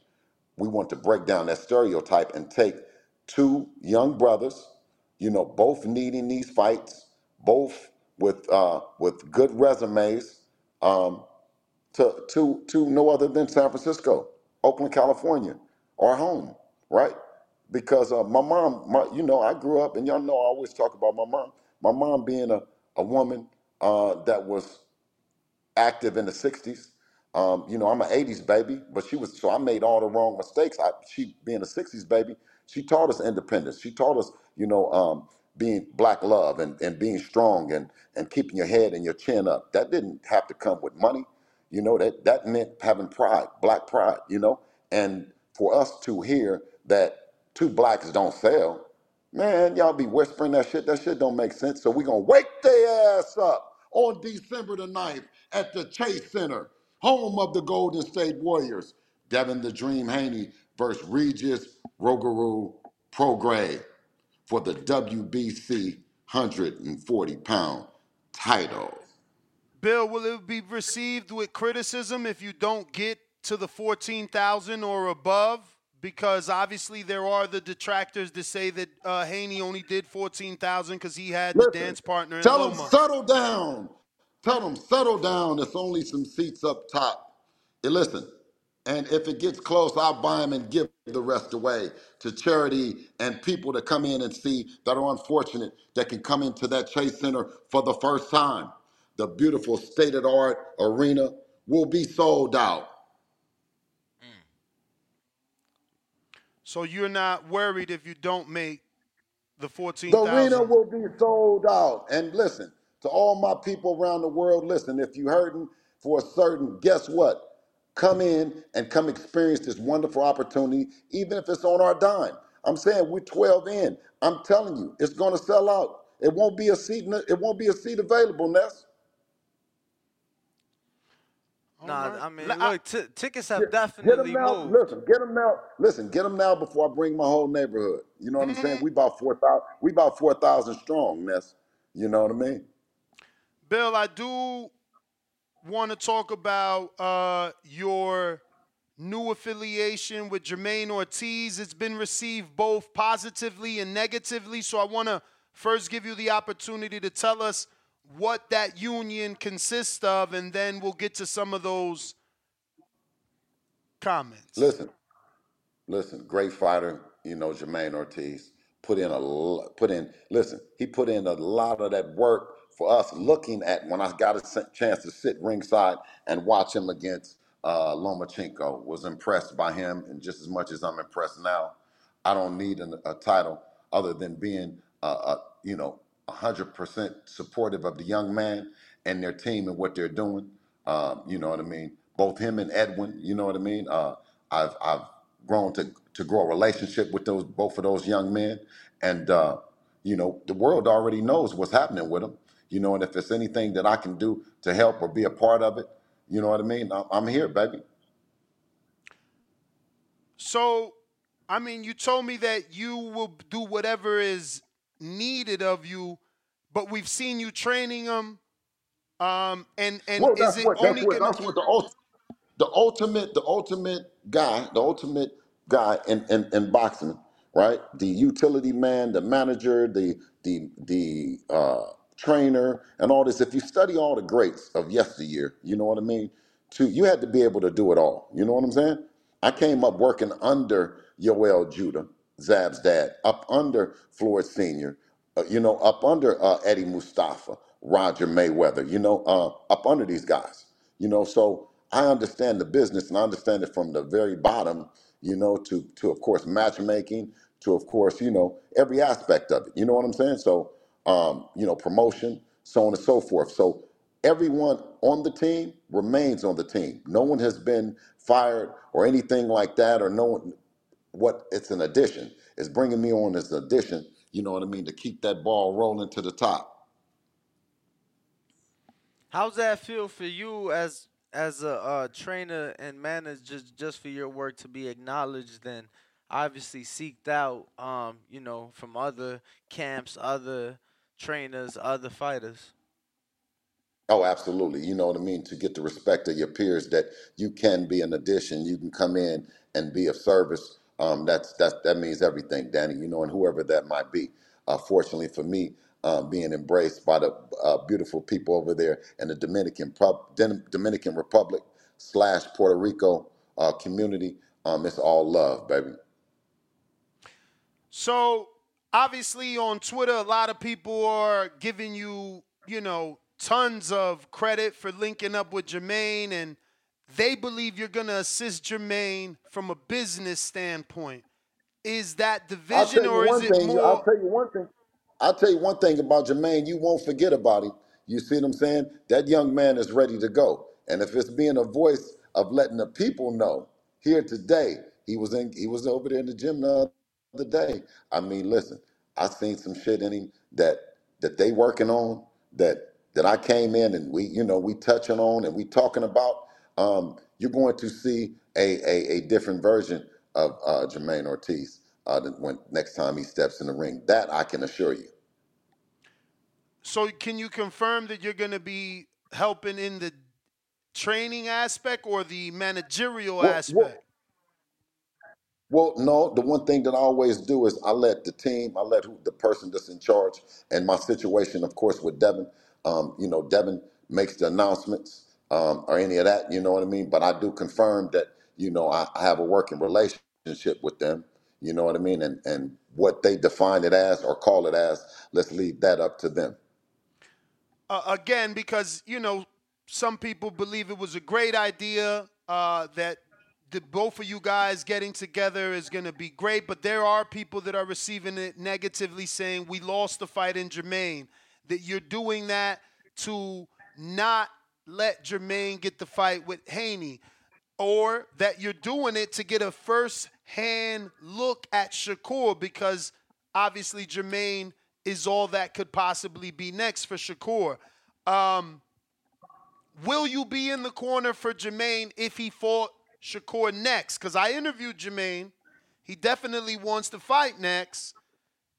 We want to break down that stereotype and take two young brothers, you know, both needing these fights, both with uh, with good resumes, um, to to to no other than San Francisco, Oakland, California, our home, right? Because uh, my mom, my, you know, I grew up, and y'all know I always talk about my mom. My mom being a a woman uh, that was active in the 60s. Um, you know, I'm an 80s baby, but she was, so I made all the wrong mistakes. I, she, being a 60s baby, she taught us independence. She taught us, you know, um, being black love and, and being strong and, and keeping your head and your chin up. That didn't have to come with money. You know that that meant having pride, black pride. You know, and for us to hear that two blacks don't sell, man, y'all be whispering that shit. That shit don't make sense. So we gonna wake their ass up on December the 9th at the Chase Center, home of the Golden State Warriors. Devin the Dream Haney versus Regis Rougarou Prograis for the WBC 140 pound title. Bill, will it be received with criticism if you don't get to the 14,000 or above? Because obviously there are the detractors that say that uh, Haney only did 14,000 because he had the dance partner in Tell Loma. settle down. Tell them settle down. There's only some seats up top. And listen, and if it gets close, I'll buy them and give the rest away to charity and people that come in and see that are unfortunate that can come into that Chase Center for the first time. The beautiful state of the art arena will be sold out. Mm. So you're not worried if you don't make the The 14,000. arena will be sold out. And listen, to all my people around the world, listen, if you're hurting for a certain, guess what? Come in and come experience this wonderful opportunity, even if it's on our dime. I'm saying we're 12 in. I'm telling you, it's going to sell out. It won't be a seat. in the- It won't be a seat available, Ness. Nah, I mean, L- I- look, t- tickets have Get, get definitely them now. moved. Listen, get them now. Listen, get them now before I bring my whole neighborhood. You know what I'm saying? We about four thousand. We about four thousand strong, Ness. You know what I mean? Bill, I do want to talk about uh, your new affiliation with Jermaine Ortiz. It's been received both positively and negatively. So I want to first give you the opportunity to tell us what that union consists of, and then we'll get to some of those comments. Listen, listen. Great fighter. You know Jermaine Ortiz put in a put in. Listen, he put in a lot of that work for us. Looking at when I got a chance to sit ringside and watch him against uh, Lomachenko, was impressed by him, and just as much as I'm impressed now, I don't need an, a title other than being, uh, uh, you know, 100% supportive of the young man and their team and what they're doing. Um, you know what I mean? Both him and Edwin, you know what I mean? Uh, I've, I've grown to, to grow a relationship with those both of those young men. And, uh, you know, the world already knows what's happening with them. You know, and if it's anything that I can do to help or be a part of it, you know what I mean? I'm, I'm here, baby. So, I mean, you told me that you will do whatever is needed of you, but we've seen you training them. Um, and and Well, is that's it what that's only what gonna? that's what the ult- the ultimate the ultimate guy the ultimate guy in, in in boxing right the utility man the manager the the the uh trainer and all this. If you study all the greats of yesteryear you know what i mean? To you had to be able to do it all. You know what i'm saying? I came up working under yoel judah zab's dad up under floyd senior uh, you know up under uh, eddie mustafa roger mayweather you know uh, up under these guys you know? So i understand the business and i understand it from the very bottom you know to to of course matchmaking to of course you know every aspect of it you know what i'm saying? So um you know promotion so on and so forth. So everyone on the team remains on the team. No one has been fired or anything like that or no one what it's an addition. It's bringing me on as an addition you know what i mean to keep that ball rolling to the top. How's that feel for you as as a trainer and manager, just, just for your work to be acknowledged and obviously seeked out, um, you know, from other camps, other trainers, other fighters? Oh, absolutely. You know what I mean? To get the respect of your peers that you can be an addition, you can come in and be of service. Um, that's that's that means everything, Danny. You know, and whoever that might be. Uh, fortunately for me, uh, being embraced by the uh, beautiful people over there in the Dominican Pub- Dominican Republic slash Puerto Rico uh, community, um, it's all love, baby. So obviously on Twitter, a lot of people are giving you, you know, tons of credit for linking up with Jermaine, and they believe you're gonna assist Jermaine from a business standpoint. Is that the I'll vision, or is it thing. I'll tell you one thing. I'll tell you one thing about Jermaine. You won't forget about him. You see what I'm saying? That young man is ready to go. And if it's being a voice of letting the people know here today, he was in he was over there in the gym the other day. I mean, listen, I seen some shit in him that that they working on that that I came in and we you know we touching on and we talking about. Um, you're going to see a a, a different version of uh, Jermaine Ortiz uh, when next time he steps in the ring. That I can assure you. So can you confirm that you're going to be helping in the training aspect or the managerial Well, aspect? Well, no. The one thing that I always do is I let the team, I let who, the person that's in charge, and my situation, of course, with Devin. Um, you know, Devin makes the announcements um, or any of that. You know what I mean. But I do confirm that you know I, I have a working relationship with them. You know what I mean, and and what they define it as or call it as, let's leave that up to them. uh, again because you know some people believe it was a great idea uh, that the both of you guys getting together is going to be great but there are people that are receiving it negatively saying we lost the fight in Jermaine that you're doing that to not let Jermaine get the fight with Haney or that you're doing it to get a first hand look at Shakur because obviously Jermaine is all that could possibly be next for Shakur. Um, will you be in the corner for Jermaine if he fought Shakur next? Because I interviewed Jermaine. He definitely wants to fight next,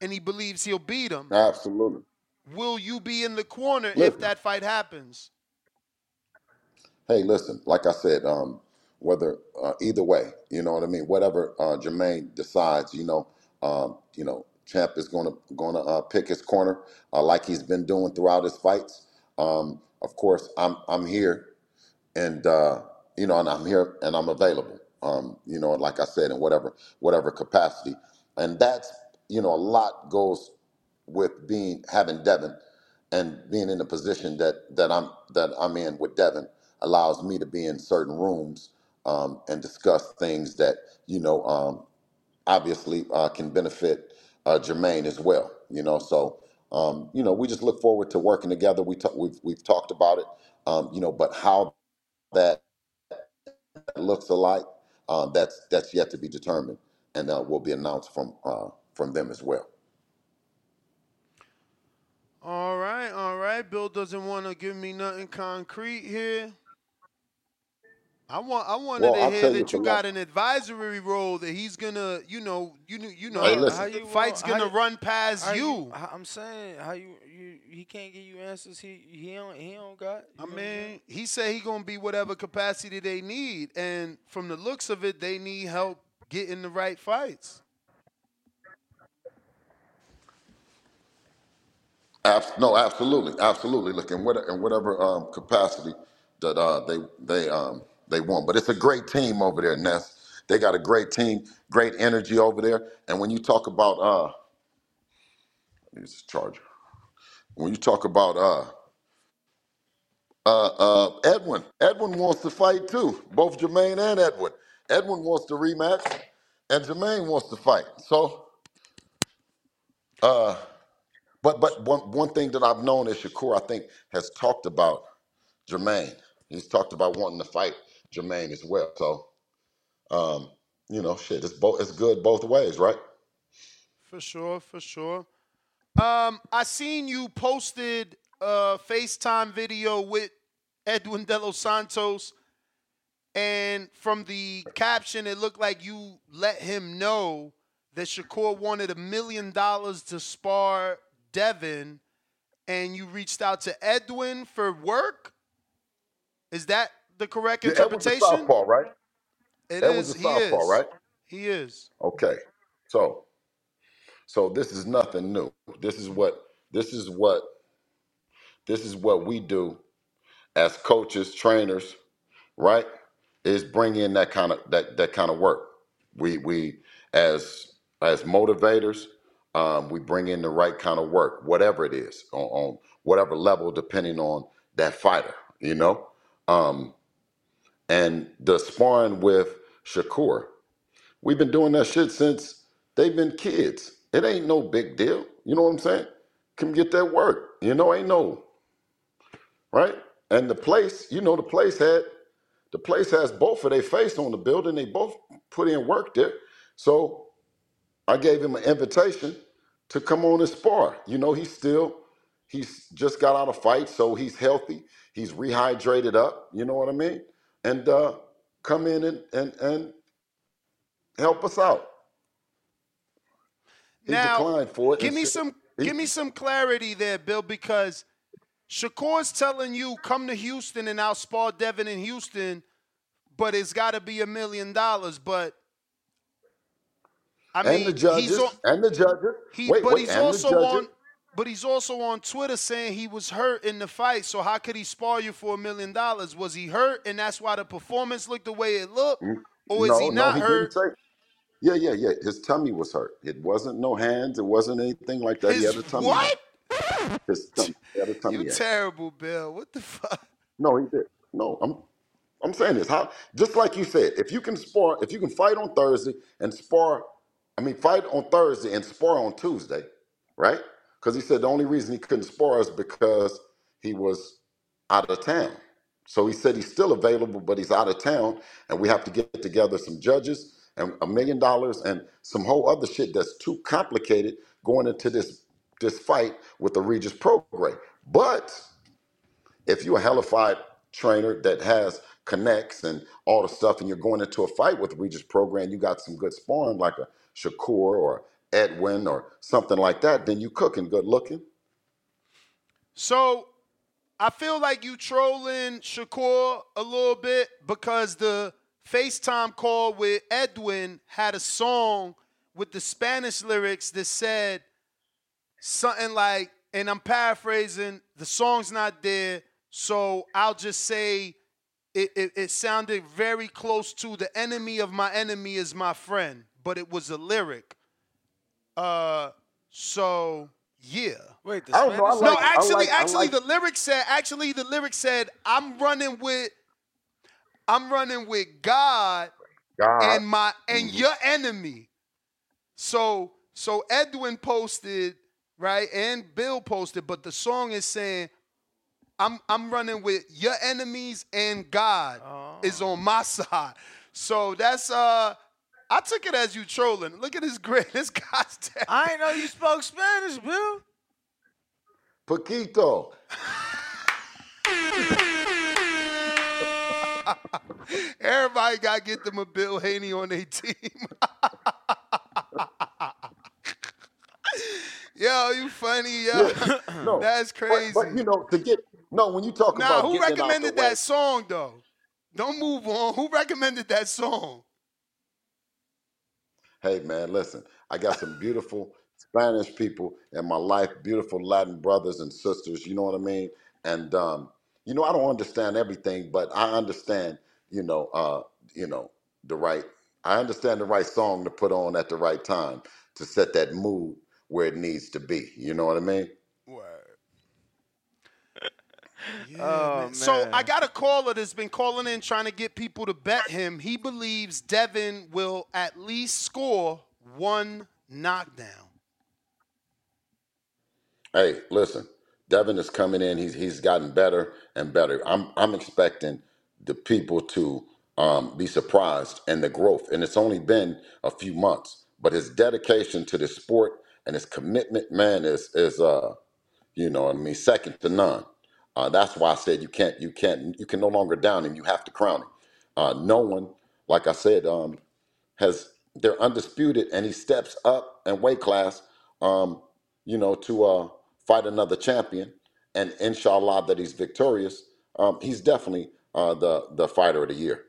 and he believes he'll beat him. Absolutely. Will you be in the corner if that fight happens? hey, listen, like I said, um, whether uh, either way, you know what I mean. Whatever uh, Jermaine decides, you know, um, you know, Champ is going to going to uh, pick his corner uh, like he's been doing throughout his fights. Um, of course, I'm I'm here, and uh, you know, and I'm here and I'm available. Um, you know, like I said, in whatever whatever capacity, and that's you know, a lot goes with being having Devin and being in the position that that I'm that I'm in with Devin allows me to be in certain rooms um, and discuss things that you know um, obviously uh, can benefit uh, Jermaine as well. You know, so um, you know we just look forward to working together. We talk, we've we've talked about it. Um, you know, but how that looks alike, uh, that's that's yet to be determined, and uh, will be announced from uh, from them as well. All right, all right. Bill doesn't want to give me nothing concrete here. I want I wanted Well, to I'll hear tell you that you got an advisory role that he's gonna, you know, you know, you know, Hey. How you fight's want- gonna you- run past how you. I'm saying how you you he can't give you answers. He he don't he don't got. I mean, he said he gonna be whatever capacity they need, and from the looks of it, they need help getting the right fights. No, absolutely, absolutely. Look, in, what, in whatever um, capacity that uh, they they um, they want, but it's a great team over there, Ness. They got a great team, great energy over there. And when you talk about uh, use the charger. When you talk about uh, uh, uh, Edwin, Edwin wants to fight too. Both Jermaine and Edwin. Edwin wants to rematch, and Jermaine wants to fight. So, uh, but but one one thing that I've known is Shakur, I think, has talked about Jermaine. He's talked about wanting to fight Jermaine as well. So, um, you know, shit, it's both it's good both ways, right? For sure, for sure. Um, I seen you posted a FaceTime video with Edwin De Los Santos, and from the caption, it looked like you let him know that Shakur wanted a million dollars to spar Devin, and you reached out to Edwin for work. Is that the correct Yeah, interpretation? southpaw, right? It Edwin's is. a He is. right? He is. Okay. So so this is nothing new. This is what this is what this is what we do as coaches, trainers, right? Is bring in that kind of that that kind of work. We we as as motivators, um, we bring in the right kind of work, whatever it is, on, on whatever level, depending on that fighter, you know. Um, and the sparring with Shakur, we've been doing that shit since they've been kids. It ain't no big deal. You know what I'm saying? Come get that work. You know, ain't no right. and the place, you know, the place had the place has both of their face on the building. They both put in work there. So I gave him an invitation to come on and spar. You know, he's still he's just got out of fight, so he's healthy. He's rehydrated up. You know what I mean? And uh, come in and and and help us out. He Now, declined for it. give me some he- give me some clarity there, Bill, because Shakur's telling you come to Houston and I'll spar Devin in Houston, but it's got to be a million dollars. But I mean, and the judges he's on, and the judges. he, wait, but wait, he's also judges. on, but he's also on Twitter saying he was hurt in the fight. So how could he spar you for a million dollars? Was he hurt, and that's why the performance looked the way it looked, mm, or is no, he not no, he hurt? Yeah, yeah, yeah. His tummy was hurt. It wasn't no hands. It wasn't anything like that. he His had a tummy. what? His tummy. He had a tummy. You terrible, Bill. What the fuck? No, he did. No, I'm I'm saying this. How just like you said, if you can spar, if you can fight on Thursday and spar, I mean fight on Thursday and spar on Tuesday, right? Because he said the only reason he couldn't spar is because he was out of town. So he said he's still available, but he's out of town, and we have to get together some judges and a million dollars and some whole other shit that's too complicated going into this this fight with the Regis program. But if you're a hellified trainer that has connects and all the stuff, and you're going into a fight with Regis program, you got some good sparring like a Shakur or Edwin or something like that, then you cooking good looking. So I feel like you trolling Shakur a little bit because the FaceTime call with Edwin had a song with the Spanish lyrics that said something like, and I'm paraphrasing, the song's not there, so I'll just say it, it, it sounded very close to the enemy of my enemy is my friend, but it was a lyric. Uh, so yeah. Wait, I don't know. I no, like- I actually, like- I actually, like- the lyric said. Actually, the lyric said, "I'm running with, I'm running with God, God. and my and Mm-hmm. your enemy." So, so Edwin posted right, and Bill posted, but the song is saying, "I'm I'm running with your enemies, and God is on my side." So that's uh. I took it as you trolling. Look at his grin. This guy's dead. I didn't know you spoke Spanish, Bill. Poquito. Everybody got to get them a Bill Haney on their team. yo, you funny, yo. No, That's crazy. But, you know, to get no, when you talk now, about who getting it out the recommended way- that song, though? Don't move on. Who recommended that song? Hey man, listen, I got some beautiful Spanish people in my life, beautiful Latin brothers and sisters, you know what I mean? And um, you know, I don't understand everything, but I understand, you know, uh, you know, the right I understand the right song to put on at the right time to set that mood where it needs to be. You know what I mean? Oh, man. So I got a caller that's been calling in trying to get people to bet him. He believes Devin will at least score one knockdown. Hey, listen, Devin is coming in. He's he's gotten better and better. I'm I'm expecting the people to um, be surprised and the growth, and it's only been a few months. But his dedication to the sport and his commitment, man, is is uh, you know, what I mean, second to none. Uh, that's why I said you can't you can't you can no longer down him. You have to crown him. Uh, no one, like I said, um, has they're undisputed, and he steps up in weight class. Um, you know, to uh, fight another champion, and inshallah that he's victorious. Um, he's definitely uh, the the fighter of the year.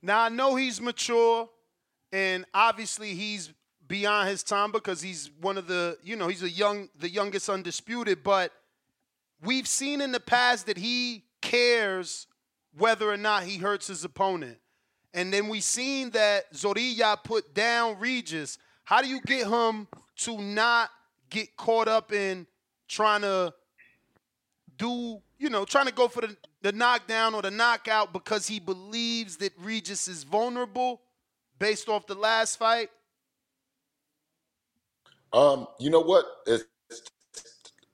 Now I know he's mature, and obviously he's beyond his time because he's one of the you know he's a young the youngest undisputed. But we've seen in the past that he cares whether or not he hurts his opponent, and then we've seen that Zorrilla put down Regis. How do you get him to not get caught up in trying to do, you know, trying to go for the, the knockdown or the knockout because he believes that Regis is vulnerable based off the last fight? Um, you know what? It's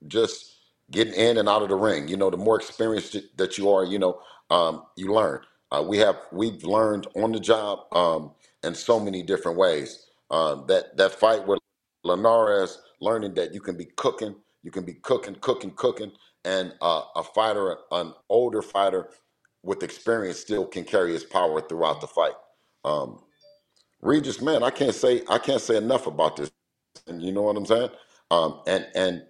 just getting in and out of the ring. You know, the more experienced that you are, you know, um, you learn. Uh, we have we've learned on the job um, in so many different ways. Uh, that that fight with Linares, learning that you can be cooking, you can be cooking, cooking, cooking, and uh, a fighter, an older fighter with experience, still can carry his power throughout the fight. Um, Regis, man, I can't say I can't say enough about this. And you know what I'm saying? Um, and and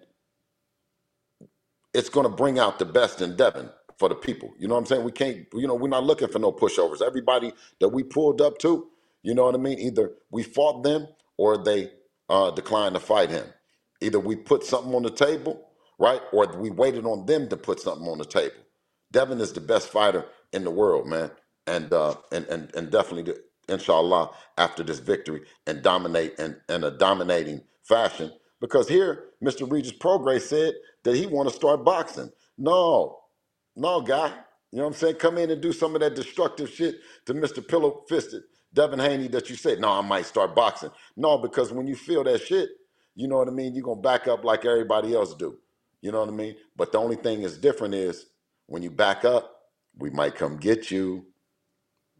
it's going to bring out the best in Devin for the people. You know what I'm saying? We can't, you know, we're not looking for no pushovers. Everybody that we pulled up to, you know what I mean? Either we fought them or they uh, declined to fight him. Either we put something on the table, right? Or we waited on them to put something on the table. Devin is the best fighter in the world, man. And uh, and and and definitely, inshallah, after this victory and dominate and in a dominating fashion. Because here, Mr. Regis Prograis said that he want to start boxing. No, no, guy. You know what I'm saying? Come in and do some of that destructive shit to Mr. Pillow Fisted Devin Haney that you said, no, I might start boxing. No, because when you feel that shit, you know what I mean? You're going to back up like everybody else do. You know what I mean? But the only thing that's different is when you back up, we might come get you.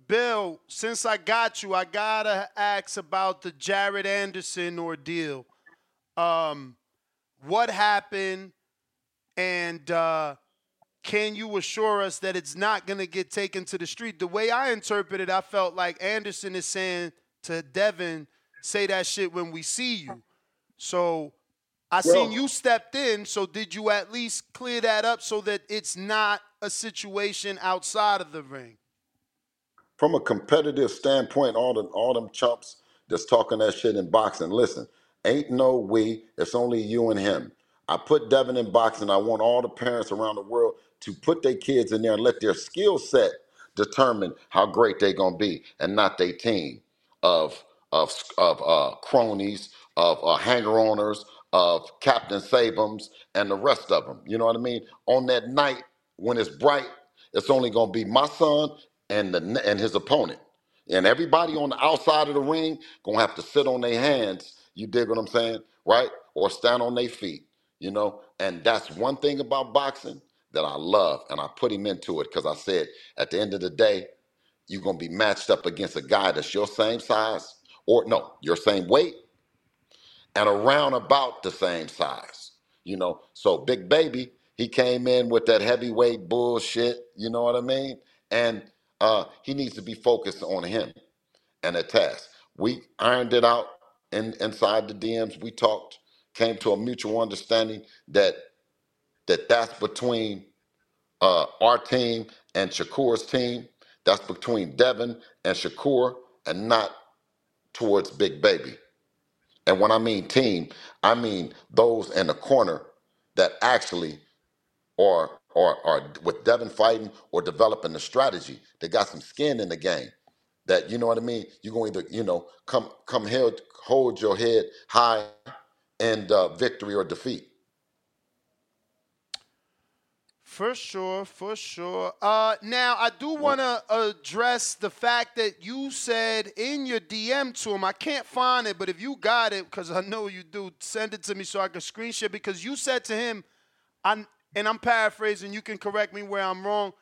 Bill, since I got you, I gotta ask about the Jared Anderson ordeal. Um, what happened, and uh, can you assure us that it's not gonna get taken to the street? The way I interpreted, I felt like Anderson is saying to Devin, "Say that shit when we see you." So I Well- seen you stepped in. So did you at least clear that up so that it's not a situation outside of the ring? from a competitive standpoint, all the all them chumps that's talking that shit in boxing. Listen, ain't no we. It's only you and him. I put Devin in boxing. I want all the parents around the world to put their kids in there and let their skill set determine how great they're gonna be, and not their team of of of uh, cronies, of uh, hanger owners, of Captain Sabums, and the rest of them. You know what I mean? On that night when it's bright, it's only gonna be my son and the and his opponent. And everybody on the outside of the ring gonna have to sit on their hands. You dig what I'm saying, right? Or stand on their feet. You know, and that's one thing about boxing that I love, and I put him into it because I said at the end of the day, you're gonna be matched up against a guy that's your same size, or no, your same weight, and around about the same size. You know, so Big Baby, he came in with that heavyweight bullshit, you know what I mean? And uh, he needs to be focused on him and a task. We ironed it out in, inside the DMs. We talked, came to a mutual understanding that that that's between uh, our team and Shakur's team. That's between Devin and Shakur, and not towards Big Baby. And when I mean team, I mean those in the corner that actually are are are with Devin fighting or developing the strategy. They got some skin in the game. That you know what I mean. You're going to you know come come held hold your head high in uh, victory or defeat. For sure, for sure. Uh, now, I do want to address the fact that you said in your DM to him, I can't find it, but if you got it, because I know you do, send it to me so I can screenshot. Because you said to him, I, and I'm paraphrasing, you can correct me where I'm wrong.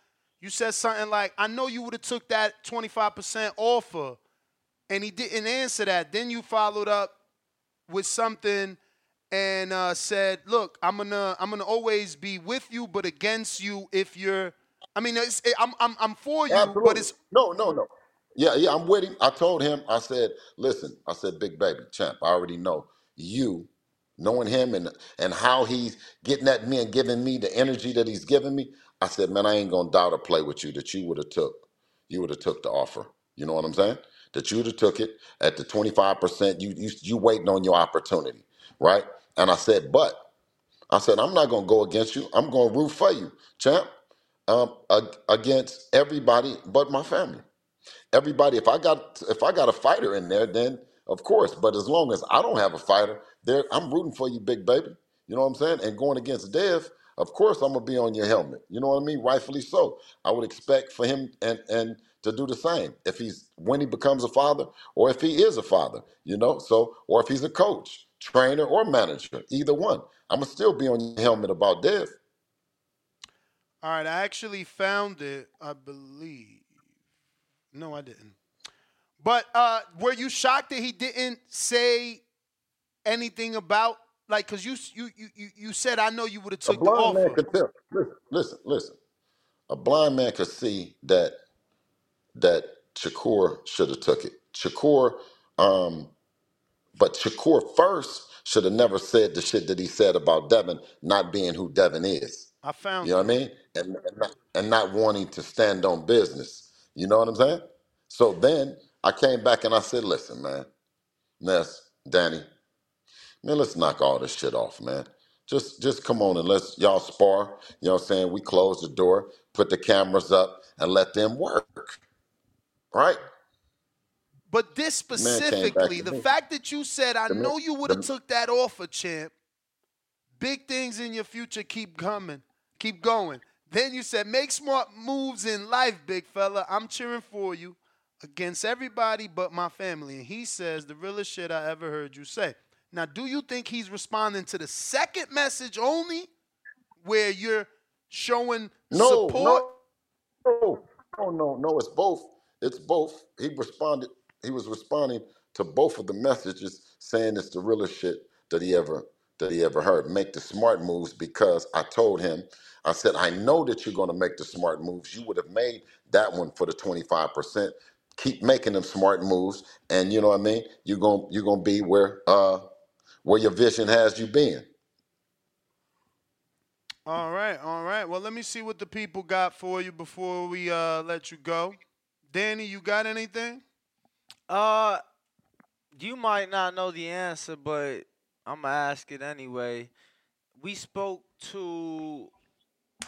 You said something like, I know you would have took that 25% offer. And he didn't answer that. Then you followed up with something and uh, said, "Look, I'm gonna I'm gonna always be with you, but against you if you're. I mean, it's, it, I'm I'm I'm for you, Absolutely. but it's no, no, no. Yeah, yeah, I'm with him. I told him, I said, listen, I said, big baby, champ, I already know you, knowing him and and how he's getting at me and giving me the energy that he's giving me. I said, man, I ain't gonna doubt or play with you that you would have took, you would have took the offer. You know what I'm saying? That you would have took it at the 25%. You you you waiting on your opportunity, right? And I said, but I said, I'm not gonna go against you. I'm gonna root for you, champ, um, ag- against everybody but my family everybody if i got if i got a fighter in there then of course but as long as i don't have a fighter there i'm rooting for you big baby you know what i'm saying and going against dev of course i'm gonna be on your helmet you know what i mean rightfully so i would expect for him and and to do the same if he's when he becomes a father or if he is a father you know so or if he's a coach trainer or manager either one i'm gonna still be on your helmet about this. All right, I actually found it, I believe. No, I didn't. But uh were you shocked that he didn't say anything about like cuz you you you you- you said I know you would have A took the blind man offer. could tell. Listen, listen, listen. A blind man could see that that Shakur should have took it. Shakur, um, but Shakur first should have never said the shit that he said about Devin not being who Devin is. I found You know what I mean? And and not, and not wanting to stand on business. You know what I'm saying? So then I came back and I said, listen, man, Ness, Danny, man, let's knock all this shit off, man. Just just come on and let's y'all spar. You know what I'm saying? We close the door, put the cameras up, and let them work. Right? But this man came back specifically, to the me. fact that you said I The man, know you would have the, took that offer, champ. Big things in your future keep coming, keep going. Then you said make smart moves in life, big fella. I'm cheering for you against everybody but my family. And he says the realest shit I ever heard you say. Now, do you think he's responding to the second message only, where you're showing no, support? no, no, no, no. It's both. It's both. He responded. He was responding to both of the messages, saying it's the realest shit that he ever that he ever heard. Make the smart moves because I told him. I said, I know that you're going to make the smart moves. You would have made that one for the 25 percent. Keep making them smart moves, and you know what I mean. You're gonna you're gonna be where uh where your vision has you been. All right, all right. Well, let me see what the people got for you before we uh, let you go. Danny, you got anything? Uh, you might not know the answer, but I'm gonna ask it anyway. We spoke to,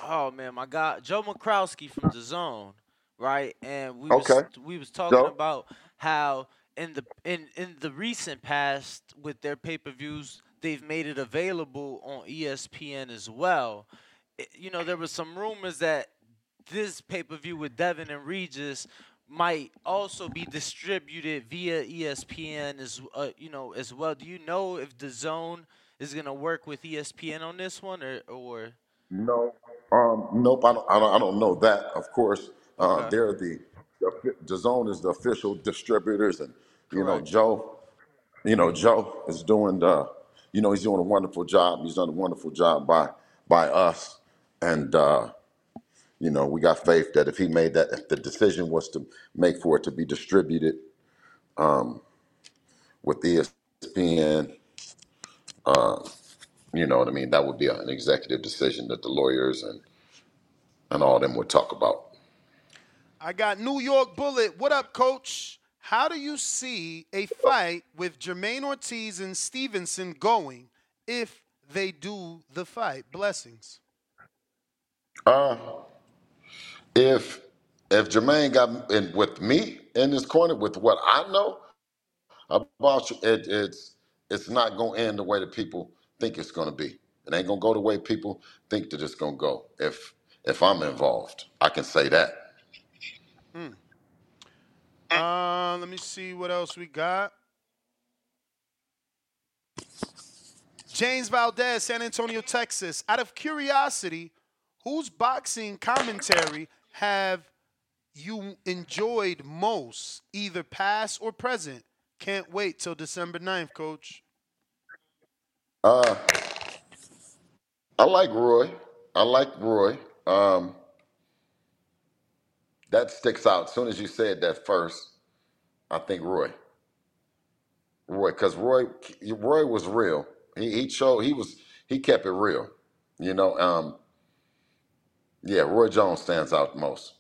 oh man, my God, Joe Markowski from DAZN, right? And we was we was talking Joe. about how in the in in the recent past with their pay per views, they've made it available on ESPN as well. It- you know, there was some rumors that this pay per view with Devin and Regis might also be distributed via ESPN as uh, you know as well. Do you know if DAZN is gonna work with ESPN on this one or or No, um, nope. I don't, I don't. I don't know that. Of course, uh, Okay. they're the the DAZN is the official distributors, and you know Correct. Joe. You know Joe is doing the. You know he's doing a wonderful job. He's done a wonderful job by by us, and uh, you know we got faith that if he made that, if the decision was to make for it to be distributed um, with ESPN, uh, you know what I mean. That would be an executive decision that the lawyers and and all them would talk about. I got New York Bullet. What up, coach? How do you see a fight with Jermaine Ortiz and Stevenson going if they do the fight? Blessings. Uh, if if Jermaine got in with me in this corner with what I know about you, it, it's it's not gonna end the way that people think it's gonna be. It ain't gonna go the way people think that it's gonna go. If if I'm involved, I can say that. Hmm. Uh, let me see what else we got. James Valdez, San Antonio, Texas. Out of curiosity, whose boxing commentary have you enjoyed most, either past or present? Can't wait till December 9th, coach. Uh, I like Roy. I like Roy. Um, that sticks out. As soon as you said that first, I think Roy. Roy, because Roy, Roy was real. He he showed he was he kept it real. You know, um, yeah. Roy Jones stands out most.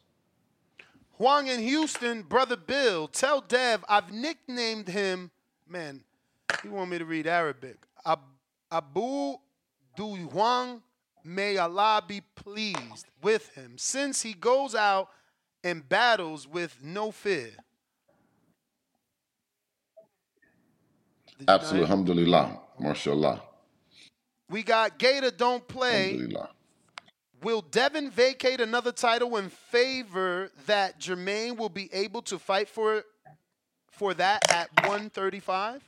Huang in Houston, brother Bill, tell Dev I've nicknamed him. Man, he want me to read Arabic. Ab- Abu Du Huang, may Allah be pleased with him, since he goes out and battles with no fear. Absolutely, alhamdulillah, mashallah, We got Gator don't play. Will Devin vacate another title in favor that Jermaine will be able to fight for for that at 135?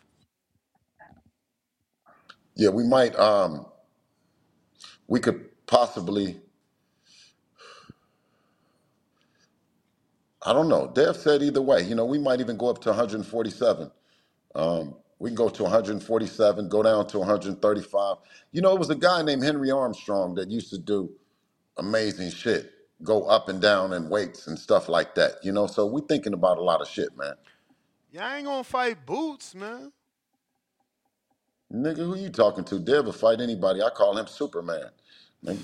Yeah, we might. Um, we could possibly. I don't know. Dev said either way. You know, we might even go up to 147. Um, we can go to 147, go down to 135. You know, it was a guy named Henry Armstrong that used to do amazing shit, go up and down in weights and stuff like that. You know, so we thinking about a lot of shit, man. Y'all ain't gonna fight Boots, man. Nigga, who you talking to? Dev will fight anybody. I call him Superman. Nigga,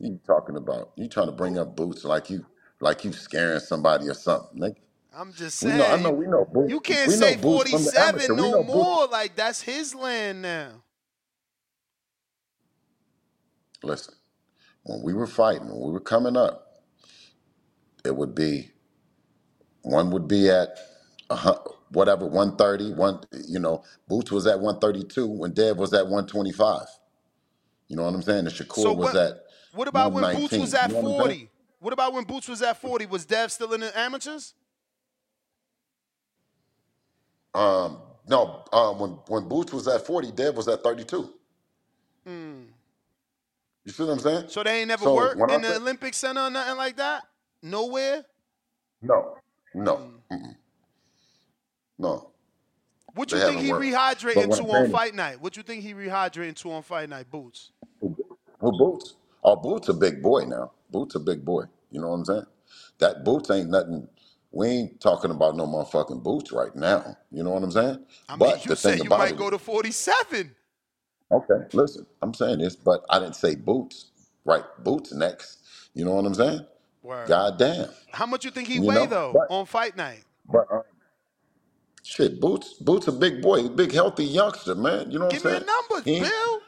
you talking about? You trying to bring up Boots like you like you scaring somebody or something, nigga. I'm just We know. I know. We know Boots. You can't we know say Boots from the 47 amateur. We no know Boots. more. Like that's his land now. Listen, when we were fighting, when we were coming up, it would be one would be at a, hun- whatever 130, one you know, Boots was at 132 when Dev was at 125. You know what I'm saying? And Shakur So was what? at What about when Boots 119. was at You know what I'm saying? 40? What about when Boots was at 40? Was Dev still in the amateurs? Um, no, um, when when Boots was at 40, Dev was at 32. Hmm. You see what I'm saying? So they ain't never So worked when I in the say- Olympic Center or nothing like that? Nowhere? No, no, mm-mm. no. What They you think haven't he worked. rehydrating what to I'm on saying is- fight night? What you think he rehydrating to on fight night, Boots? Well, Boots, oh, Boots a big boy now. Boots a big boy. You know what I'm saying? That Boots ain't nothing. We ain't talking about no motherfucking Boots right now. You know what I'm saying? I mean, but you the said thing you about might it, go to 47. okay, listen, I'm saying this, but I didn't say Boots. Right, Boots next. You know what I'm saying? Word. God damn. How much you think he You weigh know, though but- on fight night? But um, shit, Boots, Boots a big boy, He's big healthy youngster, man. You know what Give I'm me saying? the numbers, He ain't- Bill.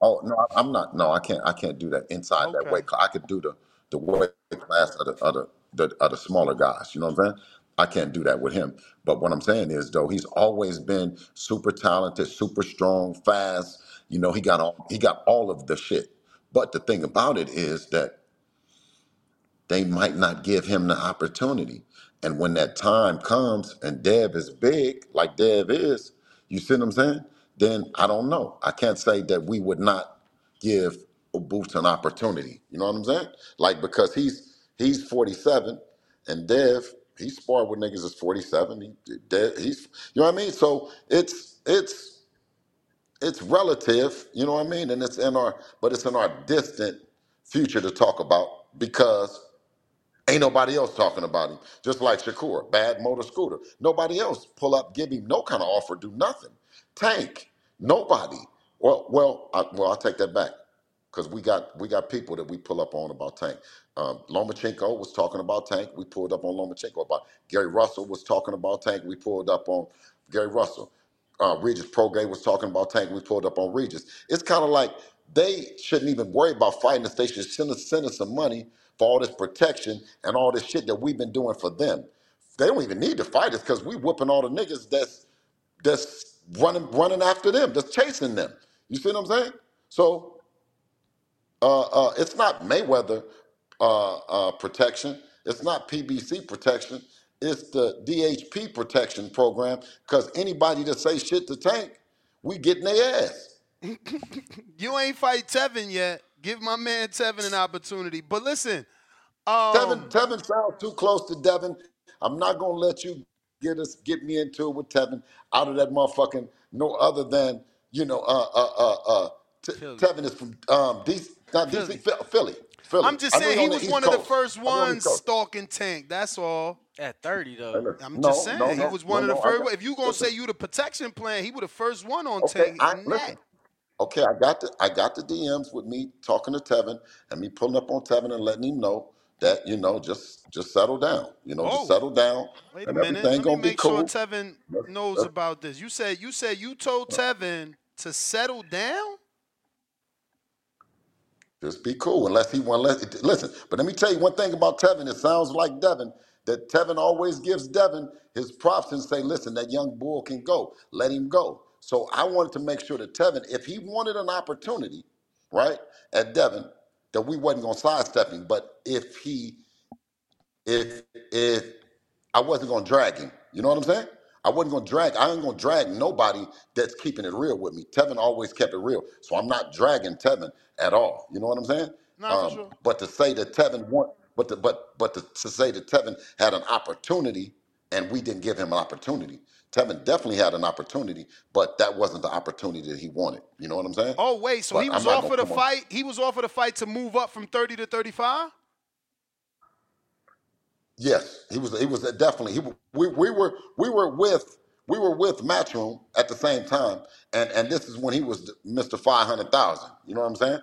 Oh no, I'm not. No, I can't. I can't do that inside that Okay. weight class. I could do the the weight class of the of the, other smaller guys. You know what I'm saying? I can't do that with him. But what I'm saying is, though, he's always been super talented, super strong, fast. You know, he got all he got all of the shit. But the thing about it is that they might not give him the opportunity. And when that time comes and Dev is big, like Dev is, you see what I'm saying? Then I don't know. I can't say that we would not give Boots an opportunity. You know what I'm saying? Like because he's he's 47 and Dev, he sparred with niggas is 47. He, Dev, he's you know what I mean? So it's it's it's relative, you know what I mean? And it's in our but it's in our distant future to talk about because Ain't nobody else talking about him. Just like Shakur, bad motor scooter. Nobody else pull up, give him no kind of offer, do nothing. Tank, nobody. Well, well, I, well, I'll take that back because we got we got people that we pull up on about Tank. Um, Lomachenko was talking about Tank. We pulled up on Lomachenko. About Gary Russell was talking about Tank. We pulled up on Gary Russell. Uh, Regis Prograis was talking about Tank. We pulled up on Regis. It's kind of like they shouldn't even worry about fighting us. They should send us, send us some money for all this protection and all this shit that we've been doing for them. They don't even need to fight us because we whooping all the niggas that's that's running running after them, just chasing them. You see what I'm saying? So uh, uh, it's not Mayweather uh, uh, protection. It's not PBC protection. It's the DHP protection program. Because anybody that say shit to Tank, we getting their ass. You ain't fight Tevin yet. Give my man Tevin an opportunity. But listen, um, Tevin, Tevin sounds too close to Devin. I'm not gonna let you get us get me into it with Tevin out of that motherfucking no other than you know uh uh uh uh T- Tevin is from um DC, not DC Philly. Philly. Philly. I'm just I know saying he he on the was East one of the Coast. first I know on the East ones Coast. stalking Tank. That's all. At 30 though. look, I'm no, just saying no, he was one no, of the no, I first. got- If you gonna listen. say you the protection plan, he was the first one on Okay, Tank. I and listen. that. Okay, I got the I got the DMs with me talking to Tevin and me pulling up on Tevin and letting him know that you know just just settle down. You know, Oh. just settle down Wait a and minute. everything Let me gonna be make sure cool. Tevin Let's- knows let's- about this. You said you said you told Tevin to settle down. Just be cool, unless he want. Let listen. But let me tell you one thing about Tevin. It sounds like Devin. That Tevin always gives Devin his props and say, "Listen, that young bull can go. Let him go." So I wanted to make sure that Tevin, if he wanted an opportunity, right, at Devin, that we wasn't gonna sidestep him. But if he, if if I wasn't gonna drag him, you know what I'm saying? I wasn't gonna drag. I ain't gonna drag nobody that's keeping it real with me. Tevin always kept it real, so I'm not dragging Tevin at all. You know what I'm saying? Nah, for Um, sure. But to say that Tevin want But the, but but to, to say that Tevin had an opportunity and we didn't give him an opportunity. Tevin definitely had an opportunity, but that wasn't the opportunity that he wanted. You know what I'm saying? Oh wait, so But he was offered a come on- fight. He was offered a fight to move up from 30 to 35. Yes, he was. He was definitely. He, we, we were we were with we were with Matchroom at the same time, and and this is when he was Mister Five Hundred Thousand. You know what I'm saying?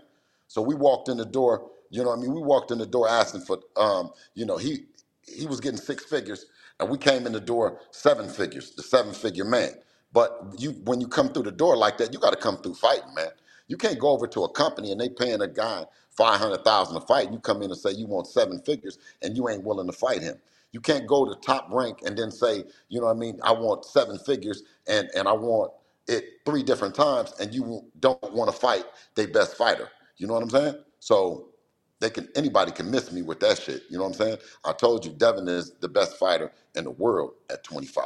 So we walked in the door. You know what I mean? We walked in the door asking for. Um, you know, he he was getting six figures, and we came in the door seven figures, the seven figure man. But you when you come through the door like that, you got to come through fighting, man. You can't go over to a company and they paying a guy five hundred thousand to fight, and you come in and say you want seven figures, and you ain't willing to fight him. You can't go to top rank and then say, you know what I mean, I want seven figures and and I want it three different times, and you don't want to fight their best fighter. You know what I'm saying? So they can anybody can miss me with that shit. You know what I'm saying? I told you Devin is the best fighter in the world at 25.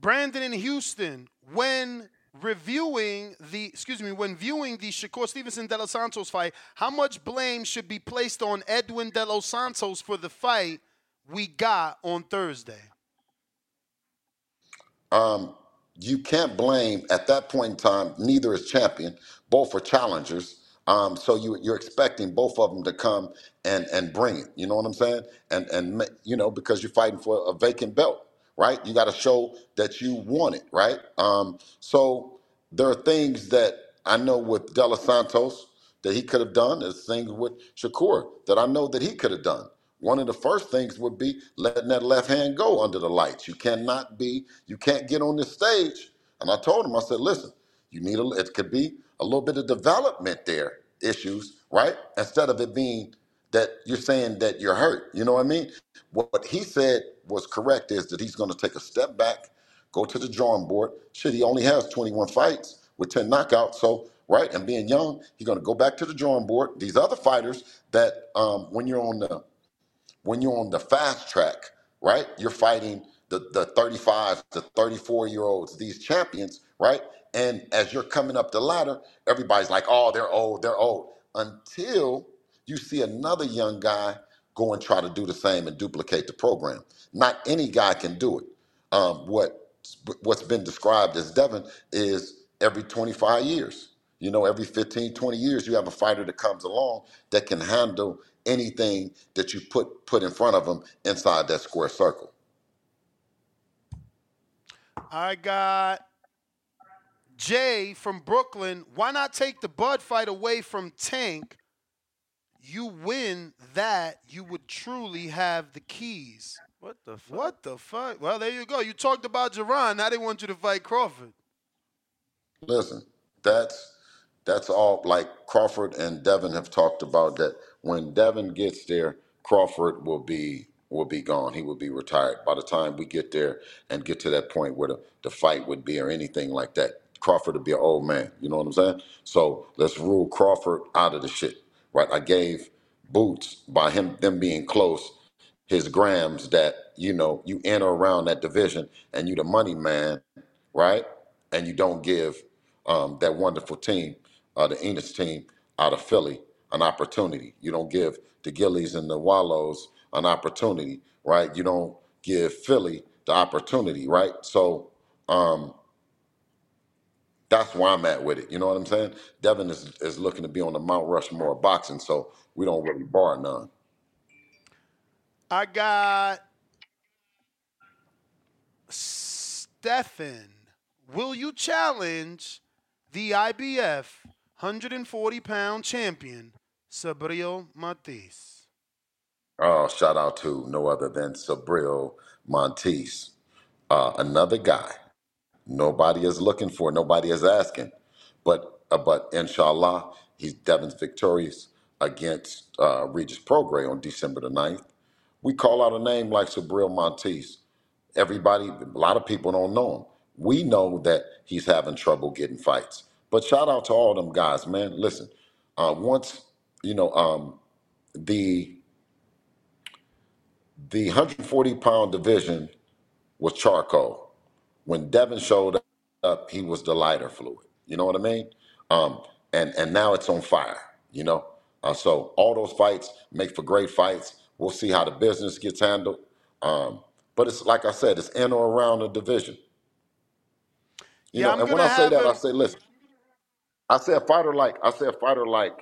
Brandon in Houston, when reviewing the, excuse me, when viewing the Shakur Stevenson De Los Santos fight, how much blame should be placed on Edwin De Los Santos for the fight we got on Thursday? Um, you can't blame at that point in time. Neither is champion. Both are challengers. Um, so you you're expecting both of them to come and and bring it. You know what I'm saying? And and you know because you're fighting for a vacant belt, right? You got to show that you want it, right? Um, so there are things that I know with De Los Santos that he could have done. There's things with Shakur that I know that he could have done. One of the first things would be letting that left hand go under the lights. You cannot be, you can't get on this stage. And I told him, I said, listen, you need a, it could be a little bit of development there, issues, right? Instead of it being that you're saying that you're hurt. You know what I mean? What he said was correct is that he's going to take a step back, go to the drawing board. Shit, he only has 21 fights with 10 knockouts. So, right, and being young, he's going to go back to the drawing board. These other fighters that um, when you're on the when you're on the fast track, right? You're fighting the, the 35 to 34 year olds, these champions, right? And as you're coming up the ladder, everybody's like, oh, they're old, they're old. Until you see another young guy go and try to do the same and duplicate the program. Not any guy can do it. Um, what what's been described as Devin is every 25 years. You know, every 15, 20 years, you have a fighter that comes along that can handle anything that you put put in front of them inside that square circle. I got Jay from Brooklyn. Why not take the Bud fight away from Tank? You win that, you would truly have the keys. What the fuck? What the fuck? Well, there you go. You talked about Jaron. Now they want you to fight Crawford. Listen, that's that's all like Crawford and Devin have talked about that when Devin gets there, Crawford will be will be gone. He will be retired. By the time we get there and get to that point where the, the fight would be or anything like that, Crawford to be an old man. You know what I'm saying? So let's rule Crawford out of the shit. Right? I gave Boots by him them being close his grams that, you know, you enter around that division and you the money man, right? And you don't give um, that wonderful team, uh, the Ennis team out of Philly, an opportunity. You don't give the Gillies and the Wallows an opportunity, right? You don't give Philly the opportunity, right? So um, that's where I'm at with it. You know what I'm saying? Devin is, is looking to be on the Mount Rushmore of boxing, so we don't really bar none. I got Stefan. Will you challenge the IBF 140 pound champion, Subriel Matias? Oh, shout out to no other than Subriel Montes, uh, another guy. Nobody is looking for, nobody is asking, but uh, but inshallah, he's Devin's victorious against uh, Regis Prograis on December the 9th. We call out a name like Subriel Montes. Everybody, a lot of people don't know him. We know that he's having trouble getting fights. But shout out to all them guys, man. Listen, uh, once you know um, the the 140 pound division was charcoal. When Devin showed up, he was the lighter fluid. You know what I mean? Um, and and now it's on fire. You know, uh, so all those fights make for great fights. We'll see how the business gets handled. Um, but it's like I said, it's in or around the division. You Yeah, know, I'm and when gonna I say have that, I say, listen, I say a fighter like I say a fighter like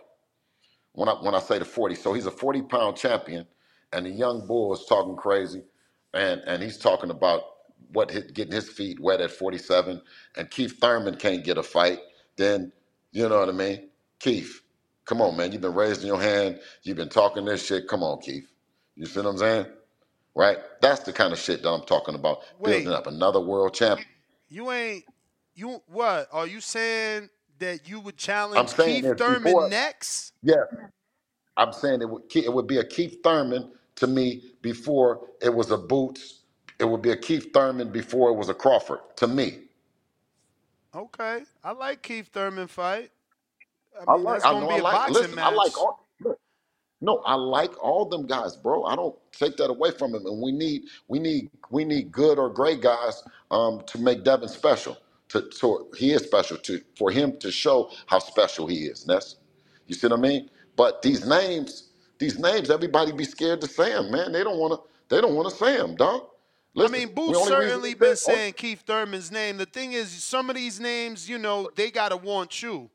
when I when I say the 40. So he's a 40 pound champion, and the young bull is talking crazy, and and he's talking about what hit, getting his feet wet at 47, and Keith Thurman can't get a fight. Then you know what I mean, Keith. Come on, man. You've been raising your hand. You've been talking this shit. Come on, Keith. You see what I'm saying? Right? That's the kind of shit that I'm talking about. Building up another world champion. You ain't you what? Are you saying that you would challenge Keith Thurman before, next? yeah, I'm saying it would it would be a Keith Thurman to me before it was a Boots. It would be a Keith Thurman before it was a Crawford to me. Okay, I like Keith Thurman fight. I I mean, like. that's I gonna know. be I a like. boxing Listen, I like all. Look, no, I like all them guys, bro. I don't take that away from him. And we need, we need, we need good or great guys um, to make Devin special. To, so he is special to for him to show how special he is. Ness, you see what I mean? But these names, these names, everybody be scared to say them, man. They don't want to. They don't want to say them, dog. I mean, the Boots reason certainly he been said- oh, saying Keith Thurman's name. The thing is, some of these names, you know, they gotta want you.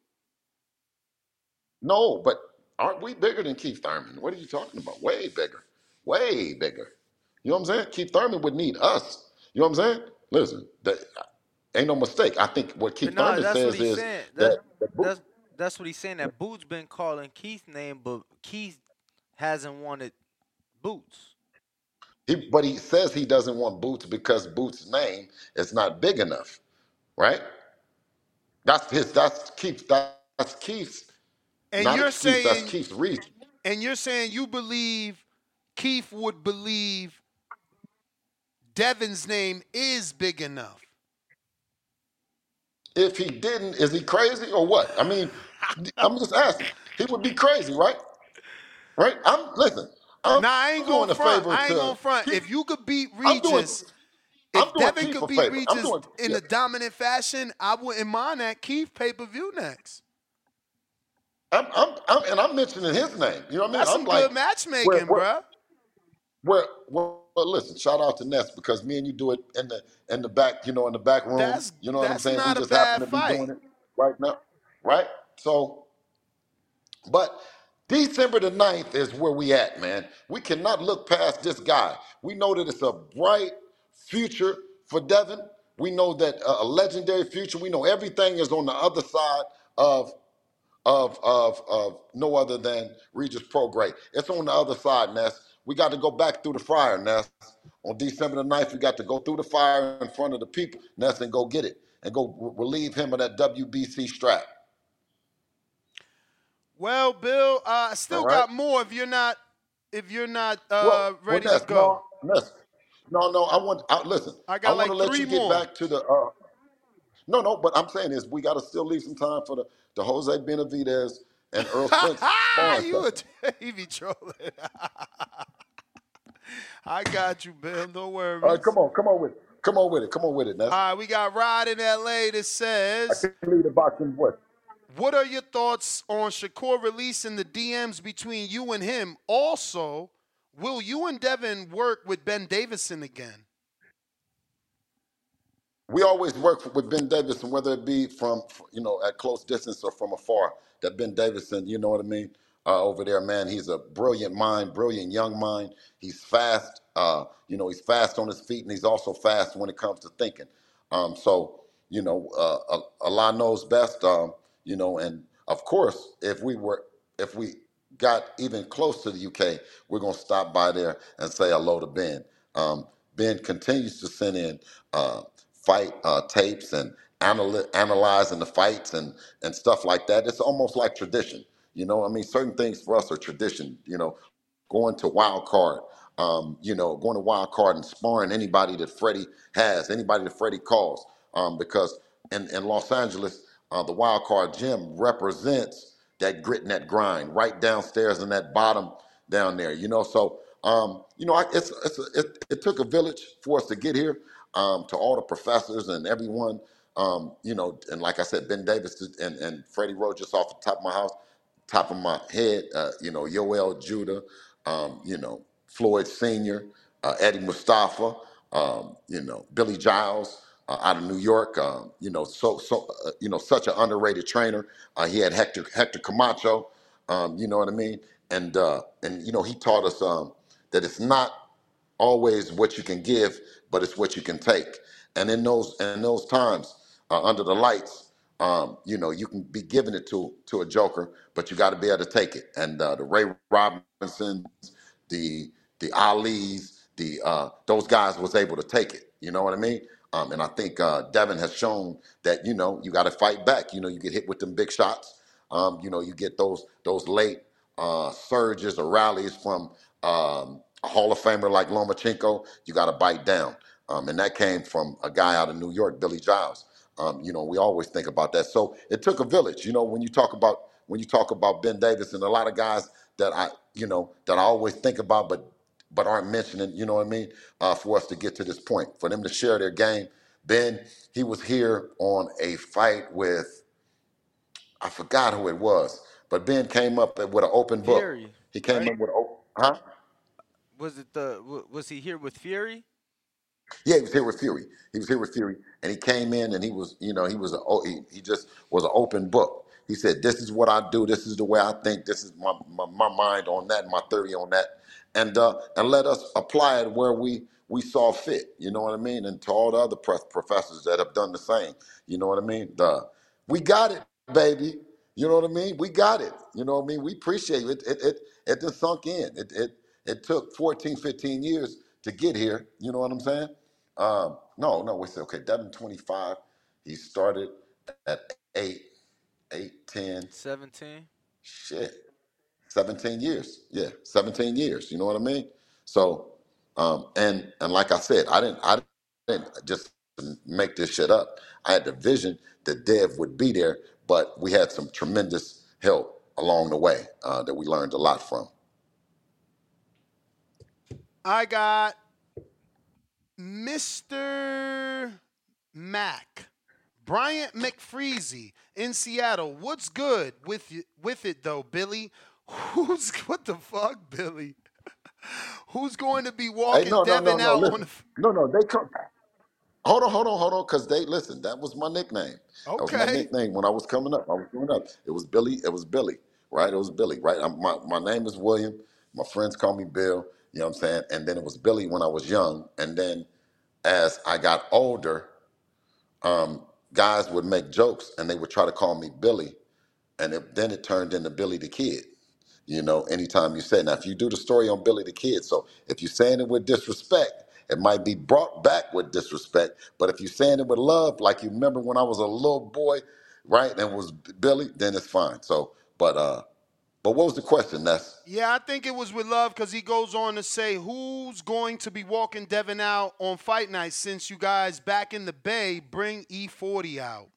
No, but aren't we bigger than Keith Thurman? What are you talking about? Way bigger. Way bigger. You know what I'm saying? Keith Thurman would need us. You know what I'm saying? Listen, that, ain't no mistake. I think what Keith But no, Thurman says is saying. that, That, that Bo- that's that's what he's saying. That Boots been calling Keith's name, but Keith hasn't wanted Boots. He, but he says he doesn't want Boots because Boots' name is not big enough, right? That's his. That's Keith. That's Keith's. And not you're excuse. That's saying, Keith's reason. and you're saying you believe Keith would believe Devin's name is big enough. If he didn't, is he crazy or what? I mean, I'm just asking. He would be crazy, right? Right? I'm listen. I'm Nah, I ain't going a front. I ain't to going front. If you could beat I'm doing. Regis, if Devin could beat. Regis doing. in Yeah. a dominant fashion, I wouldn't mind that Keith pay per view next. I'm, I'm, I'm, and I'm mentioning his name. You know what I mean? That's I'm some like, good matchmaking, where, where, bruh. where, well, listen, shout out to Ness because me and you do it in the in the back, you know, in the back room. That's you know what I'm saying? We just happen to be doing it right now, right? So, but December the 9th is where we at, man. We cannot look past this guy. We know that it's a bright future for Devin. We know that uh, a legendary future. We know everything is on the other side of of of of no other than Regis Prograis. It's on the other side, Ness. We got to go back through the fire, Ness. On December the 9th, we got to go through the fire in front of the people, Ness, and go get it. And go re- relieve him of that WBC strap. Well, Bill, uh, I still right? got more if you're not if you're not uh, Well, well, ready Ness, to go. no, no, no. I want. I, listen, I I got want to like let three you get more. back to the. Uh, no, no, but I'm saying is we got to still leave some time for the, the Jose Benavidez and Errol Spence you a be trolling. I got you, Bill. No worries. All right, come on, come on with it. Come on with it. Come on with it. All right, we got Rod in LA that says I can't leave the boxing voice. What are your thoughts on Shakur releasing the DMs between you and him? Also, will you and Devin work with Ben Davison again? we always work with Ben Davison, whether it be from you know at close distance or from afar. That Ben Davison, you know what I mean, uh, over there, man. He's a brilliant mind, brilliant young mind. He's fast, uh, you know, he's fast on his feet, and he's also fast when it comes to thinking. Um, so you know, uh, Allah knows best. Um, you know, and of course, if we were, if we got even close to the UK, we're gonna stop by there and say hello to Ben. Um, Ben continues to send in uh, fight uh, tapes and analy- analyzing the fights and and stuff like that. It's almost like tradition. You know, I mean, certain things for us are tradition. You know, going to wild card, um, you know, going to wild card and sparring anybody that Freddie has, anybody that Freddie calls, um, because in, in Los Angeles, uh, the wild card gym represents that grit and that grind right downstairs in that bottom down there, you know. So, um, you know, I, it's, it's it, it took a village for us to get here. Um, to all the professors and everyone, um, you know, and like I said, Ben Davis and, and Freddie Roach just off the top of my house, top of my head, uh, you know, Yoel Judah, um, you know, Floyd Senior, uh, Eddie Mustafa, um, you know Billy Giles uh, out of New York. Um, you know, so so uh, you know such an underrated trainer. Uh, he had Hector Hector Camacho. Um, you know what I mean? And uh, and you know he taught us um, that it's not always what you can give, but it's what you can take. And in those in those times uh, under the lights, um, you know, you can be giving it to to a joker, but you got to be able to take it. And uh, the Ray Robinsons, the the Ali's, the uh, those guys was able to take it. You know what I mean? Um, and I think uh, Devin has shown that you know you got to fight back. You know, you get hit with them big shots. Um, you know, you get those those late uh, surges or rallies from um, a Hall of Famer like Lomachenko. You got to bite down, um, and that came from a guy out of New York, Billy Giles. Um, you know, we always think about that. So it took a village. You know, when you talk about when you talk about Ben Davison a lot of guys that I, you know, that I always think about, but but aren't mentioning. You know what I mean? Uh, for us to get to this point, for them to share their game. Ben, he was here on a fight with I forgot who it was, but Ben came up with an open book. Fury, He came right? up with a, huh? Was it the w- was he here with Fury? Yeah, he was here with Fury. He was here with Fury, and he came in and he was, you know, he was a, oh, he, he just was an open book. He said, "This is what I do. This is the way I think. This is my my, my mind on that, my theory on that, and uh, and let us apply it where we we saw fit. You know what I mean? And to all the other professors that have done the same. You know what I mean? The, we got it, baby. You know what I mean? We got it. You know what I mean? We appreciate it. It it it just sunk in. It it it took 14, 15 years to get here. You know what I'm saying? Um, no, no, we said okay, Devin 25. He started at 8, 8, 10, Seventeen. shit. 17 years. Yeah, 17 years. You know what I mean? So, um, and and like I said, I didn't I didn't just make this shit up. I had the vision that Dev would be there, but we had some tremendous help along the way uh, that we learned a lot from. I got Mr. Mac. Bryant McFreezy in Seattle. What's good with with it though, Billy? Who's what the fuck, Billy? Who's going to be Hey, walking no, no, no, Devin no. out on Listen, the no, no. They come. Hold on, hold on, hold on. Because they listen. That was my nickname. That was my Okay. nickname when I was coming up. I was growing up. It was Billy. It was Billy. Right. It was Billy. Right. I'm, my my name is William. My friends call me Bill. You know what I'm saying? And then it was Billy when I was young. And then as I got older, um, guys would make jokes and they would try to call me Billy. And it, then it turned into Billy the Kid. You know, anytime you say, now if you do the story on Billy the Kid, so if you're saying it with disrespect, it might be brought back with disrespect. But if you're saying it with love, like you remember when I was a little boy, right, and it was Billy, then it's fine. So, but uh, but what was the question? That's Yeah, I think it was with love because he goes on to say, "Who's going to be walking Devin out on fight night since you guys back in the Bay bring E40 out?"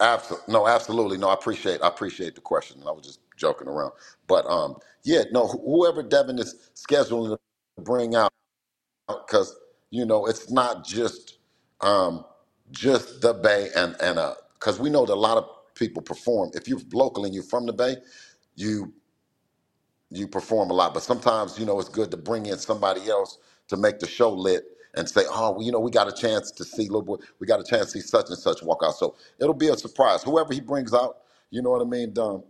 absolutely no, absolutely no. I appreciate I appreciate the question. I was just joking around, but um, yeah, no. wh- Whoever Devin is scheduling to bring out. because you know it's not just um, just the Bay and and uh because we know that a lot of people perform. If you're local and you're from the Bay, you you perform a lot. But sometimes you know it's good to bring in somebody else to make the show lit and say, oh, well, you know, we got a chance to see little boy, we got a chance to see such and such walk out. So it'll be a surprise. Whoever he brings out, you know what I mean. Um,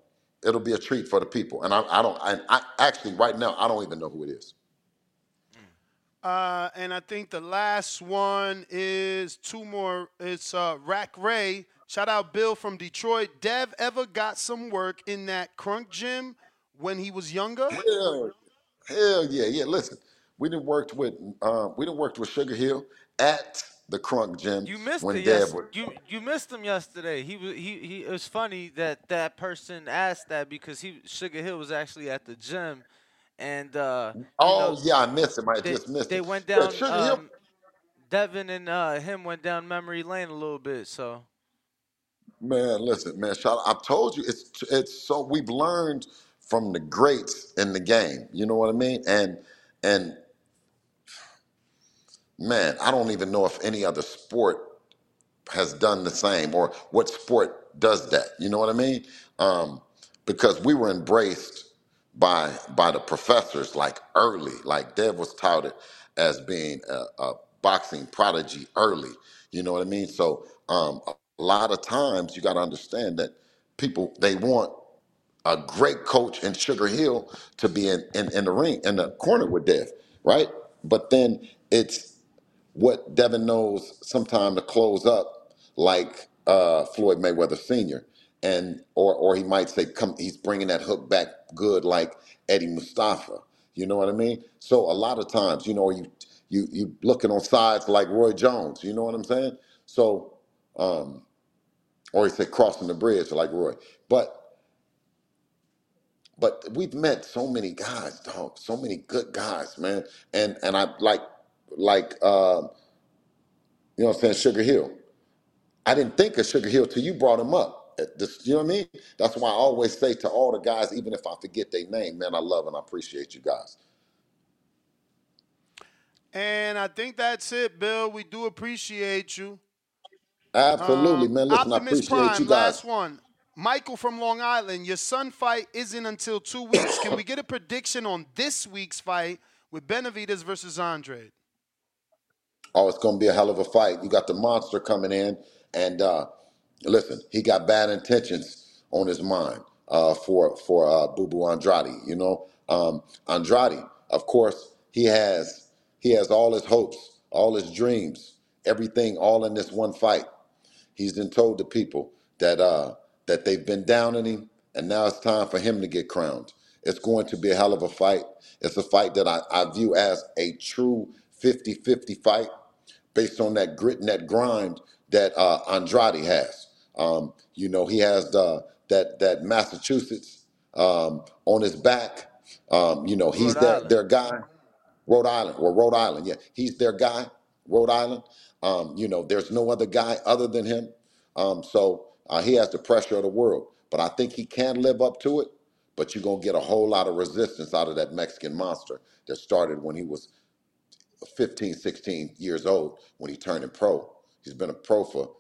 it'll be a treat for the people. And I, I don't. I, I actually right now I don't even know who it is. Uh, and I think the last one is two more. It's uh, Rack Ray. Shout out Bill from Detroit. Dev ever got some work in that Kronk gym when he was younger? Hell, hell yeah, yeah. Listen, we done worked with uh, we done worked with Sugar Hill at the Kronk Gym You missed when it. Yes, was. you you missed him yesterday. He was he he. It was funny that that person asked that because he Sugar Hill was actually at the gym, and uh, you Oh know yeah, I missed him. I they just missed they it. went Yeah, down. Hill. Um, Devin and uh, him went down memory lane a little bit. So Man, listen, man. Shout! I told you, it's it's so we've learned from the greats in the game. You know what I mean? And and man, I don't even know if any other sport has done the same or what sport does that. You know what I mean? Um, because we were embraced by by the professors like early. Like Dev was touted as being a, a boxing prodigy early. You know what I mean? So um, a lot of times you got to understand that people they want a great coach in Sugar Hill to be in, in, in the ring in the corner with Dev, right? But then it's what Devin knows sometime to close up like uh, Floyd Mayweather Sr. and or or he might say come he's bringing that hook back good like Eddie Mustafa. You know what I mean? So a lot of times, you know, you you you looking on sides like Roy Jones. You know what I'm saying? So um, or he said crossing the bridge like Roy, but. But we've met so many guys, dog. So many good guys, man. And and I like like uh, you know what I'm saying, Sugar Hill. I didn't think of Sugar Hill till you brought him up. Uh, this- you know what I mean? That's why I always say to all the guys, even if I forget their name, man, I love and I appreciate you guys. And I think that's it, Bill. We do appreciate you. Absolutely, Um, man. Listen, I Optimus appreciate Prime, you guys. last one. Michael from Long Island, your son fight isn't until two weeks. Can we get a prediction on this week's fight with Benavidez versus Andre? Oh, it's gonna be a hell of a fight. You got the monster coming in, and uh, listen, he got bad intentions on his mind uh, for for uh, Boo Boo Andrade. You know, um, Andrade, of course, he has he has all his hopes, all his dreams, everything, all in this one fight. He's been told to people that uh, that they've been down on him, and now it's time for him to get crowned. It's going to be a hell of a fight. It's a fight that I, I view as a true 50-50 fight based on that grit and that grind that uh, Andrade has. Um, you know, he has the, that that Massachusetts um, on his back. Um, you know, he's Rhode their Island. their guy. Rhode Island or Rhode Island, yeah, he's their guy. Rhode Island. Um, you know, there's no other guy other than him. Um, so uh, he has the pressure of the world, but I think he can live up to it. But you're gonna get a whole lot of resistance out of that Mexican monster that started when he was 15, 16 years old when he turned in pro. He's been a pro for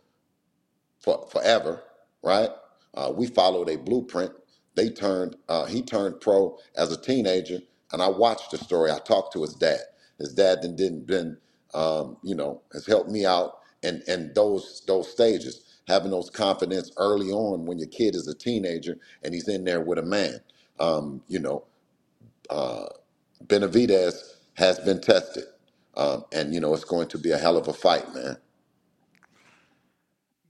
for forever, right? Uh, we followed a blueprint. They turned. Uh, he turned pro as a teenager, and I watched the story. I talked to his dad. His dad then didn't been, um, you know, has helped me out in in those those stages, having those confidence early on when your kid is a teenager and he's in there with a man. Um, you know, uh, Benavidez has been tested, um, and you know it's going to be a hell of a fight, man.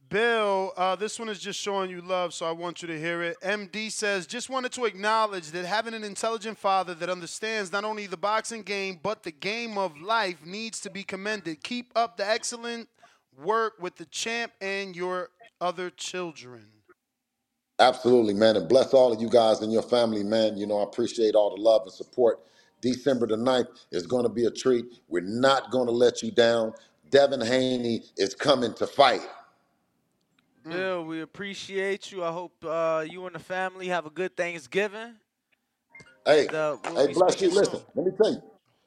Bill, uh, this one is just showing you love, so I want you to hear it. MD says, just wanted to acknowledge that having an intelligent father that understands not only the boxing game, but the game of life needs to be commended. Keep up the excellent work with the champ and your other children. Absolutely, man. And bless all of you guys and your family, man. You know, I appreciate all the love and support. December the 9th is going to be a treat. We're not going to let you down. Devin Haney is coming to fight. Bill, we appreciate you. I hope uh, you and the family have a good Thanksgiving. Hey, And, uh, we'll hey, bless you. speaking Listen, let me tell you.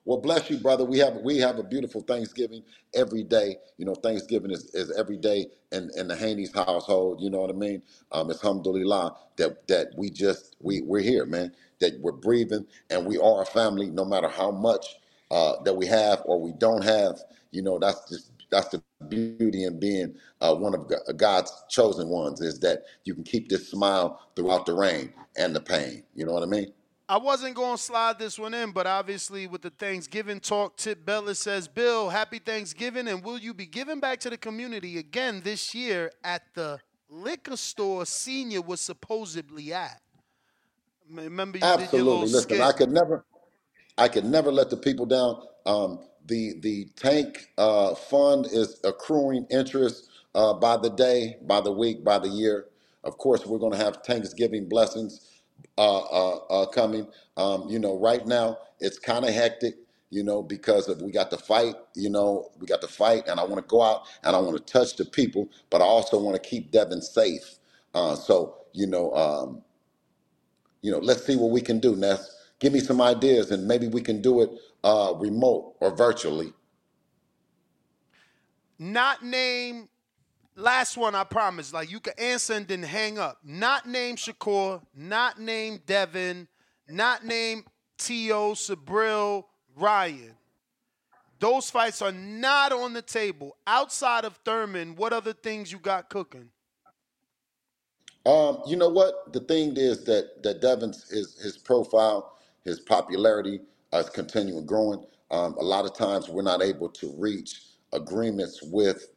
Well, bless you, brother. We have we have a beautiful Thanksgiving every day. You know, Thanksgiving is, is every day in, in the Haney's household. You know what I mean? Um, it's alhamdulillah that that we just we we're here, man. That we're breathing and we are a family, no matter how much uh, that we have or we don't have. You know, that's just that's the beauty in being uh, one of God's chosen ones is that you can keep this smile throughout the rain and the pain. You know what I mean? I wasn't going to slide this one in, but obviously with the Thanksgiving talk, Tip Bella says, Bill, happy Thanksgiving, and will you be giving back to the community again this year at the liquor store Senior was supposedly at? Remember you did your Absolutely. little Listen, skit. I could never, I could never let the people down. Um, the the tank uh, fund is accruing interest uh, by the day, by the week, by the year. Of course, we're going to have Thanksgiving blessings uh, uh, uh, coming. Um, you know, right now it's kind of hectic. You know, because of we got to fight. You know, we got to fight, and I want to go out and I want to touch the people, but I also want to keep Devin safe. Uh, so you know. Um, you know, let's see what we can do, Ness. Give me some ideas, and maybe we can do it uh, remote or virtually. Not name, last one I promise. Like you can answer and then hang up. Not name Shakur, not name Devin, not name T.O. Sabril Ryan. Those fights are not on the table. Outside of Thurman, what other things you got cooking? Um, you know what? The thing is that that Devin's his his profile, his popularity uh, is continuing growing. Um, a lot of times we're not able to reach agreements with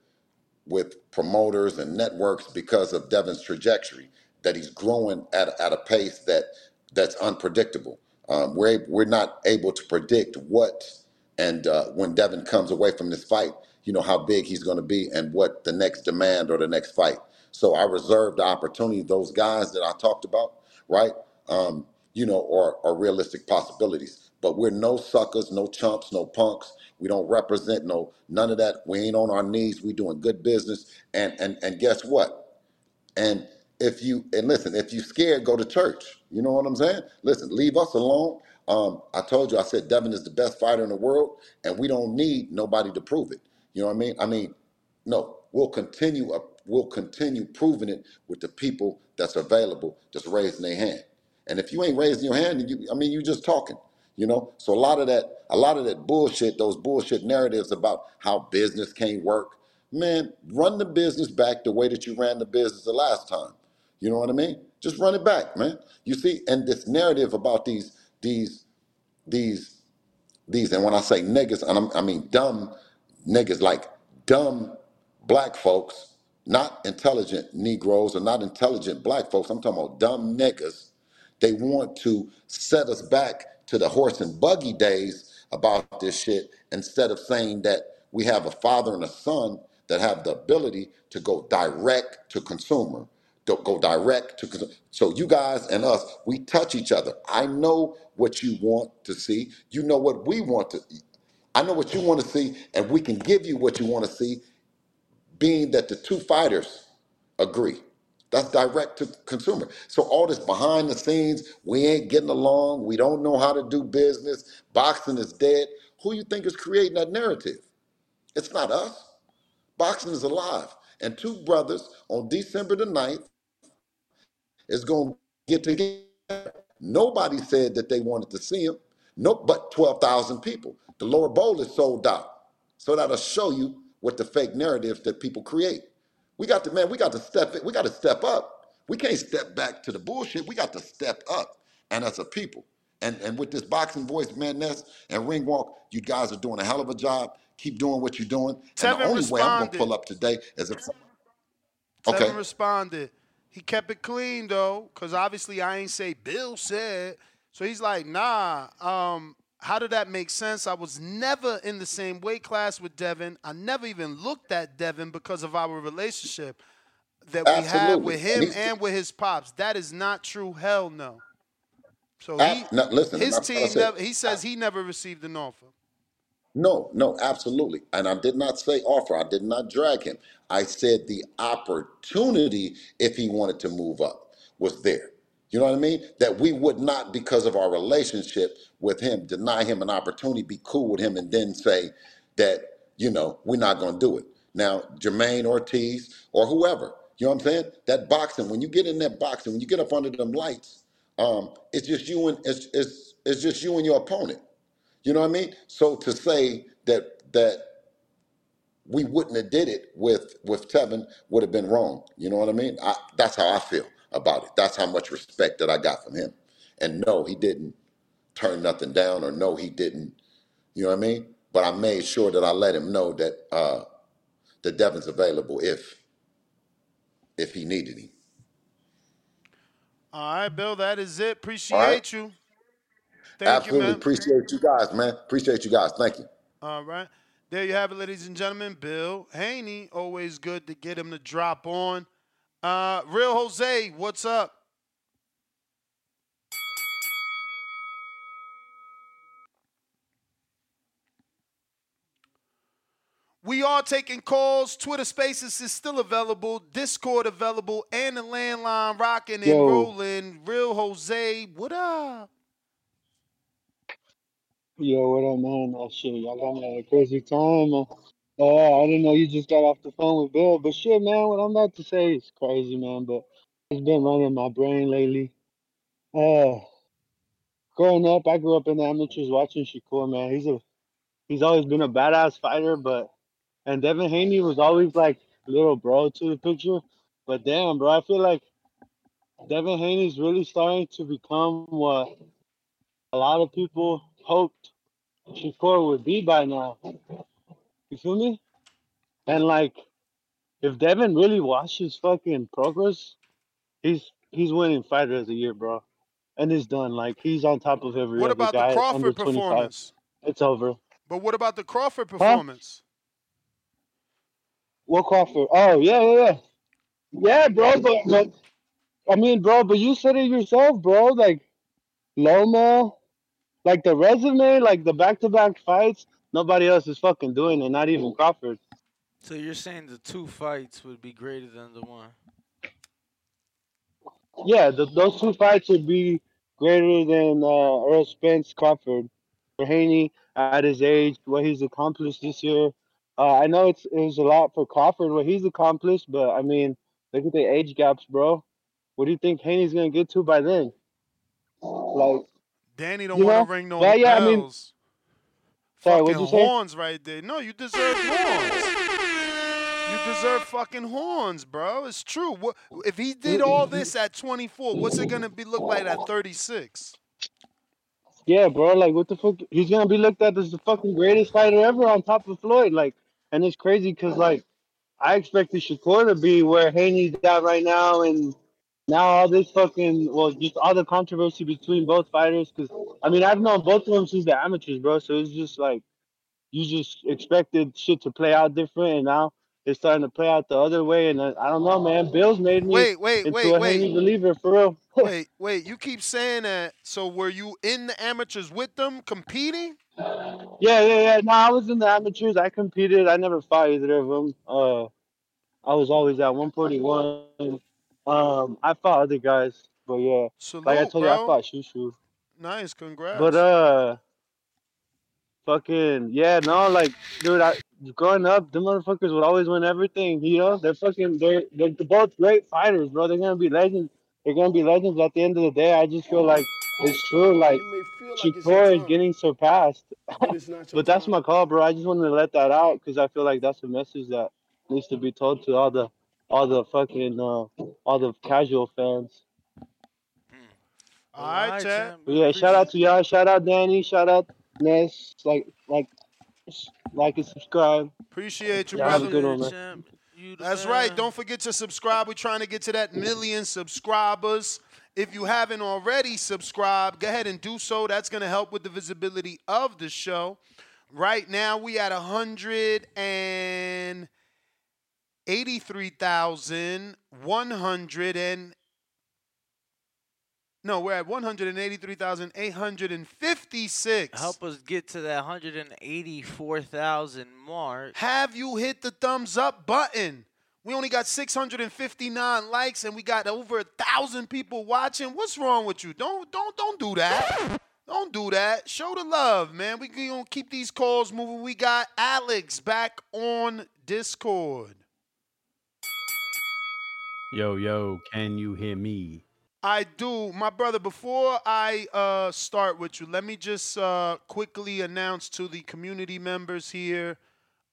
with promoters and networks because of Devin's trajectory, that he's growing at, at a pace that that's unpredictable. Um, we're we're not able to predict what and uh, when Devin comes away from this fight, you know how big he's going to be and what the next demand or the next fight. So I reserve the opportunity. Those guys that I talked about, right? Um, you know, are, are realistic possibilities. But we're no suckers, no chumps, no punks. We don't represent no none of that. We ain't on our knees. We doing good business. And and and guess what? And if you and listen, if you scared, go to church. You know what I'm saying? Listen, leave us alone. Um, I told you, I said Devin is the best fighter in the world, and we don't need nobody to prove it. You know what I mean? I mean, no, we'll continue. we'll continue proving it with the people that's available, just raising their hand. And if you ain't raising your hand, you, I mean, you just talking. You know, so a lot of that, a lot of that bullshit, those bullshit narratives about how business can't work. Man, run the business back the way that you ran the business the last time. You know what I mean? Just run it back, man. You see, and this narrative about these these these these, and when I say niggas, and I'm, I mean dumb niggas, like dumb black folks, not intelligent Negroes or not intelligent black folks. I'm talking about dumb niggas. They want to set us back to the horse and buggy days about this shit instead of saying that we have a father and a son that have the ability to go direct to consumer don't go direct to consumer. So you guys and us, we touch each other. I know what you want to see. You know what we want to. I know what you want to see, and we can give you what you want to see, being that the two fighters agree. That's direct to consumer. So all this behind the scenes, we ain't getting along. We don't know how to do business. Boxing is dead. Who you think is creating that narrative? It's not us. Boxing is alive. And two brothers on December the ninth is going to get together. Nobody said that they wanted to see him. Nope, but 12,000 people. The lower bowl is sold out. So that'll show you what the fake narratives that people create. We got to, man, we got to step it. We got to step up. We can't step back to the bullshit. We got to step up. And as a people, and, and with this boxing voice, man, Ness and Ring Walk, you guys are doing a hell of a job. Keep doing what you're doing. And the Tevin only way I'm going to responded. pull up today is if Tevin Okay. responded. He kept it clean though, because obviously I ain't say Bill said. So he's like, nah. Um, how did that make sense? I was never in the same weight class with Devin. I never even looked at Devin because of our relationship that we had Absolutely. with him he's- and with his pops. That is not true. Hell no. So he, no, listen, his that's what I team said. never. He says he never received an offer. No, no, absolutely. And I did not say offer. I did not drag him. I said the opportunity, if he wanted to move up, was there. You know what I mean? That we would not, because of our relationship with him, deny him an opportunity, be cool with him, and then say that, you know, we're not going to do it. Now, Jermaine Ortiz or whoever, you know what I'm saying? That boxing, when you get in that boxing, when you get up under them lights, um, it's just you and it's, it's, it's just you and your opponent. You know what I mean? So to say that that we wouldn't have did it with with Tevin would have been wrong. You know what I mean? I, that's how I feel about it. That's how much respect that I got from him. And no, he didn't turn nothing down, or no, he didn't. You know what I mean? But I made sure that I let him know that uh, that Devin's available if if he needed him. All right, Bill. That is it. Appreciate right. you. Thank Absolutely you, man. appreciate you guys, man. Appreciate you guys. Thank you. All right. There you have it, ladies and gentlemen. Bill Haney. Always good to get him to drop on. Uh, Real Jose, what's up? We are taking calls. Twitter Spaces is still available. Discord available, and the landline rocking and Yo. rolling. Real Jose, what up? Yo, what up, man? Oh, shit, y'all at a crazy time. Uh, I didn't know you just got off the phone with Bill, but shit, man, what I'm about to say is crazy, man. But it's been running my brain lately. Uh, growing up, I grew up in the amateurs watching Shakur. Man, he's a he's always been a badass fighter, but and Devin Haney was always like little bro to the picture. But damn, bro, I feel like Devin Haney's really starting to become what a lot of people hoped Shakur would be by now. You feel me? And like, if Devin really watches fucking progress, he's he's winning fighter of the year, bro. And it's done. Like he's on top of every What other about the Crawford under 25. performance? It's over. But what about the Crawford performance? What Crawford? Oh yeah, yeah, yeah. Yeah, bro, but, but I mean, bro, but you said it yourself, bro. Like Loma, like the resume, like the back-to-back fights, nobody else is fucking doing it. Not even Crawford. So you're saying the two fights would be greater than the one? Yeah, the, those two fights would be greater than uh, Errol Spence Crawford. For Haney, at his age, what he's accomplished this year. Uh, I know it's it was a lot for Crawford what he's accomplished, but I mean, look at the age gaps, bro. What do you think Haney's gonna get to by then? Like, Danny don't You want to ring no Yeah, yeah, I mean- bells. Sorry, fucking horns right there. No, you deserve horns. You deserve fucking horns, bro. It's true. What if he did all this at 24? What's it gonna be look like at 36? yeah, bro. Like, what the fuck? He's gonna be looked at as the fucking greatest fighter ever on top of Floyd. Like, and it's crazy because like I expected Shakur to be where Haney's at right now, and now all this fucking well, just all the controversy between both fighters. Because I mean, I've known both of them since the amateurs, bro. So it's just like you just expected shit to play out different, and now it's starting to play out the other way. And I, I don't know, man. Bill's made me Wait, wait, into wait, a wait. Believer for real. wait, wait. You keep saying that. So were you in the amateurs with them competing? Yeah, yeah, yeah. No, I was in the amateurs. I competed. I never fought either of them. Uh, I was always at 141. Um, I fought other guys, but yeah, like I Salute, told you, I bro. fought Shushu. Nice, congrats. But uh, fucking yeah, no, like dude, I growing up, the motherfuckers would always win everything. You know, they're fucking they're they're both great fighters, bro. They're gonna be legends. They're gonna be legends at the end of the day. I just feel like it's true. Like Shakur is getting surpassed. But it's not your But that's my call, bro. I just wanted to let that out because I feel like that's a message that needs to be told to all the all the fucking uh, all the casual fans. All right, Chad. But yeah, shout out to y'all. Shout out Danny. Shout out Ness. Like like like and subscribe. Appreciate you, Y'all have a good one, man. That's right. Don't forget to subscribe. We're trying to get to that million subscribers. If you haven't already subscribed, go ahead and do so. That's going to help with the visibility of the show. Right now, we at 100 and no, we're at 183,856. Help us get to that 184,000 mark. Have you hit the thumbs up button? We only got 659 likes and we got over a thousand people watching. What's wrong with you? Don't don't don't do that. Don't do that. Show the love, man. We gonna keep these calls moving. We got Alex back on Discord. Yo, yo, can you hear me? I do. My brother, before I uh, start with you, let me just uh, quickly announce to the community members here.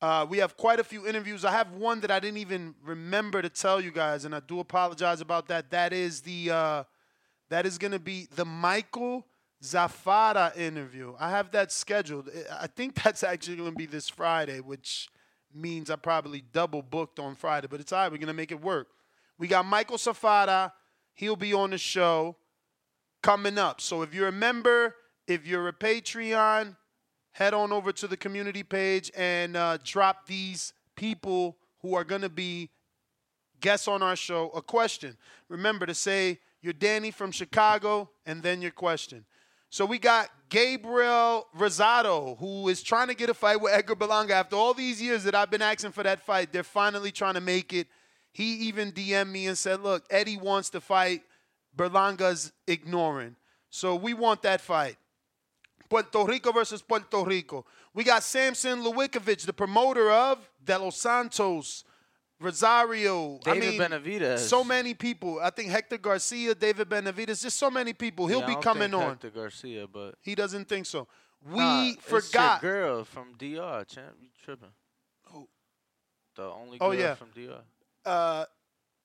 Uh, we have quite a few interviews. I have one that I didn't even remember to tell you guys, and I do apologize about that. That is the uh, that is going to be the Michael Zerafa interview. I have that scheduled. I- I think that's actually going to be this Friday, which means I probably double booked on Friday, but it's all right. We're going to make it work. We got Michael Zerafa. He'll be on the show coming up. So if you're a member, if you're a Patreon, head on over to the community page and uh, drop these people who are going to be guests on our show a question. Remember to say you're Danny from Chicago and then your question. So we got Gabriel Rosado, who is trying to get a fight with Edgar Berlanga. After all these years that I've been asking for that fight, they're finally trying to make it. He even DM'd me and said, look, Eddie wants to fight. Berlanga's ignoring. So we want that fight. Puerto Rico versus Puerto Rico. We got Sampson Lewkowicz, the promoter of De Los Santos Rosario. I David mean, Benavidez. So many people. I think Hector Garcia, David Benavidez, just so many people. He'll Yeah, I be don't coming think on. Hector Garcia, but He doesn't think so. We Nah, forgot. girl from DR, champ. You tripping? Oh. The only Oh, girl yeah. from DR. uh,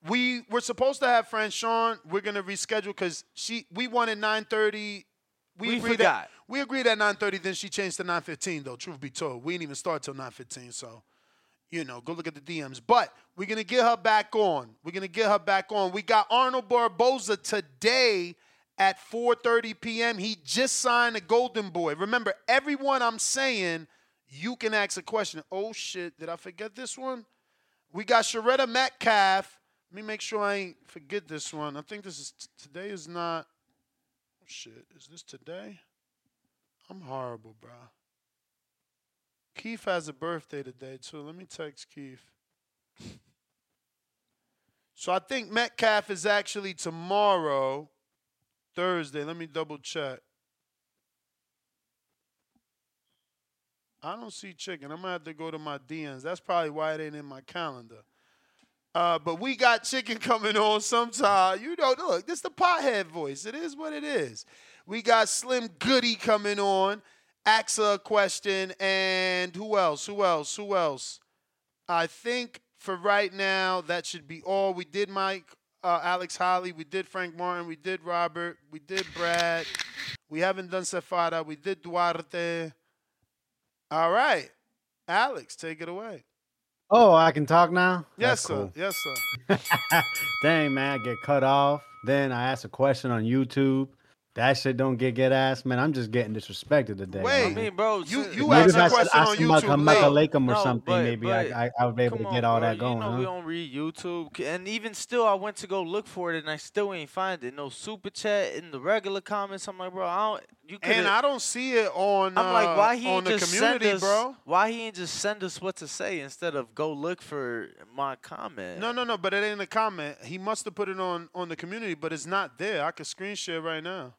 we were supposed to have Fran Sean. We're gonna reschedule because she we wanted nine thirty. We agreed forgot. At, we agreed at nine thirty. Then she changed to nine fifteen. Though truth be told, we didn't even start till nine fifteen. So, you know, go look at the DMs. But we're gonna get her back on. We're gonna get her back on. We got Arnold Barboza today at 4:30 p.m. He just signed a Golden Boy. Remember, everyone I'm saying, you can ask a question. Oh shit, did I forget this one? We got Sharetta Metcalf. Let me make sure I ain't forget this one. I think this is today is not. Oh shit, is this today? I'm horrible, bro. Keith has a birthday today too. Let me text Keith. So I think Metcalf is actually tomorrow, Thursday. Let me double check. I don't see chicken. I'm gonna have to go to my DMs. That's probably why it ain't in my calendar. Uh, but we got chicken coming on sometime. You know, look, this the pothead voice. It is what it is. We got Slim Goody coming on. Ask a question. And who else? Who else? Who else? I think for right now, that should be all. We did Mike, uh, Alex Holly. We did Frank Martin. We did Robert. We did Brad. We haven't done Sefada. We did Duarte. All right. Alex, take it away. Oh, I can talk now. Yes, That's sir. cool. Yes, sir. Dang, man, I get cut off. Then I ask a question on YouTube. That shit don't get get asked, man. I'm just getting disrespected today. Wait, I mean, bro, you you Maybe asked if I a said question on Assalamu YouTube. late. alaikum or No, something, but- maybe but I, I I would be able Come to on, get all bro, that going. You know huh? we don't read YouTube, and even still, I went to go look for it, and I still ain't find it. No super chat in the regular comments. I'm like, bro, I don't. You could. And I don't see it on. I'm like, uh, why he on ain't the just community, send us, bro? Why he ain't just send us what to say instead of go look for my comment? No, no, no. But it ain't a comment. He must have put it on on the community, but it's not there. I can screen share right now.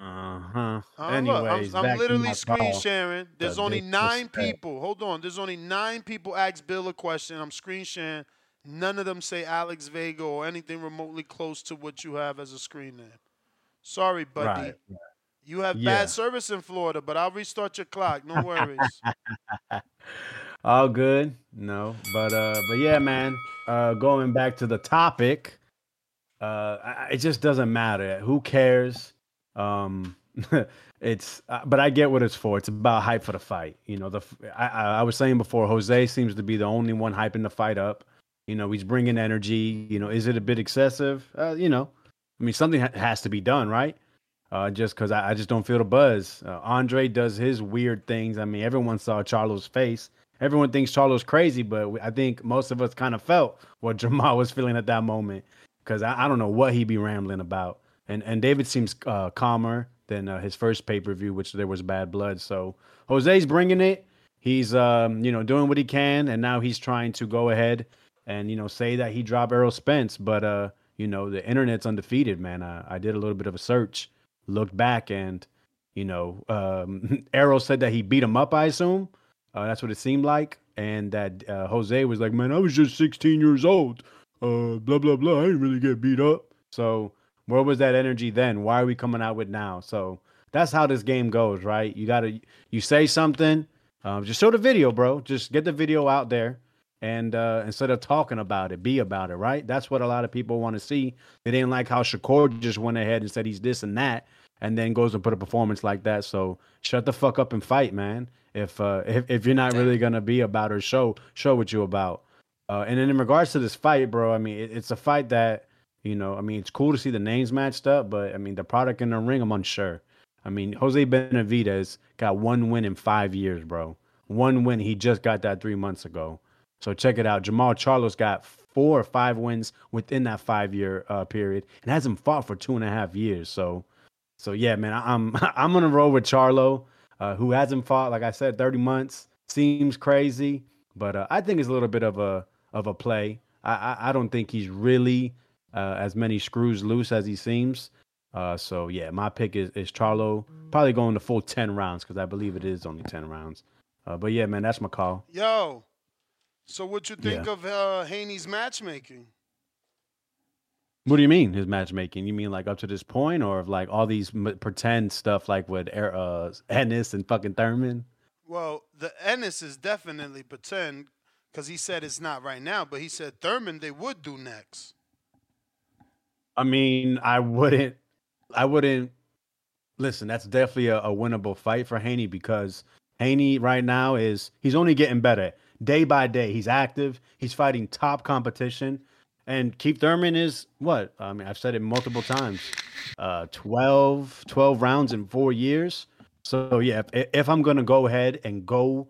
Uh huh. Uh, Anyways, look, I'm, I'm literally screen call. sharing. There's The only nine disrespect. people. Hold on. There's only nine people ask Bill a question. I'm screen sharing. None of them say Alex Vega or anything remotely close to what you have as a screen name. Sorry, buddy. Right. You have Yeah. bad service in Florida, but I'll restart your clock. No worries. All good. No, but uh, but yeah, man. Uh, going back to the topic, uh, I- it just doesn't matter. Who cares? Um, it's. Uh, but I get what it's for. It's about hype for the fight. You know, the I, I was saying before, Jose seems to be the only one hyping the fight up. You know, he's bringing energy. You know, is it a bit excessive? Uh, you know, I mean, something ha- has to be done, right? Uh, just because I, I just don't feel the buzz. Uh, Andre does his weird things. I mean, everyone saw Charlo's face. Everyone thinks Charlo's crazy, but I think most of us kind of felt what Jermall was feeling at that moment because I, I don't know what he'd be rambling about. And and David seems uh, calmer than uh, his first pay per view, which there was bad blood. So Jose's bringing it. He's um, you know doing what he can, and now he's trying to go ahead and you know say that he dropped Errol Spence, but uh, you know the internet's undefeated, man. Uh, I did a little bit of a search, looked back, and you know um, Errol said that he beat him up. I assume uh, that's what it seemed like, and that uh, Jose was like, "Man, I was just 16 years old. Uh, blah blah blah. I didn't really get beat up." So where was that energy then? Why are we coming out with now? So that's how this game goes, right? You gotta you say something, um, just show the video, bro. Just get the video out there, and uh, instead of talking about it, be about it, right? That's what a lot of people want to see. They didn't like how Shakur just went ahead and said he's this and that, and then goes and put a performance like that. So shut the fuck up and fight, man. If uh, if if you're not really gonna be about or show show what you about. Uh, and then in regards to this fight, bro, I mean, it, it's a fight that you know, I mean, it's cool to see the names matched up, but I mean, the product in the ring, I'm unsure. I mean, Jose Benavidez got one win in five years, bro. One win. He just got that three months ago. So check it out. Jermall Charlo's got four or five wins within that five year uh, period and hasn't fought for two and a half years. So, so yeah, man, I'm I'm gonna roll with Charlo, uh, who hasn't fought, like I said, 30 months. Seems crazy, but uh, I think it's a little bit of a of a play. I I, I don't think he's really uh, as many screws loose as he seems. Uh, so yeah, my pick is, is Charlo. Probably going the full ten rounds because I believe it is only ten rounds. Uh, but yeah, man, that's my call. Yo, So what you think Yeah. of uh, Haney's matchmaking? What do you mean his matchmaking? You mean like up to this point, or like all these m- pretend stuff like with Er- uh, Ennis and fucking Thurman? Well, the Ennis is definitely pretend because he said it's not right now, but he said Thurman they would do next. I mean, I wouldn't, I wouldn't listen. That's definitely a, a winnable fight for Haney because Haney right now is he's only getting better day by day. He's active. He's fighting top competition, and Keith Thurman is what? I mean, I've said it multiple times. Uh, 12, 12 rounds in four years. So yeah, if, if I'm gonna go ahead and go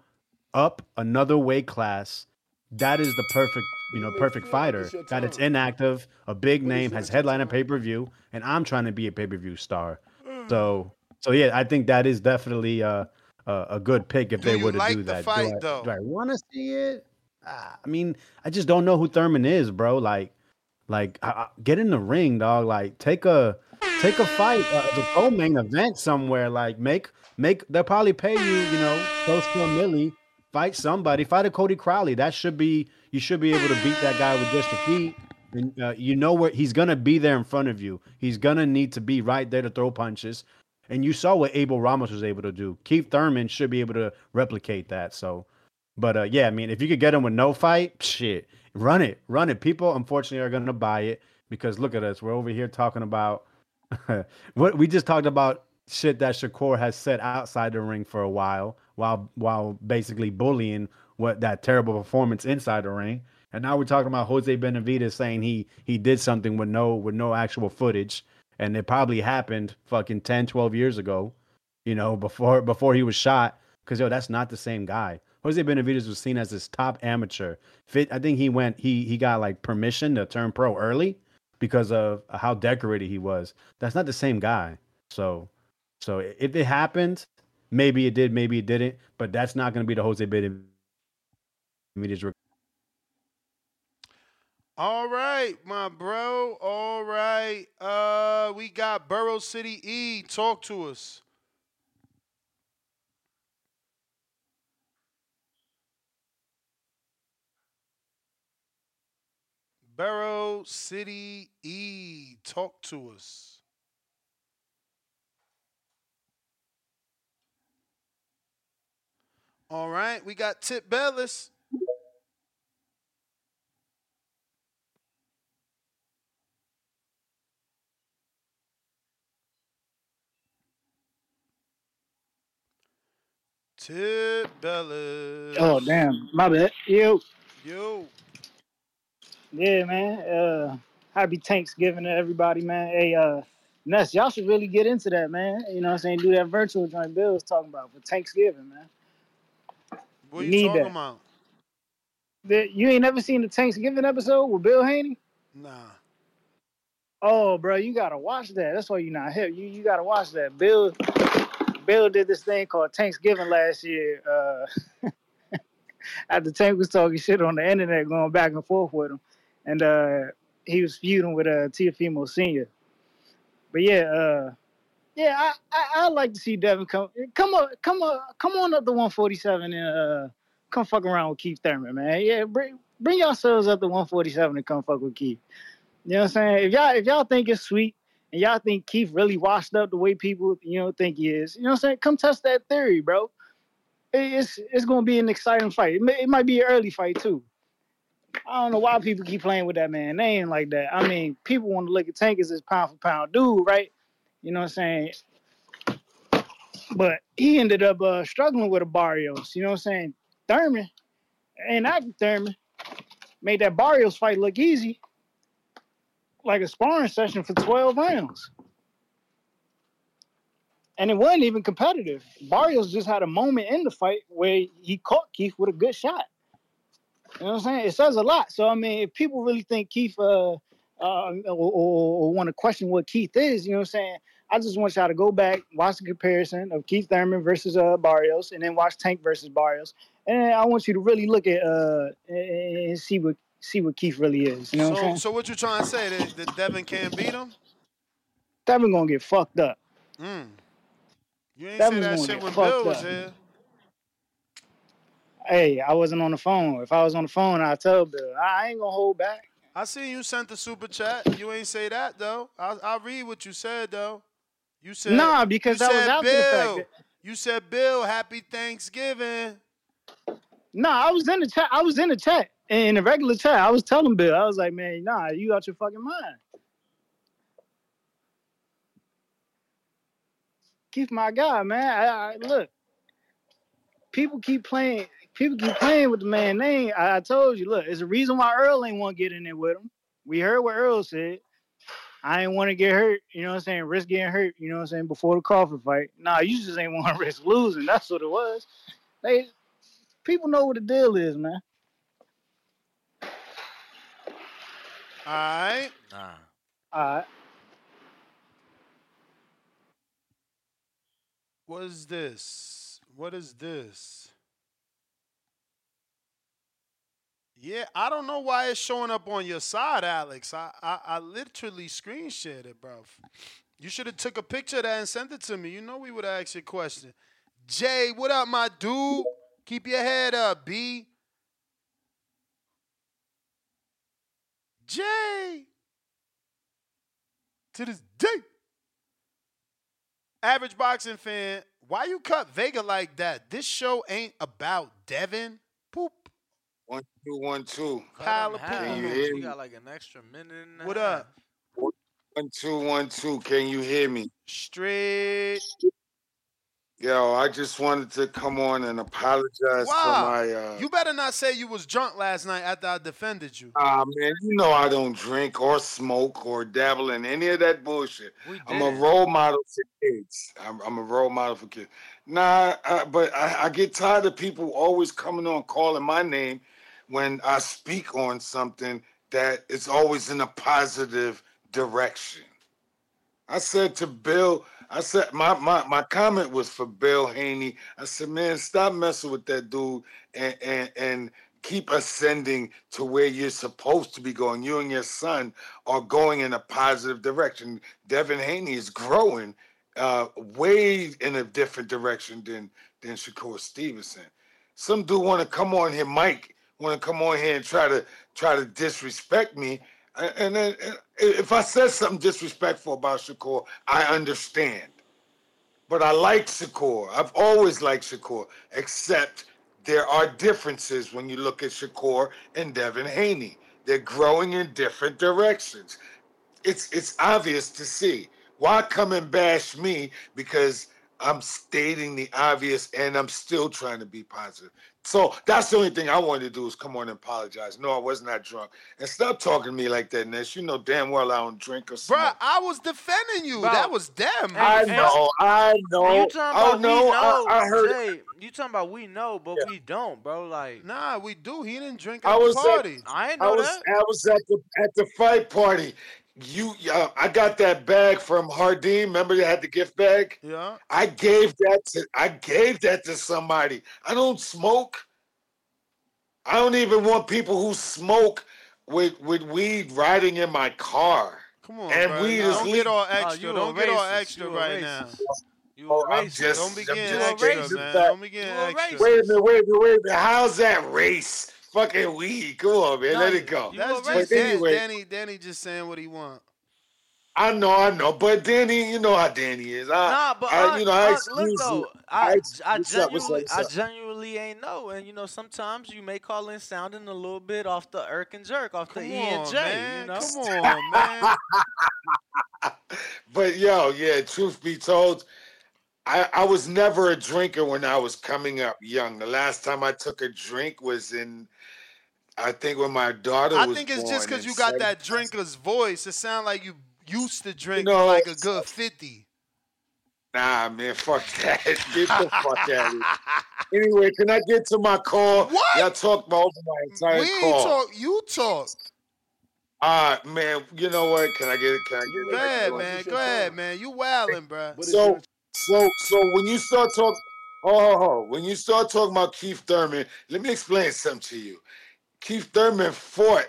up another weight class, that is the perfect, you know, perfect fighter. That it's inactive, a big name, has headline pay per view, and I'm trying to be a pay per view star. So, so yeah, I think that is definitely uh, a a good pick if Do they were to like do the that. fight, do I, I want to see it? Ah, I mean, I just don't know who Thurman is, bro. Like, like I, I- get in the ring, dog. Like, take a take a fight, uh, the co-main event somewhere. Like, make make they'll probably pay you, you know, close to a milli. Fight somebody. Fight a Cody Crowley. That should be you should be able to beat that guy with just a feet. And uh, you know where he's gonna be there in front of you. He's gonna need to be right there to throw punches. And you saw what Abel Ramos was able to do. Keith Thurman should be able to replicate that. So, but uh, yeah, I mean, if you could get him with no fight, shit, run it, run it. People, unfortunately, are gonna buy it because look at us. We're over here talking about what we just talked about shit that Shakur has said outside the ring for a while, while while basically bullying what that terrible performance inside the ring. And now we're talking about Jose Benavidez saying he he did something with no with no actual footage, and it probably happened fucking 10, 12 years ago, you know, before before he was shot. Because yo, that's not the same guy. Jose Benavidez was seen as this top amateur. Fit, I think he went he he got like permission to turn pro early because of how decorated he was. That's not the same guy. So so if it happened, maybe it did, maybe it didn't, but that's not going to be the Jose Benavidez. All right, my bro. All right. Uh, we got Burrow City E. Talk to us. Barrow City E. Talk to us. All right, we got Tip Bellis. Tip Bellis. Oh damn, my bad. Yo, Yo. Yeah, man. Uh, happy Thanksgiving to everybody, man. Hey, uh, Ness, y'all should really get into that, man. You know what I'm saying? Do that virtual joint Bill was talking about for Thanksgiving, man. What You talking that. about? The- you ain't never seen the Thanksgiving episode with Bill Haney? Nah. Oh, bro, you gotta watch that. That's why you're not here. You you gotta watch that. Bill Bill did this thing called Thanksgiving last year. Uh, after Tank was talking shit on the internet, going back and forth with him, and uh, he was feuding with uh, Teofimo Senior. But yeah, uh, yeah, I, I I like to see Devin come come on come on come on up to 147 and uh, come fuck around with Keith Thurman, man. Yeah, bring bring yourselves up to 147 and come fuck with Keith. You know what I'm saying? If y'all if y'all think it's sweet and y'all think Keith really washed up the way people you know think he is, you know what I'm saying? Come test that theory, bro. It's it's gonna be an exciting fight. It, may, it might be an early fight too. I don't know why people keep playing with that man. Ain't like that. I mean, people want to look at Tank as this pound for pound dude, right? You know what I'm saying? But he ended up uh, struggling with a Barrios. You know what I'm saying? Thurman and not Thurman made that Barrios fight look easy, like a sparring session for 12 rounds. And it wasn't even competitive. Barrios just had a moment in the fight where he caught Keith with a good shot. You know what I'm saying? It says a lot. So I mean, if people really think Keith uh, uh or, or, or want to question what Keith is, you know what I'm saying? I just want y'all to go back, watch the comparison of Keith Thurman versus uh Barrios, and then watch Tank versus Barrios. And I want you to really look at uh and see what see what Keith really is. You know what I'm So, saying? so what you're trying to say? That, that Devin can't beat him? Devin gonna get fucked up. Mm. You ain't Devin's say that shit when Bill was up. here. Hey, I wasn't on the phone. If I was on the phone, I'd tell Bill. I ain't gonna hold back. I see you sent the super chat. You ain't say that though. I I read what you said though. You said Nah, because that was after the fact that- You said Bill, happy Thanksgiving. No, I was in the chat. I was in the chat. In the regular chat, I was telling Bill, I was like, man, nah, you out your fucking mind. Keith, my guy, man. I, I, look, people keep playing. People keep playing with the man name. I, I told you, look, it's a reason why Errol ain't want to get in there with him. We heard what Errol said. I ain't want to get hurt. You know what I'm saying? Risk getting hurt. You know what I'm saying? Before the Crawford fight. Nah, you just ain't want to risk losing. That's what it was. They people know what the deal is, man. All right. Nah. All right. What is this? What is this? Yeah, I don't know why it's showing up on your side, Alex. I I, I literally screen shared it, bro. You should have took a picture of that and sent it to me. You know we would ask you a question. Jay, what up, my dude? Keep your head up, B. Jay. To this day. Average boxing fan, why you cut Vega like that? This show ain't about Devin. Poop. One two one two. Pile of Can you hear You me? got like an extra minute and a What half. up? One two one two. Can you hear me? Straight. Yo, I just wanted to come on and apologize for Wow. my. uh You better not say you was drunk last night after I defended you. Ah man, you know I don't drink or smoke or dabble in any of that bullshit. We I'm a didn't. role model for kids. I'm, I'm a role model for kids. Nah, uh, but I, I get tired of people always coming on calling my name when I speak on something that is always in a positive direction. I said to Bill, I said my, my, my comment was for Bill Haney. I said, man, stop messing with that dude and, and and keep ascending to where you're supposed to be going. You and your son are going in a positive direction. Devin Haney is growing uh, way in a different direction than than Shakur Stevenson. Some dude want to come on here, Mike want to come on here and try to try to disrespect me. And then if I said something disrespectful about Shakur, I understand. But I like Shakur. I've always liked Shakur, except there are differences when you look at Shakur and Devin Haney. They're growing in different directions. It's it's obvious to see. Why come and bash me because I'm stating the obvious and I'm still trying to be positive. So that's the only thing I wanted to do is come on and apologize. No, I was not drunk. And stop talking to me like that, Ness. You know damn well I don't drink or smoke. Bruh, I was defending you. Bro. That was them. I know, I know. You talking Oh about no, we know, I, I heard. Jay, you talking about we know, but we don't, bro. Like, Nah, we do. He didn't drink I at the was at- party. I ain't I know was that. I was at the at the fight party. You, uh, I got that bag from Jardín. Remember they had the gift bag. Yeah. I gave that to I gave that to somebody. I don't smoke. I don't even want people who smoke with with weed riding in my car. Come on, And bruh. weed Don't get all extra. you a don't get all extra You right racist. now. You Oh, a I'm racist. just, Don't be I'm getting just extra, racist. man. That- Don't be getting You a extra. Wait a minute, wait a minute, wait a minute. How's that race? Fucking weed. Come on, man. No, Let it go. That's a just But Dan- anyway, Danny. Danny just saying what he want. I know, I know. But Danny, you know how Danny is. I, Nah, but I, Unc, you know, I Unc, look though, I I, ex- I what's up, up, genuinely, I genuinely ain't know, and you know, sometimes you may call in sounding a little bit off the irk and jerk, off Come the E and J. man. you know. Come on, man. But yo, yeah, truth be told, I, I was never a drinker when I was coming up young. The last time I took a drink was in, I think when my daughter I was think it's born just because you got seven- that drinker's voice. It sounds like you used to drink know- like a good 50. Nah, man, fuck that. Get the fuck out of here. Anyway, can I get to my call? What? Y'all talked about my entire We ain't call. talk. You talk. Ah, man, you know what? Can I get it? Can I get it? Go ahead, man. Go ahead, man. You wilding, bro. So, so, so when you start talking, oh, oh, oh, when you start talking about Keith Thurman, let me explain something to you. Keith Thurman fought,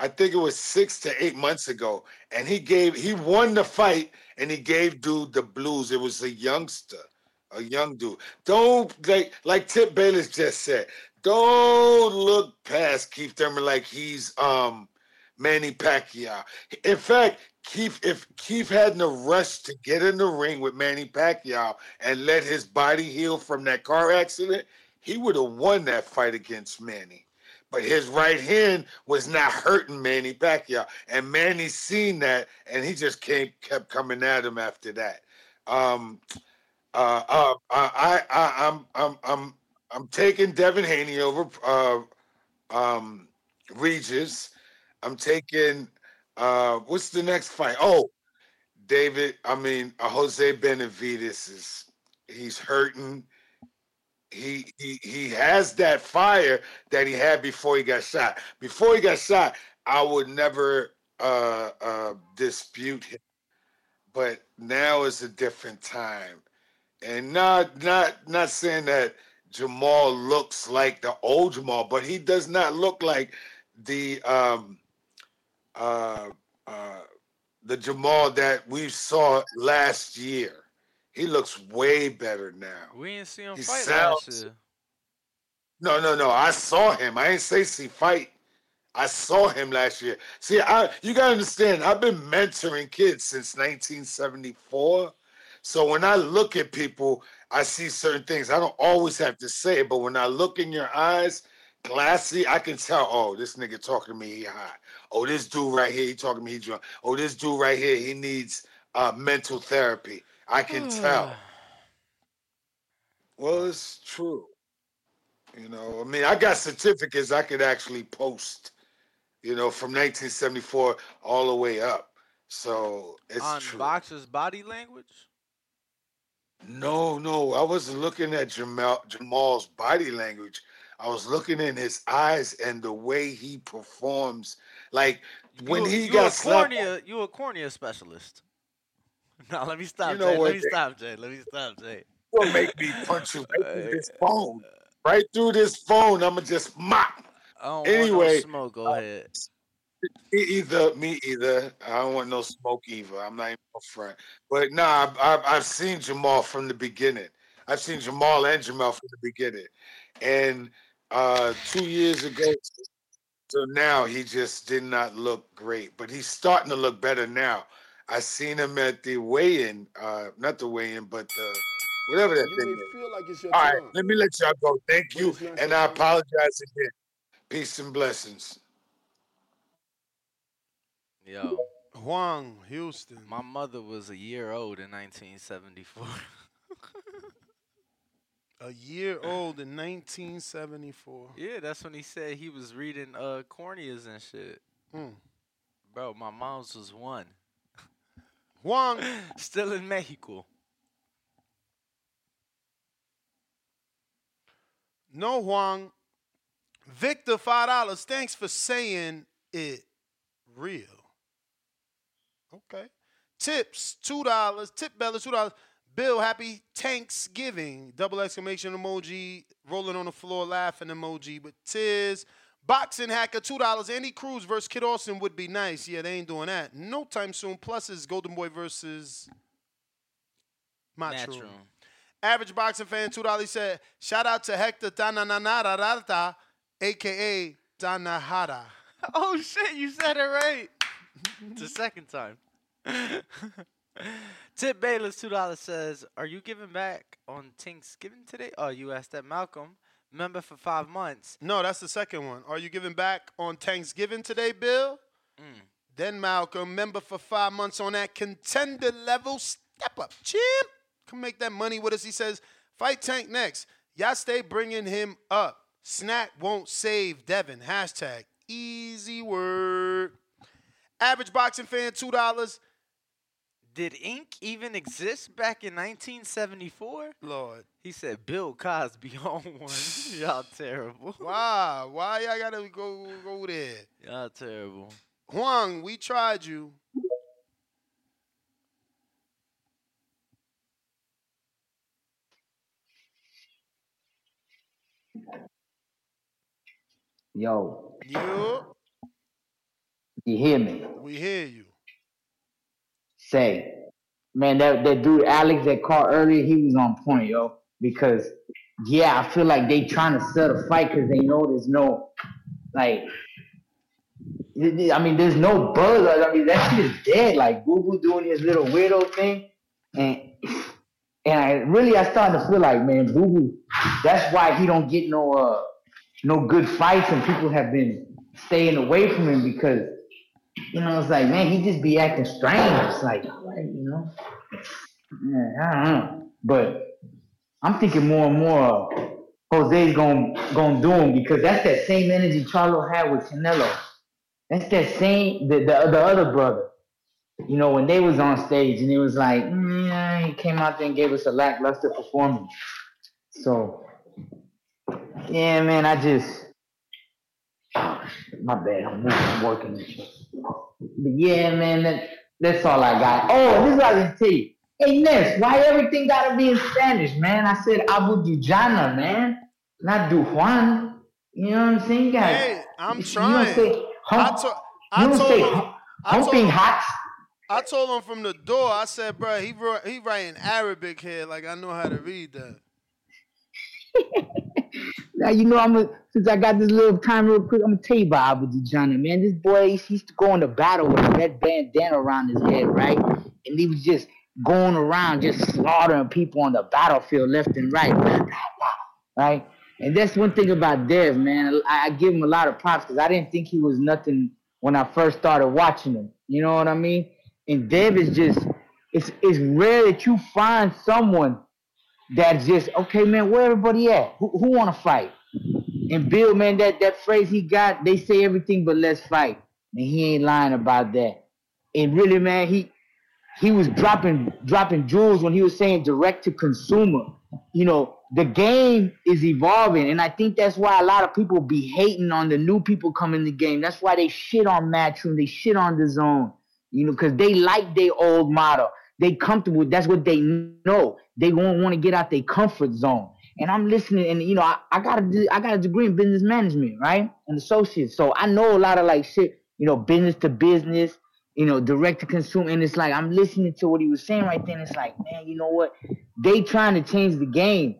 I think it was six to eight months ago, and he gave, he won the fight, and he gave dude the blues. It was a youngster, a young dude. Don't like, like Tip Bayless just said. Don't look past Keith Thurman like he's um Manny Pacquiao. In fact, Keith, if Keith hadn't rushed to get in the ring with Manny Pacquiao and let his body heal from that car accident, he would have won that fight against Manny. But his right hand was not hurting Manny Pacquiao, and Manny seen that, and he just came, kept coming at him after that. Um, uh, uh, I, I, I'm, I'm, I'm, I'm taking Devin Haney over uh, um, Regis. I'm taking uh, what's the next fight? Oh, David. I mean, uh, Jose Benavidez is he's hurting. He he has that fire that he had before he got shot. Before he got shot, I would never uh, uh, dispute him. But now is a different time, and not not not saying that Jermall looks like the old Jermall, but he does not look like the um, uh, uh, the Jermall that we saw last year. He looks way better now. We didn't see him He fight sounds- last year. No, no, no. I saw him. I didn't say see fight. I saw him last year. See, I you gotta understand. I've been mentoring kids since 1974. So when I look at people, I see certain things. I don't always have to say it, but when I look in your eyes, glassy, I can tell. Oh, this nigga talking to me, he high. Oh, this dude right here, he talking to me, he drunk. Oh, this dude right here, he needs uh, mental therapy. I can tell. Hmm. Well, it's true. You know, I mean, I got certificates I could actually post, you know, from 1974 all the way up. So it's On true. boxer's body language. No, no, I wasn't looking at Jamal Jamal's body language. I was looking in his eyes and the way he performs. Like when you, he you got a slapped. cornea, you a cornea specialist. No, let me stop, You know Jay. Let me stop, Jay. Let me stop, Jay. Gonna make me punch you right through this phone. Right through this phone, I'ma just mop. Anyway, want no smoke. Go ahead. Me either, me either. I don't want no smoke either. I'm not even a friend. But nah, I've, I've, I've seen Jamal from the beginning. I've seen Jamal and Jamal from the beginning. And uh, two years ago, so now he just did not look great. But he's starting to look better now. I seen him at the weigh-in, uh, not the weigh-in, but the whatever that You thing may is. feel like it's your All right, time. let me let y'all go. Thank you, and I apologize again. Peace and blessings. Yo, Juan Houston. my mother was a year old in 1974. A year old in 1974. yeah, that's when he said he was reading uh corneas and shit. Mm. Bro, my mom's was one. Juan, Still in Mexico. no Juan. Victor, five dollars. Thanks for saying it real. Okay. Tips, two dollars. Tip Bella, two dollars. Bill, happy Thanksgiving. Double exclamation emoji. Rolling on the floor, laughing emoji with tears. Boxing hacker, two dollars. Andy Cruz versus Kid Austin would be nice. Yeah, they ain't doing that. No time soon. Plus is Golden Boy versus Matchroom. Matchroom. Average boxing fan, two dollars. He said, shout out to Hector Tananarata, aka Tanahara. Oh shit, you said it right. It's the second time. Tip Bayless, two dollars says, "Are you giving back on Thanksgiving today?" Oh, you asked that Malcolm. Member for five months. No, that's the second one. Are you giving back on Thanksgiving today, Bill? Mm. Then Malcolm, member for five months on that contender level. Step up, champ. Come make that money with us. He says, fight Tank next. Y'all stay bringing him up. Snack won't save Devin. Hashtag easy word. Average boxing fan, $2. Did Ink even exist back in 1974? Lord. He said Bill Cosby on one. Y'all terrible. Why? Why y'all gotta go go there? Y'all terrible. Huang, we tried you. Yo, You, you hear me? we hear you. Say, man, that, that dude Alex that caught earlier, he was on point, yo. Because yeah, I feel like they trying to sell the fight because they know there's no like. I mean, there's no buzz. I mean, that shit is dead. Like Google doing his little weirdo thing, and and I really I started to feel like, man, Google. That's why he don't get no uh no good fights, and people have been staying away from him because you know it's like, man, he just be acting strange. It's like, you know, yeah, I don't know, but I'm thinking more and more. Jose's gonna gonna do him because that's that same energy Charlo had with Canelo. That's that same the, the the other brother. You know, when they was on stage and it was like, mm, he came out there and gave us a lackluster performance. So yeah, man, I just my bad, I'm working. But yeah, man, that, that's all I got. Oh, this is what I was gonna tell you. Hey Ness, why everything gotta be in Spanish, man? I said Abu Dujana, man, not Du Juan. You know what I'm saying? Gotta, Hey, I'm trying. you don't say hum, I, to- you don't told say him. hum- I told him. hot. I told him from the door. I said, bro, he wrote, he writing Arabic here. Like I know how to read that. Now you know I'm a, since I got this little time real quick, I'm gonna tell you about man. This boy he used to go into battle with a red bandana around his head, right? And he was just going around just slaughtering people on the battlefield left and right, right? And that's one thing about Dev, man. I, I give him a lot of props because I didn't think he was nothing when I first started watching him. You know what I mean? And Dev is just it's it's rare that you find someone that's just okay, man. Where everybody at? Who, who want to fight? And Bill, man, that that phrase he got, they say everything but let's fight, and he ain't lying about that. And really, man, he he was dropping dropping jewels when he was saying direct to consumer. You know, the game is evolving, and I think that's why a lot of people be hating on the new people coming in the game. That's why they shit on Matchroom, they shit on the zone. You know, because they like their old model. They comfortable. That's what they know. They won't want to get out their comfort zone. And I'm listening, and you know, I, I got a I got a degree in business management, right, and associates. So I know a lot of like shit, you know, business to business, you know, direct to consumer. And it's like I'm listening to what he was saying right then. It's like, man, you know what? They trying to change the game,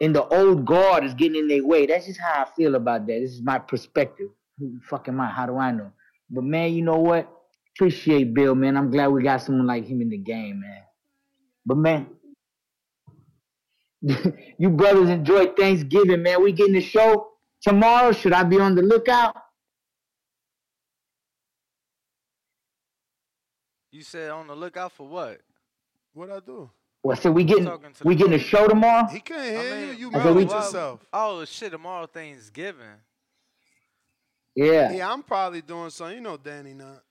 and the old guard is getting in their way. That's just how I feel about that. This is my perspective. Who fucking am I? How do I know? But man, you know what? Appreciate Bill, man. I'm glad we got someone like him in the game, man. But man, you brothers enjoy Thanksgiving, man. We getting the show tomorrow. Should I be on the lookout? You said on the lookout for what? What I do? Well, so we getting to we getting a show tomorrow. He couldn't hear you. You I said we- muted yourself. Oh shit! Tomorrow Thanksgiving. Yeah. Yeah, I'm probably doing something. You know, Danny not.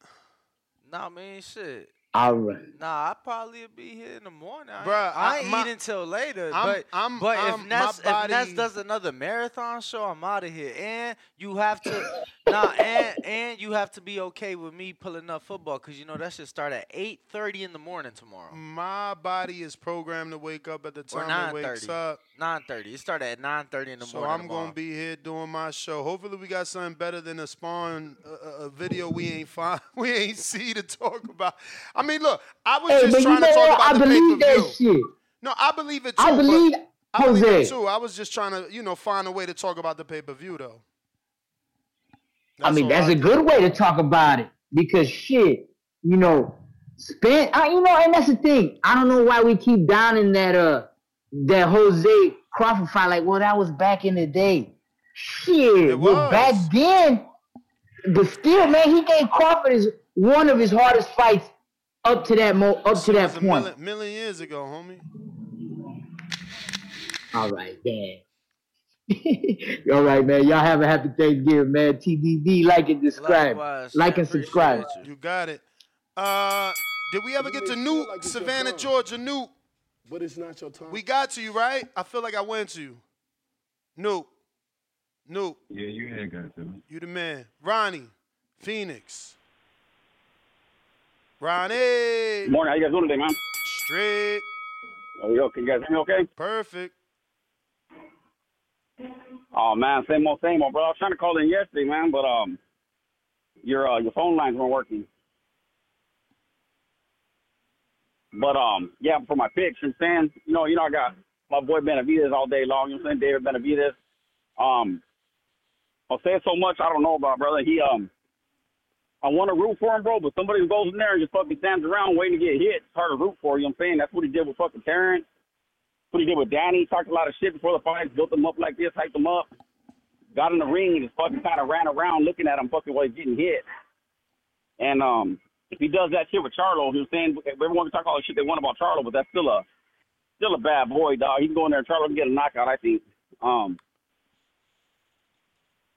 Nah, man, shit. All right. Nah, I probably be here in the morning. I Bruh, ain't, I I- ain't my- eating till later. I'm- but I'm- but I'm- if my Ness if Ness does another marathon show, I'm out of here. And you have to nah, and and you have to be okay with me pulling up football because you know that should start at eight thirty in the morning tomorrow. My body is programmed to wake up at the time it wakes up. Nine thirty. It started at nine thirty in the So morning. I'm tomorrow. gonna be here doing my show. Hopefully, we got something better than a spawn a, a- a video we ain't find we ain't see to talk about. I mean, look, I was Hey, just trying to talk about I the believe pay per that view. shit. No, I believe it too. I believe I believe Jose. it too. I was just trying to, you know, find a way to talk about the pay per view though. I mean, that's a good way to talk about it because shit, you know, spend. I, you know, and that's the thing. I don't know why we keep downing that uh that Jose Crawford fight. Like, well, that was back in the day. Shit, well, back then, but still, man, he gave Crawford his one of his hardest fights up to that mo up to that point. million, million years ago, homie. All right, man. All right, man. Y'all have a happy Thanksgiving, man. TBV, like and subscribe. Likewise, like and subscribe. You got it. Uh, did we ever get to Nuke, Savannah, Georgia, Nuke? But it's not your time. We got to you, right? I feel like I went to you. Nuke. Nuke. Yeah, you had got to me. You the man. Ronnie. Phoenix. Ronnie. Morning. How you guys doing today, man? Straight. There we go. Can you guys hear me okay? Perfect. Oh man, same old, same old, bro. I was trying to call in yesterday, man, but um, your uh, your phone lines weren't working. But um, yeah, for my picks, I'm saying, you know, you know, I got my boy Benavidez all day long. You know what I'm saying? David Benavidez. Um, I'll say so much I don't know about, brother. He um, I want to root for him, bro, but somebody who goes in there and just fucking stands around waiting to get hit, it's hard to root for. You know what I'm saying? That's what he did with fucking Terence. What he did with Danny. He talked a lot of shit before the fight, built him up like this, hyped him up. Got in the ring and just fucking kind of ran around looking at him fucking while he's getting hit. And um, if he does that shit with Charlo, he was saying everyone can talk all the shit they want about Charlo, but that's still a still a bad boy, dog. He can go in there and Charlo can get a knockout, I think. Um,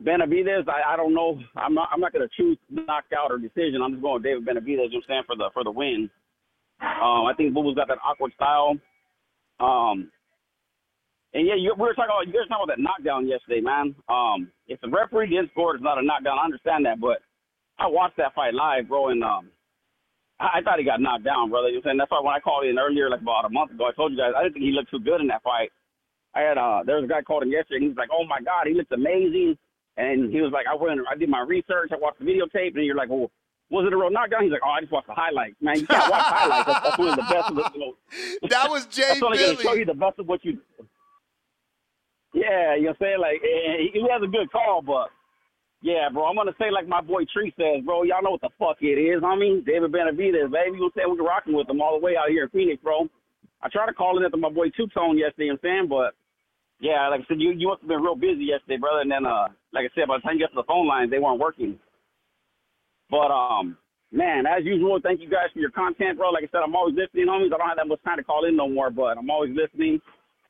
Benavidez, I, I don't know. I'm not I'm not gonna choose knockout or decision. I'm just going with David Benavidez. You know what I'm saying for the for the win. Um, I think Boo's got that awkward style. Um, and yeah, you, we were talking about you guys talking about that knockdown yesterday, man. Um, if the referee didn't score, it's not a knockdown. I understand that, but I watched that fight live, bro, and um, I, I thought he got knocked down, brother. You know what I'm saying? That's why when I called in earlier, like about a month ago, I told you guys I didn't think he looked too good in that fight. I had uh, there was a guy called him yesterday, and he was like, "Oh my God, he looks amazing." And he was like, "I went, I did my research, I watched the videotape, and you're like, well." Was it a real knockdown? He's like, oh, I just watched the highlights. Man, you can't watch highlights. That's, that's one of the best of the, you know, That was Jay that's only going to show you the best of what you. Yeah, you know what I'm saying? Like, he he has a good call, but yeah, bro, I'm gonna say like my boy Tree says, bro. Y'all know what the fuck it is, homie. David Benavidez, baby. You say we're rocking with him all the way out here in Phoenix, bro. I tried to call in to my boy Two Tone yesterday, you know I'm saying, but yeah, like I said, you you must have been real busy yesterday, brother. And then, uh, like I said, by the time you got to the phone lines, they weren't working. But um, man, as usual, thank you guys for your content, bro. Like I said, I'm always listening, homies. I don't have that much time to call in no more, but I'm always listening.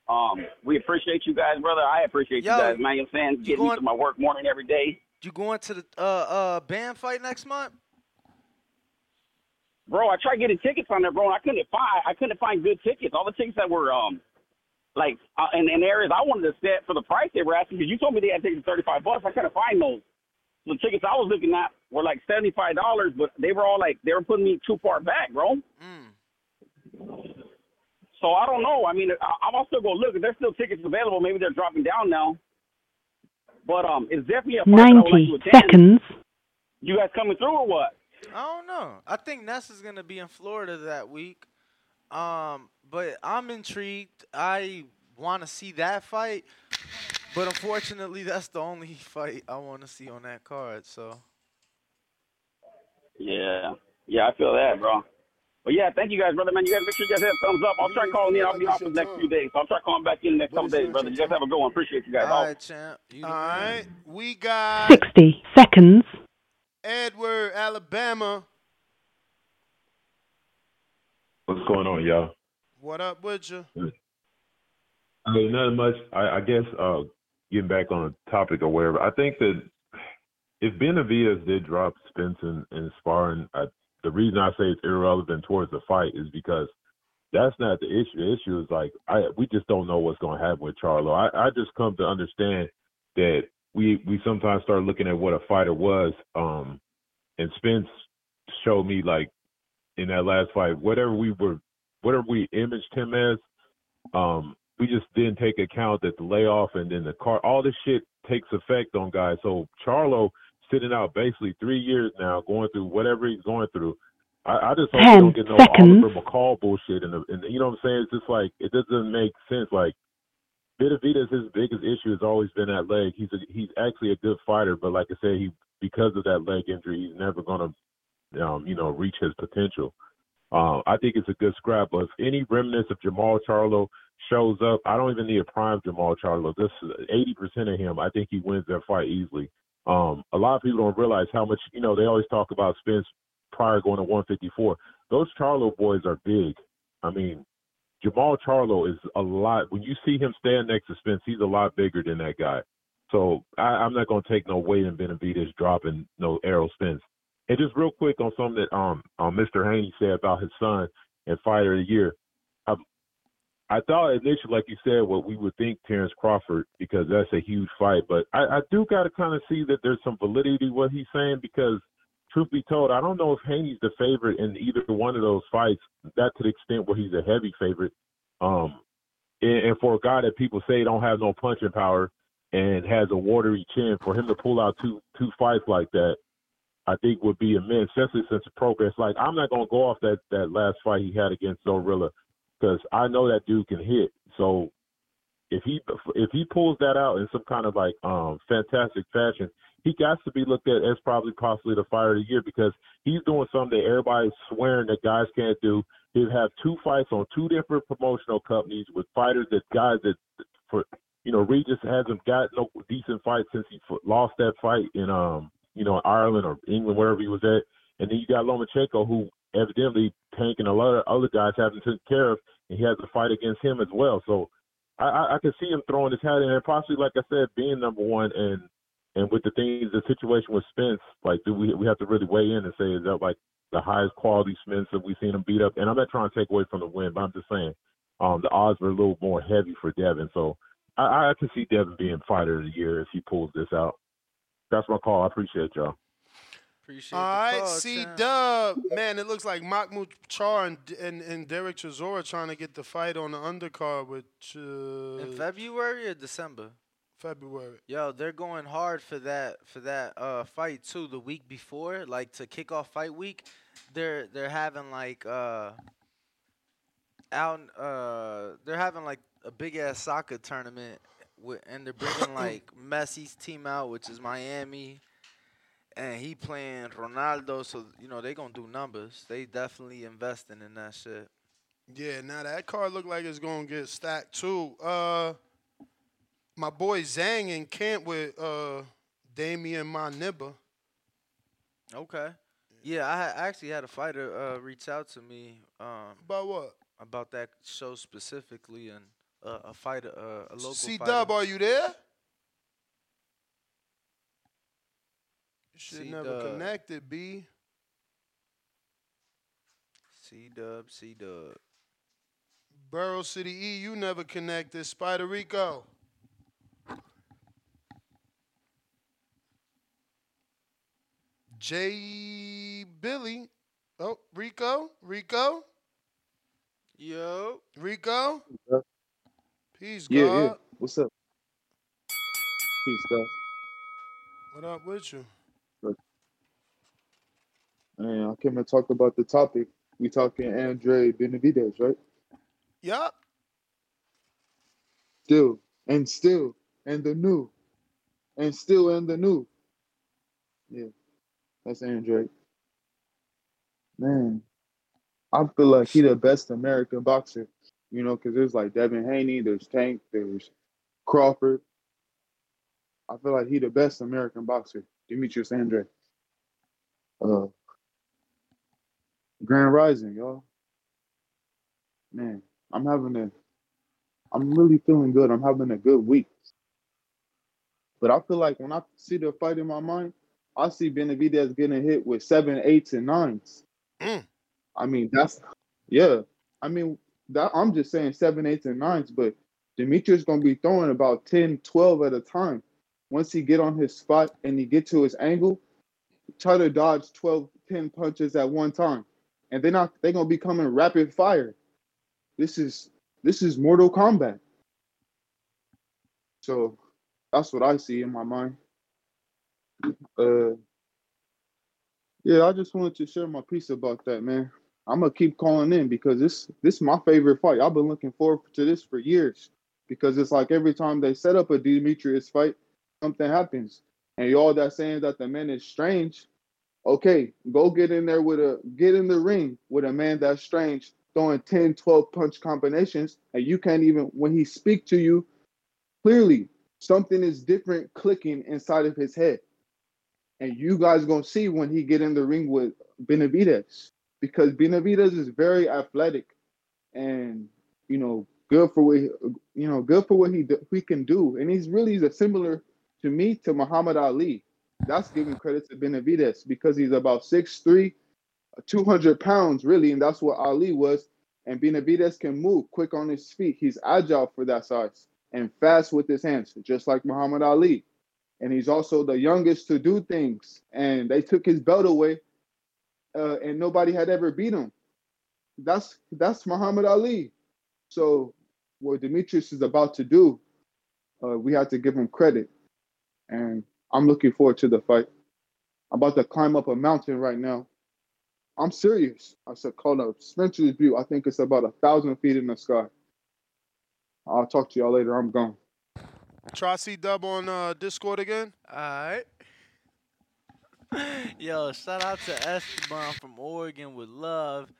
Um, we appreciate you guys, brother. I appreciate Yo, you guys, man. You know what I'm saying? Getting going- to my work morning every day. You going to the uh uh band fight next month? Bro, I tried getting tickets on there, bro, and I couldn't find I couldn't find good tickets. All the tickets that were um like uh, in, in areas I wanted to set for the price they were asking because you told me they had tickets for thirty five bucks. I couldn't find those. The tickets I was looking at were like seventy five dollars, but they were all like they were putting me too far back, bro. Mm. So I don't know. I mean, I, I'm still gonna look. If there's still tickets available, maybe they're dropping down now. But um, it's definitely a fight that I would like 90 seconds. You guys coming through or what? I don't know. I think Ness is gonna be in Florida that week. Um, but I'm intrigued. I want to see that fight, but unfortunately, that's the only fight I want to see on that card. So Yeah, yeah, I feel that, bro. But yeah, thank you guys, brother, man. You guys make sure you guys hit a thumbs up. I'll try calling in. I'll be off for the next few days. So I'll try calling back in the next couple days, brother. You guys have a good one. Appreciate you guys. all All right, champ. All right, we got 60 seconds. Edward, Alabama. What's going on, y'all? What up with you? I mean, nothing much. I, I guess uh, getting back on the topic or whatever. I think that if Benavidez did drop Spence and, in sparring, I, the reason I say it's irrelevant towards the fight is because that's not the issue. The issue is like I we just don't know what's going to happen with Charlo. I, I just come to understand that we we sometimes start looking at what a fighter was. Um, and Spence showed me like in that last fight, whatever we were, whatever we imaged him as, um, we just didn't take account that the layoff and then the car, all this shit takes effect on guys. So Charlo sitting out basically three years now, going through whatever he's going through. I, I just hope Ten don't get no seconds. Oliver McCall bullshit. And and you know what I'm saying? It's just like it doesn't make sense. Like Benavidez, his biggest issue has always been that leg. He's a, he's actually a good fighter, but like I said, he because of that leg injury, he's never gonna um, you know reach his potential. Um, I think it's a good scrap. But if any remnants of Jermall Charlo shows up, I don't even need a prime Jermall Charlo. This eighty percent of him, I think he wins that fight easily. Um, a lot of people don't realize how much you know. They always talk about Spence prior going to 154. Those Charlo boys are big. I mean, Jermall Charlo is a lot. When you see him stand next to Spence, he's a lot bigger than that guy. So I, I'm not going to take no weight in Benavidez dropping no Errol Spence. And just real quick on something that um, um Mr. Haney said about his son and fighter of the year. I, thought initially, like you said, what we would think Terence Crawford because that's a huge fight. But I, I do got to kind of see that there's some validity what he's saying because truth be told, I don't know if Haney's the favorite in either one of those fights. That to the extent where he's a heavy favorite. Um, and, and for a guy that people say don't have no punching power and has a watery chin, for him to pull out two two fights like that, I think would be immense, especially since the progress. Like I'm not gonna go off that that last fight he had against Zorrilla because I know that dude can hit. So if he if he pulls that out in some kind of like um fantastic fashion, he got to be looked at as probably possibly the fighter of the year because he's doing something that everybody's swearing that guys can't do. He'll have two fights on two different promotional companies with fighters that guys that for you know Regis hasn't got no decent fight since he lost that fight in um you know Ireland or England wherever he was at, and then you got Lomachenko who evidently Tank and a lot of other guys haven't taken care of, and he has a fight against him as well. So I, I, I can see him throwing his hat in there, possibly like I said, being number one and and with the things, the situation with Spence, like do we we have to really weigh in and say is that like the highest quality Spence that we've seen him beat up? And I'm not trying to take away from the win, but I'm just saying um, the odds were a little more heavy for Devin. So I, I can see Devin being fighter of the year if he pulls this out. That's my call. I appreciate y'all. Appreciate All the call, C. Dub. Man, it looks like Mahmoud Charr and, and, and Derek Chisora trying to get the fight on the undercard with uh, In February or December? February. Yo, they're going hard for that for that uh fight too. The week before, like to kick off fight week, they're they're having like uh out uh they're having like a big ass soccer tournament with, and they're bringing like Messi's team out, which is Miami, and he playing Ronaldo. So you know they gonna do numbers. They definitely investing in that shit. Yeah, now that card look like it's gonna get stacked too. Uh, my boy Zhang in camp with uh Damian Maniba. Okay. Yeah, I, actually had a fighter uh, reach out to me. Um, about what? About that show specifically, and uh, a fighter, uh, a local C Dub, are you there? Shit never C-Dub. connected, B. C Dub, C Dub. Burrow City E, you never connected. Spider Rico. J Billy. Oh, Rico. Rico. Yo. Rico. Yeah, Peace, yeah. God. yeah. What's up? Peace, guys. What up with you? Man, I came and talk about the topic. We talking Andre Benavidez, right? Yup. Still and still and the new and still and the new. Yeah, that's Andre. Man, I feel like he the best American boxer. You know, because there's like Devin Haney, there's Tank, there's Crawford. I feel like he the best American boxer, Demetrius Andre. Uh, Grand Rising, y'all. Man, I'm having a, I'm really feeling good. I'm having a good week. But I feel like when I see the fight in my mind, I see Benavidez getting hit with seven, eights, and nines. Mm. I mean, that's yeah. I mean, that I'm just saying seven, eights, and nines, but Demetrius gonna be throwing about 10, 12 at a time. Once he get on his spot and he get to his angle, try to dodge 12, 10 punches at one time. And they're not they're gonna be coming rapid fire. This is this is Mortal Kombat. So that's what I see in my mind. Uh yeah, I just wanted to share my piece about that, man. I'm gonna keep calling in because this this is my favorite fight. I've been looking forward to this for years because it's like every time they set up a Demetrius fight, something happens. And y'all that saying that the man is strange, okay, go get in there with a get in the ring with a man that's strange, throwing 10, 12 punch combinations, and you can't even when he speak to you, clearly something is different clicking inside of his head. And you guys gonna see when he get in the ring with Benavidez because Benavidez is very athletic and you know good for what you know good for what he he can do, and he's really a similar to me to Muhammad Ali. That's giving credit to Benavidez because he's about 6'3", 200 pounds really, and that's what Ali was. And Benavidez can move quick on his feet. He's agile for that size and fast with his hands, just like Muhammad Ali. And he's also the youngest to do things. And they took his belt away, uh, and nobody had ever beat him. That's that's Muhammad Ali. So what Demetrius is about to do, uh, we have to give him credit. And I'm looking forward to the fight. I'm about to climb up a mountain right now. I'm serious. I said called a Spencer's View. I think it's about a thousand feet in the sky. I'll talk to y'all later. I'm gone. Try C Dub on uh, Discord again. Alright. Yo, shout out to Esteban from Oregon with love.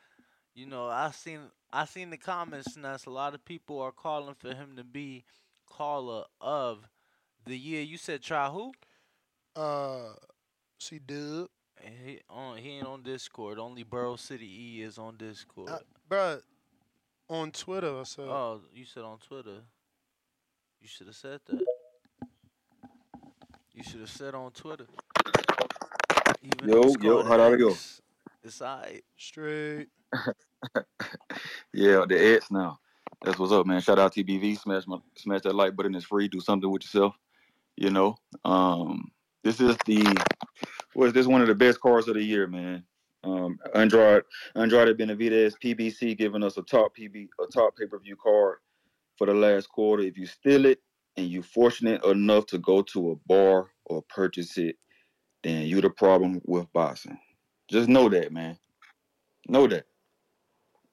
You know, I seen I seen the comments and that's a lot of people are calling for him to be caller of the year. You said try who? Uh, C Dub. He on he ain't on Discord. Only Burrow City E is on Discord. Uh, bruh, on Twitter, I said. oh, you said on Twitter. You should have said that. You should have said on Twitter. Even Yo, it's yo, called how do I go? X, It's alright. Straight. Yeah, the X now. That's what's up, man. Shout out TBV. Smash my smash that like button. It's free. Do something with yourself. You know. Um, this is the was this one of the best cars of the year, man. Um, Andrade Andrade Benavidez PBC giving us a top PB a top pay per view card for the last quarter. If you steal it and you fortunate enough to go to a bar or purchase it, then you the problem with boxing. Just know that, man. Know that.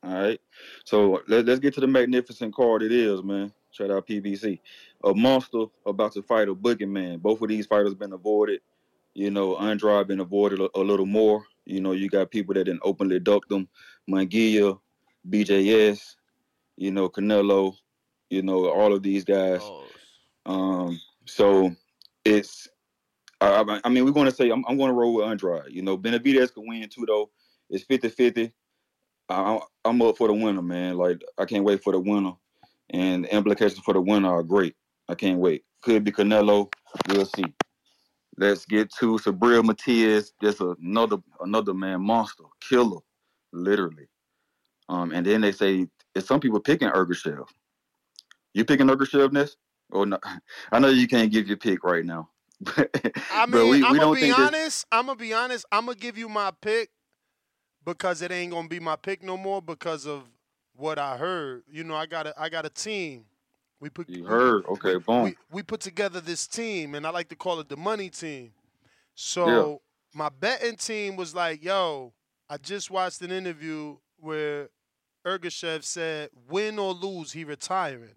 All right. So let, let's get to the magnificent card it is, man. Shout out PBC. A monster about to fight a boogeyman. Both of these fighters been avoided. You know, Andrade been avoided a, a little more. You know, you got people that didn't openly duck them. Mangia, BJS, you know, Canelo, you know, all of these guys. Um, so it's I, I- I mean, we're going to say I'm, I'm going to roll with Andrade. You know, Benavidez could win too, though. It's 50 50. I'm up for the winner, man. Like, I can't wait for the winner. And the implications for the winner are great. I can't wait. Could be Canelo. We'll see. Let's get to Subriel Matias. Just another another man monster, killer, literally. Um, and then they say it's some people picking Ergashev. You picking Ergashev, Ness? Or no? I know you can't give your pick right now. I mean, we- we I'm don't gonna be honest. I'm gonna be honest. I'm gonna give you my pick because it ain't gonna be my pick no more because of what I heard. You know, I got a I got a team. We put You heard? Okay, boom. we, we put together this team, and I like to call it the money team. So my betting team was like, "Yo, I just watched an interview where Ergashev said, win or lose, he retiring.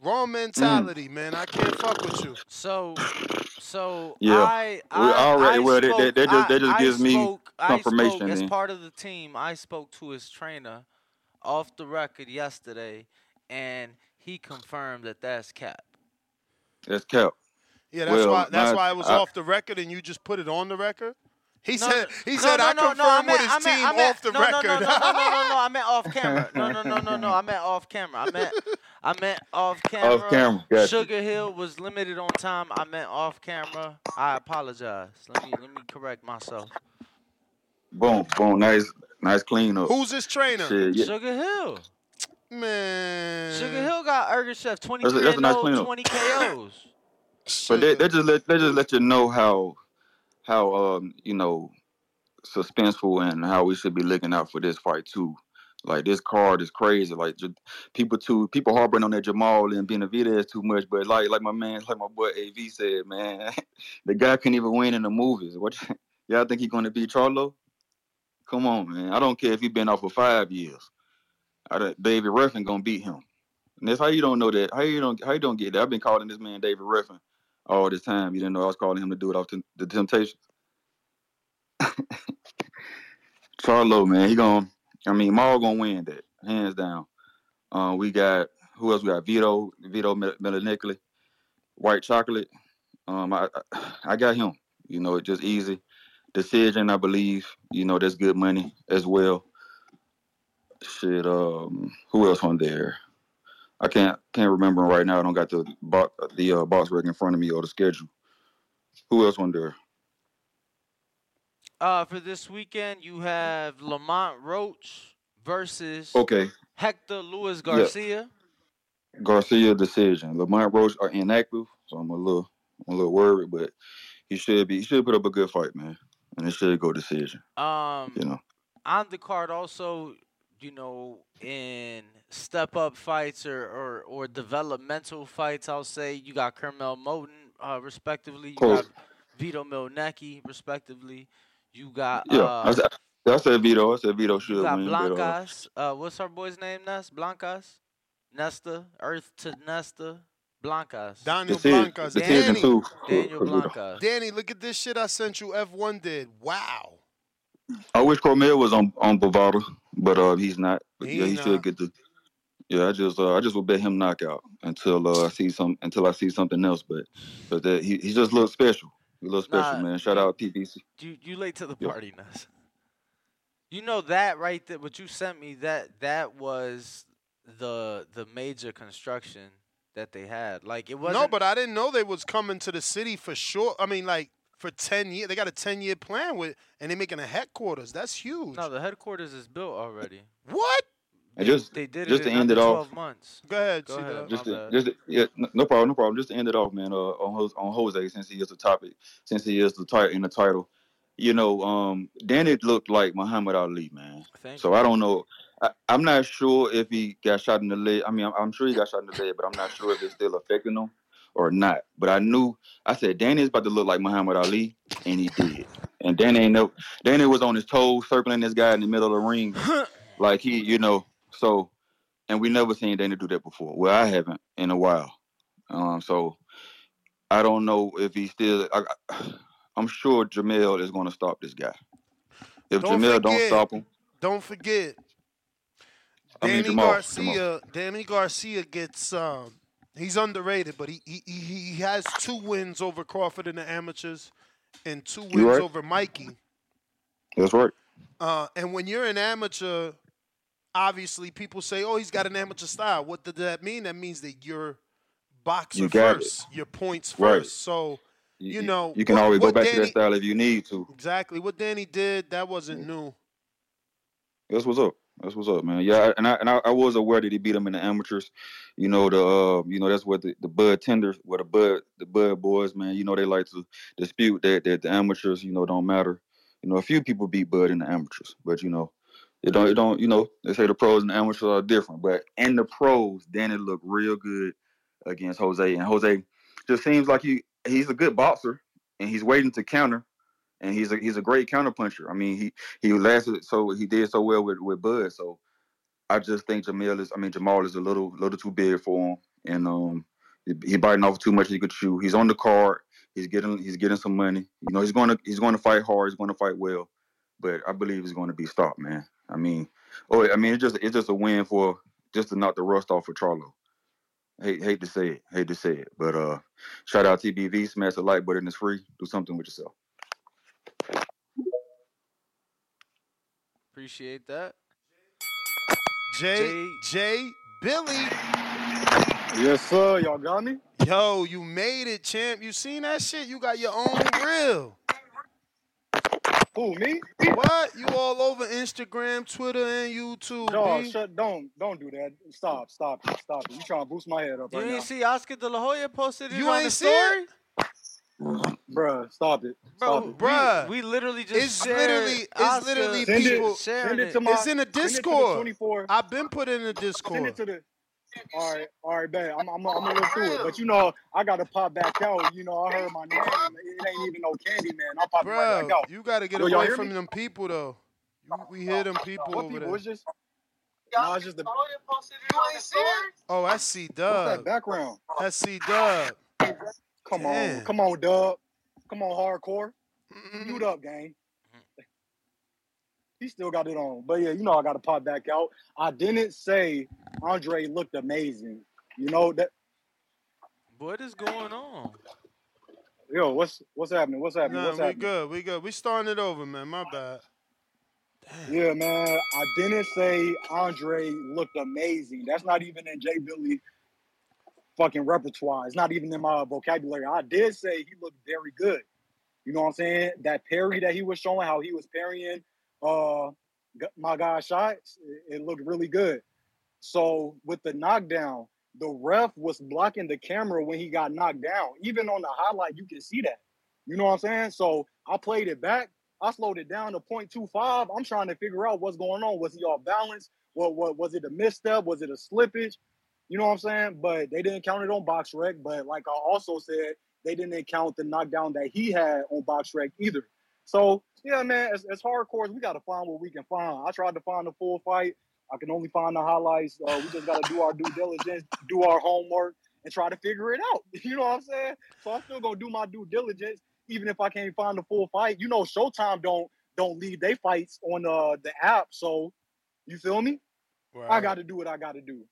Wrong mm. mentality, man. I can't fuck with you. So, so Yeah. I, We I, already- I well, that- spoke, that- that just- that just I- I gives me spoke- I confirmation spoke as part of the team. I spoke to his trainer off the record yesterday, and he confirmed that that's cap. That's cap. Yeah, that's Well, why that's my- why it was I- off the record and you just put it on the record. He No, said he no, said no, I no, no, confirmed I with his I meant- team I meant- off the no, no, record. No, no, no, no, no, no, I meant off camera. No, no, no, no, no. I meant off camera. I meant I meant off camera. Off camera, gotcha. Sugar Hill was limited on time. I meant off camera. I apologize. Let me let me correct myself. Boom, boom. Nice, nice clean up. Who's his trainer? Shit, yeah. Sugar Hill. Man. Sugar Hill got Ergashev 23 That's a- that's a nice cleanup. 20 KOs. But they, they just let they just let you know how how um you know suspenseful and how we should be looking out for this fight too. Like this card is crazy. Like ju- people too people harboring on that Jamal and Benavidez too much. But like like my man like my boy Av said, man, the guy couldn't even win in the movies. What y'all think he gonna beat Charlo? Come on, man. I don't care if he been off for five years. I David Ruffin gonna beat him. And that's how you don't know that. How you don't how you don't get that? I've been calling this man David Ruffin all this time. You didn't know I was calling him to do it off the Temptations. Charlo, man, he gonna. I mean, Maul gonna win that hands down. Uh, we got who else? We got Vito, Vito Mel- Melanicoli, White Chocolate. Um, I I- I got him. You know, it just easy decision. I believe. You know, that's good money as well. Shit. Um, who else on there? I can't can't remember right now. I don't got the bo- the uh, BoxRec in front of me or the schedule. Who else on there? Uh, for this weekend, you have Lamont Roach versus Okay, Hector Luis Yeah. Garcia. Garcia decision. Lamont Roach are inactive, so I'm a little I'm a little worried, but he should be he should put up a good fight, man, and it should go decision. Um, You know. on the card also, you know, in step up fights or, or, or developmental fights, I'll say you got Curmel Moten, uh, respectively. You Close. got Vito Mielnicki, respectively. You got Yeah, uh, I, said, I said Vito. I said Vito should. you got win, Blancas. Uh, what's our boy's name? Ness Blancas. Nesta, Earth to Nesta, Blancas. Daniel This is- Blancas. this is Danny, two. Daniel Blancas. Danny, look at this shit I sent you. F1 did. Wow. I wish Curmel was on on Bovada, but uh, he's not. But He yeah, he not. should get the. Yeah, I just uh, I just will bet him knockout until uh, I see some until I see something else. But but that he he just looks special. He looks special, Nah, man. Shout out PBC. You you late to the Yep. party, Ness. You know that right That What you sent me that that was the the major construction that they had. Like it wasn't. No, but I didn't know they was coming to the city for sure. I mean, like for ten years. They got a ten year plan with, and they're making a headquarters. That's huge. no, the headquarters is built already. What? And just They did just it to end under it 12 off. months. Go ahead, Go C ahead. Just, to, just to- yeah, no no problem, no problem. Just to end it off, man. Uh, on Jose, on Jose, since he is the topic, since he is the title in the title, you know, um, Danny looked like Muhammad Ali, man. Thank so I don't know. I, I'm not sure if he got shot in the leg. I mean, I'm, I'm sure he got shot in the leg, but I'm not sure if it's still affecting him or not. But I knew. I said Danny is about to look like Muhammad Ali, and he did. And Danny ain't no. Danny was on his toes, circling this guy in the middle of the ring, like he, you know. So, and we never seen Danny do that before. Well, I haven't in a while. Um, so I don't know if he still. I, I'm sure Jamel is going to stop this guy. If Don't Jamel don't stop him, Don't forget, I mean Danny Jamal. Garcia. Danny Garcia gets. Um, he's underrated, but he, he he has two wins over Crawford in the amateurs, and two wins right. over Mikey. That's right. Uh, and when you're an amateur, obviously people say, "Oh, he's got an amateur style." What does that mean? That means that you're boxer You got it. first, your points Right. first. So you, You- know you can what- always go back to that style if you need to. Exactly what Danny did. That wasn't new. That's what's up. That's what's up, man. Yeah, and I and I, I was aware that he beat him in the amateurs. You know the uh, you know that's what the, the Bud tenders, what the Bud the Bud boys, man. You know they like to dispute that that the amateurs, you know, don't matter. You know, a few people beat Bud in the amateurs, but you know, it don't it don't you know they say the pros and the amateurs are different. But in the pros, Danny looked real good against Jose, and Jose just seems like he he's a good boxer, and he's waiting to counter and he's a he's a great counter puncher. I mean, he he lasted so he did so well with with Bud. So I just think Jamil is I mean Jamal is a little little too big for him, and um he, biting off too much he could chew. He's on the card. He's getting he's getting some money. You know he's going to he's going to fight hard. He's going to fight well, but I believe he's going to be stopped, man. I mean, oh I mean it's just it's just a win for just to knock the rust off of Charlo. Hate hate to say it, hate to say it, but uh, shout out TBV, smash the like button, it's free. Do something with yourself. Appreciate that. J J Billy. Yes, sir. Y'all got me? Yo, you made it, champ. You seen that shit? You got your own reel. Who, me? What? You all over Instagram, Twitter, and YouTube. No, B. shut. Don't don't do that. Stop. Stop. Stop. You trying to boost my head up You right ain't now, see Oscar De La Hoya posted it You on ain't the see story? it? Bruh, Stop it. Bro, Stop we, it. Bruh. we literally just It's shared literally, it's Oscar literally Send it- people. sharing Send it it. to my. It's in the send it to the Discord. 24. I've been put in the Send Discord. it to the. All right, all right, bet. I'm, I'm, I'm gonna look through it. But you know, I gotta pop back out. You know, I heard my name. It ain't even no candy, man. I'm popping right Bro, back out. you gotta get Yo, y'all away hear from me? them people though. You, we hear them people What over people? there. It's just. No, it's just the. Oh, that's C What's that Dub. background? That's C Dub. Come Damn. on, come on, Dub. Come on, hardcore. Mute mm-hmm. up, gang. Mm-hmm. He still got it on. But yeah, you know I gotta pop back out. I didn't say Andre looked amazing. You know that What is going on? yo, what's what's happening? What's happening? Nah, What's we happening? good. We good. We starting it over, man. My bad. Yeah, man. I didn't say Andre looked amazing. That's not even in Jay Billy fucking repertoire. It's not even in my vocabulary. I did say he looked very good. You know what I'm saying? That parry that he was showing, how he was parrying uh my guy's shots, it, looked really good. So with the knockdown, the ref was blocking the camera when he got knocked down. Even on the highlight, you can see that. You know what I'm saying? So I played it back. I slowed it down to 0.25. I'm trying to figure out what's going on. Was he off balance? What what was it a misstep? Was it a slippage? You know what I'm saying? But they didn't count it on BoxRec. But like I also said, they didn't count the knockdown that he had on BoxRec either. So yeah, man, as, as hardcore as we got to find what we can find. I tried to find the full fight. I can only find the highlights. Uh, we just got to do our due diligence, do our homework, and try to figure it out. You know what I'm saying? So I'm still gonna do my due diligence, even if I can't find the full fight. You know, Showtime don't don't leave their fights on uh, the app, so you feel me? I got to do what I got to do.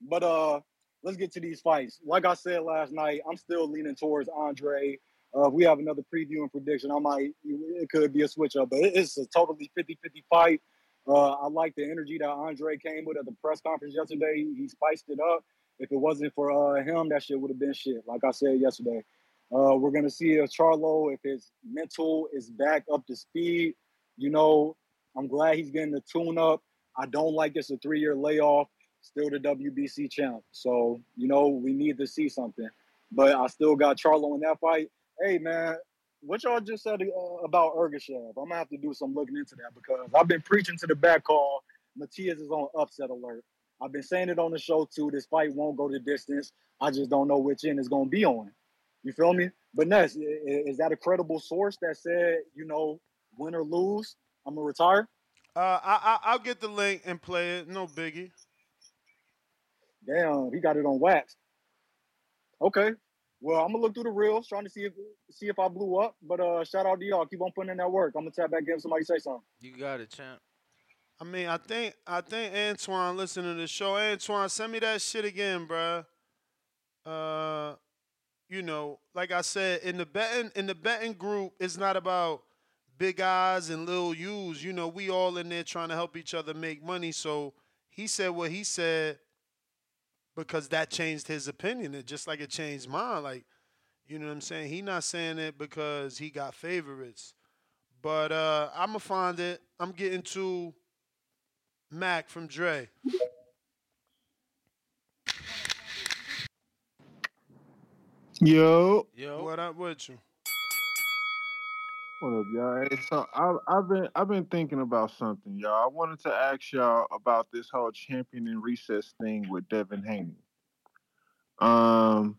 But uh, let's get to these fights. Like I said last night, I'm still leaning towards Andre. Uh, if we have another preview and prediction, I might it could be a switch up, but it's a totally 50-50 fight. Uh, I like the energy that Andre came with at the press conference yesterday. He, spiced it up. If it wasn't for uh, him, that shit would have been shit. Like I said yesterday, uh, we're gonna see if Charlo, if his mental is back up to speed. You know, I'm glad he's getting the tune up. I don't like it's a three year layoff. Still the WBC champ. So you know we need to see something. But I still got Charlo in that fight. Hey man, what y'all just said uh, about Ergashev, I'm gonna have to do some looking into that because I've been preaching to the back call. Matias is on upset alert. I've been saying it on the show too. This fight won't go the distance. I just don't know which end it's gonna be on. You feel me? But Ness, is that a credible source that said, you know, win or lose, I'm gonna retire? Uh, I, I I'll get the link and play it. No biggie. Damn, he got it on wax. Okay. Well, I'm gonna look through the reels, trying to see if see if I blew up. But uh, shout out to y'all. Keep on putting in that work. I'm gonna tap back in. Somebody say something. You got it, champ. I mean, I think I think Antoine listening to the show. Antoine, send me that shit again, bruh. Uh, you know, like I said, in the betting in the betting group, it's not about big eyes and little U's. You know, we all in there trying to help each other make money. So he said what he said because that changed his opinion. It just like it changed mine. Like, you know what I'm saying? He not saying it because he got favorites. But uh I'ma find it. I'm getting to Mac from Dre. Yo. Yo. What up with you? Up, y'all? Hey, so I, I've been I've been thinking about something, y'all. I wanted to ask y'all about this whole champion and recess thing with Devin Haney. Um,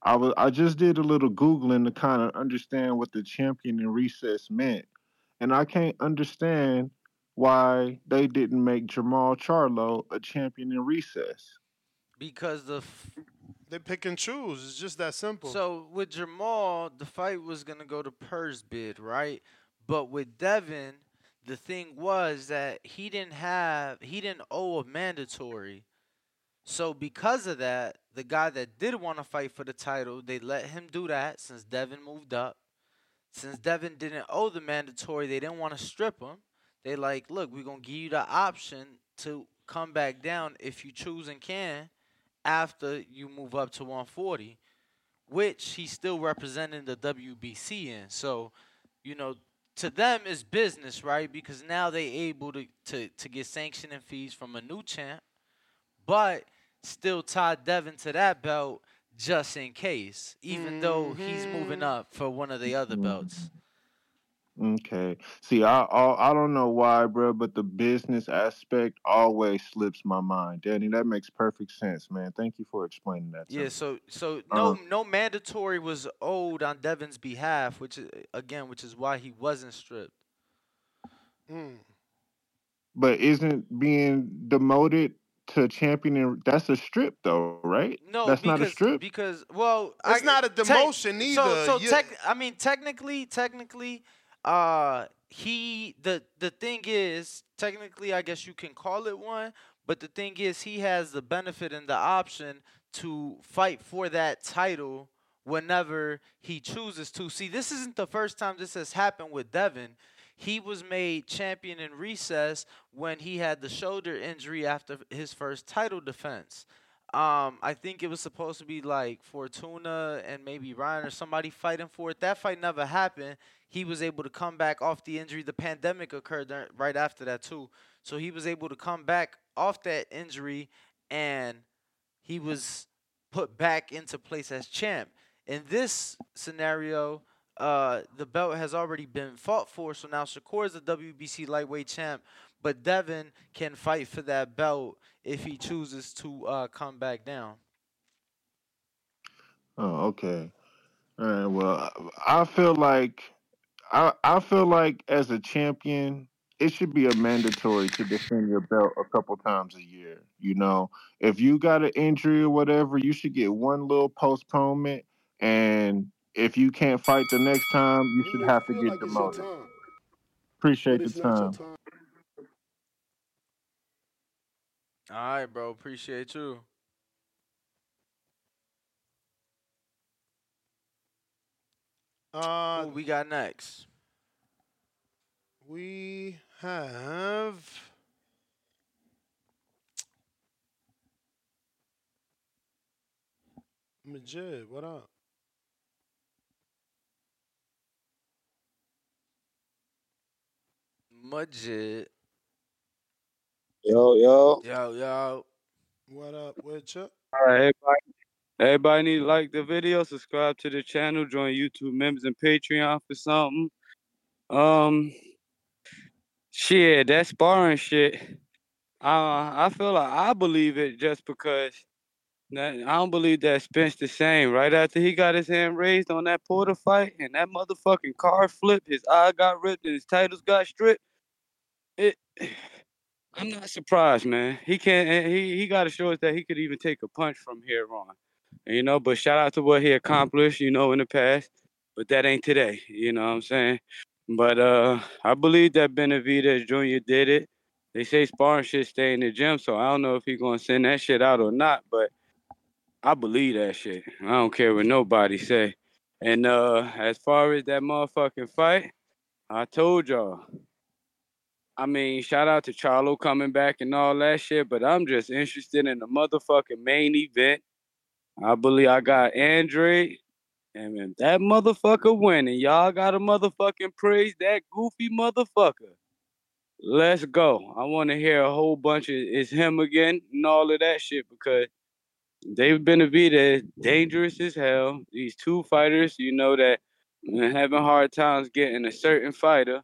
I was I just did a little googling to kind of understand what the champion and recess meant, and I can't understand why they didn't make Jermall Charlo a champion in recess. Because the They pick and choose. It's just that simple. So with Jermall, the fight was gonna go to purse bid, right? But with Devin, the thing was that he didn't have he didn't owe a mandatory. So because of that, the guy that did want to fight for the title, they let him do that since Devin moved up. Since Devin didn't owe the mandatory, they didn't want to strip him. They like, look, we're gonna give you the option to come back down if you choose and can after you move up to 140, which he's still representing the WBC in. So, you know, to them it's business, right? Because now they able to, to, to get sanctioning fees from a new champ, but still tie Devin to that belt just in case, even though he's moving mm-hmm. up for one of the other belts. Mm-hmm. Okay. See, I, I I don't know why, bro, but the business aspect always slips my mind. Danny, that makes perfect sense, man. Thank you for explaining that. To Yeah, me. so so no Um, no mandatory was owed on Devin's behalf, which is again, which is why he wasn't stripped. But isn't being demoted to champion and that's a strip though, right? No, that's because not a strip. because well, It's not a tec- demotion So either. so You- tech, I mean technically technically, uh, he the the thing is technically I guess you can call it one, but the thing is he has the benefit and the option to fight for that title whenever he chooses to. See, this isn't the first time this has happened with Devin. He was made champion in recess when he had the shoulder injury after his first title defense. Um, I think it was supposed to be like Fortuna and maybe Ryan or somebody fighting for it. That fight never happened. He was able to come back off the injury. The pandemic occurred right after that too, so he was able to come back off that injury, and he was put back into place as champ. In this scenario, uh, the belt has already been fought for, so now Shakur is the WBC lightweight champ, but Devin can fight for that belt if he chooses to uh, come back down. Oh, okay. All right. Well, I feel like I I feel like as a champion, it it should be a mandatory to defend your belt a couple times a year. You know, if you got an injury or whatever, you should get one little postponement, and if you can't fight the next time, you should have to get like it's your demoted. Appreciate the it's not your time. time. All right, bro. Appreciate you. Uh, Who we got next? we have. Majid, what up? Majid. Yo, yo. Yo, yo. What up with you? All right, everybody. Everybody need to like the video, subscribe to the channel, join YouTube members and Patreon for something. Um, shit, that sparring shit. Uh, I feel like I believe it just because that, I don't believe that Spence the same. Right after he got his hand raised on that Porter fight and that motherfucking car flipped, his eye got ripped and his titles got stripped. It. I'm not surprised, man. He can't. He he got to show us that he could even take a punch from here on. You know, but shout out to what he accomplished, you know, in the past. But that ain't today. You know what I'm saying? But uh, I believe that Benavidez Jr. did it. They say sparring shit stay in the gym, so I don't know if he gonna send that shit out or not. But I believe that shit. I don't care what nobody say. And uh, as far as that motherfucking fight, I told y'all. I mean, shout out to Charlo coming back and all that shit, but I'm just interested in the motherfucking main event. I believe I got Andre, and if that motherfucker winning, y'all gotta motherfucking praise that goofy motherfucker. Let's go. I want to hear a whole bunch of it's him again and all of that shit because David Benavidez dangerous as hell. These two fighters, you know that having hard times getting a certain fighter,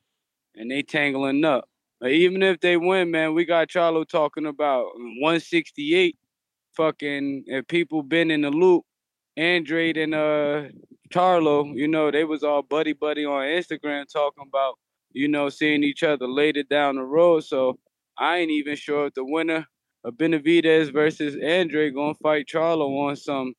and they tangling up. But even if they win, man, we got Charlo talking about 168. Fucking if people been in the loop, Andrade and uh Charlo, you know, they was all buddy buddy on Instagram talking about, you know, seeing each other later down the road. So I ain't even sure if the winner of Benavidez versus Andre gonna fight Charlo on some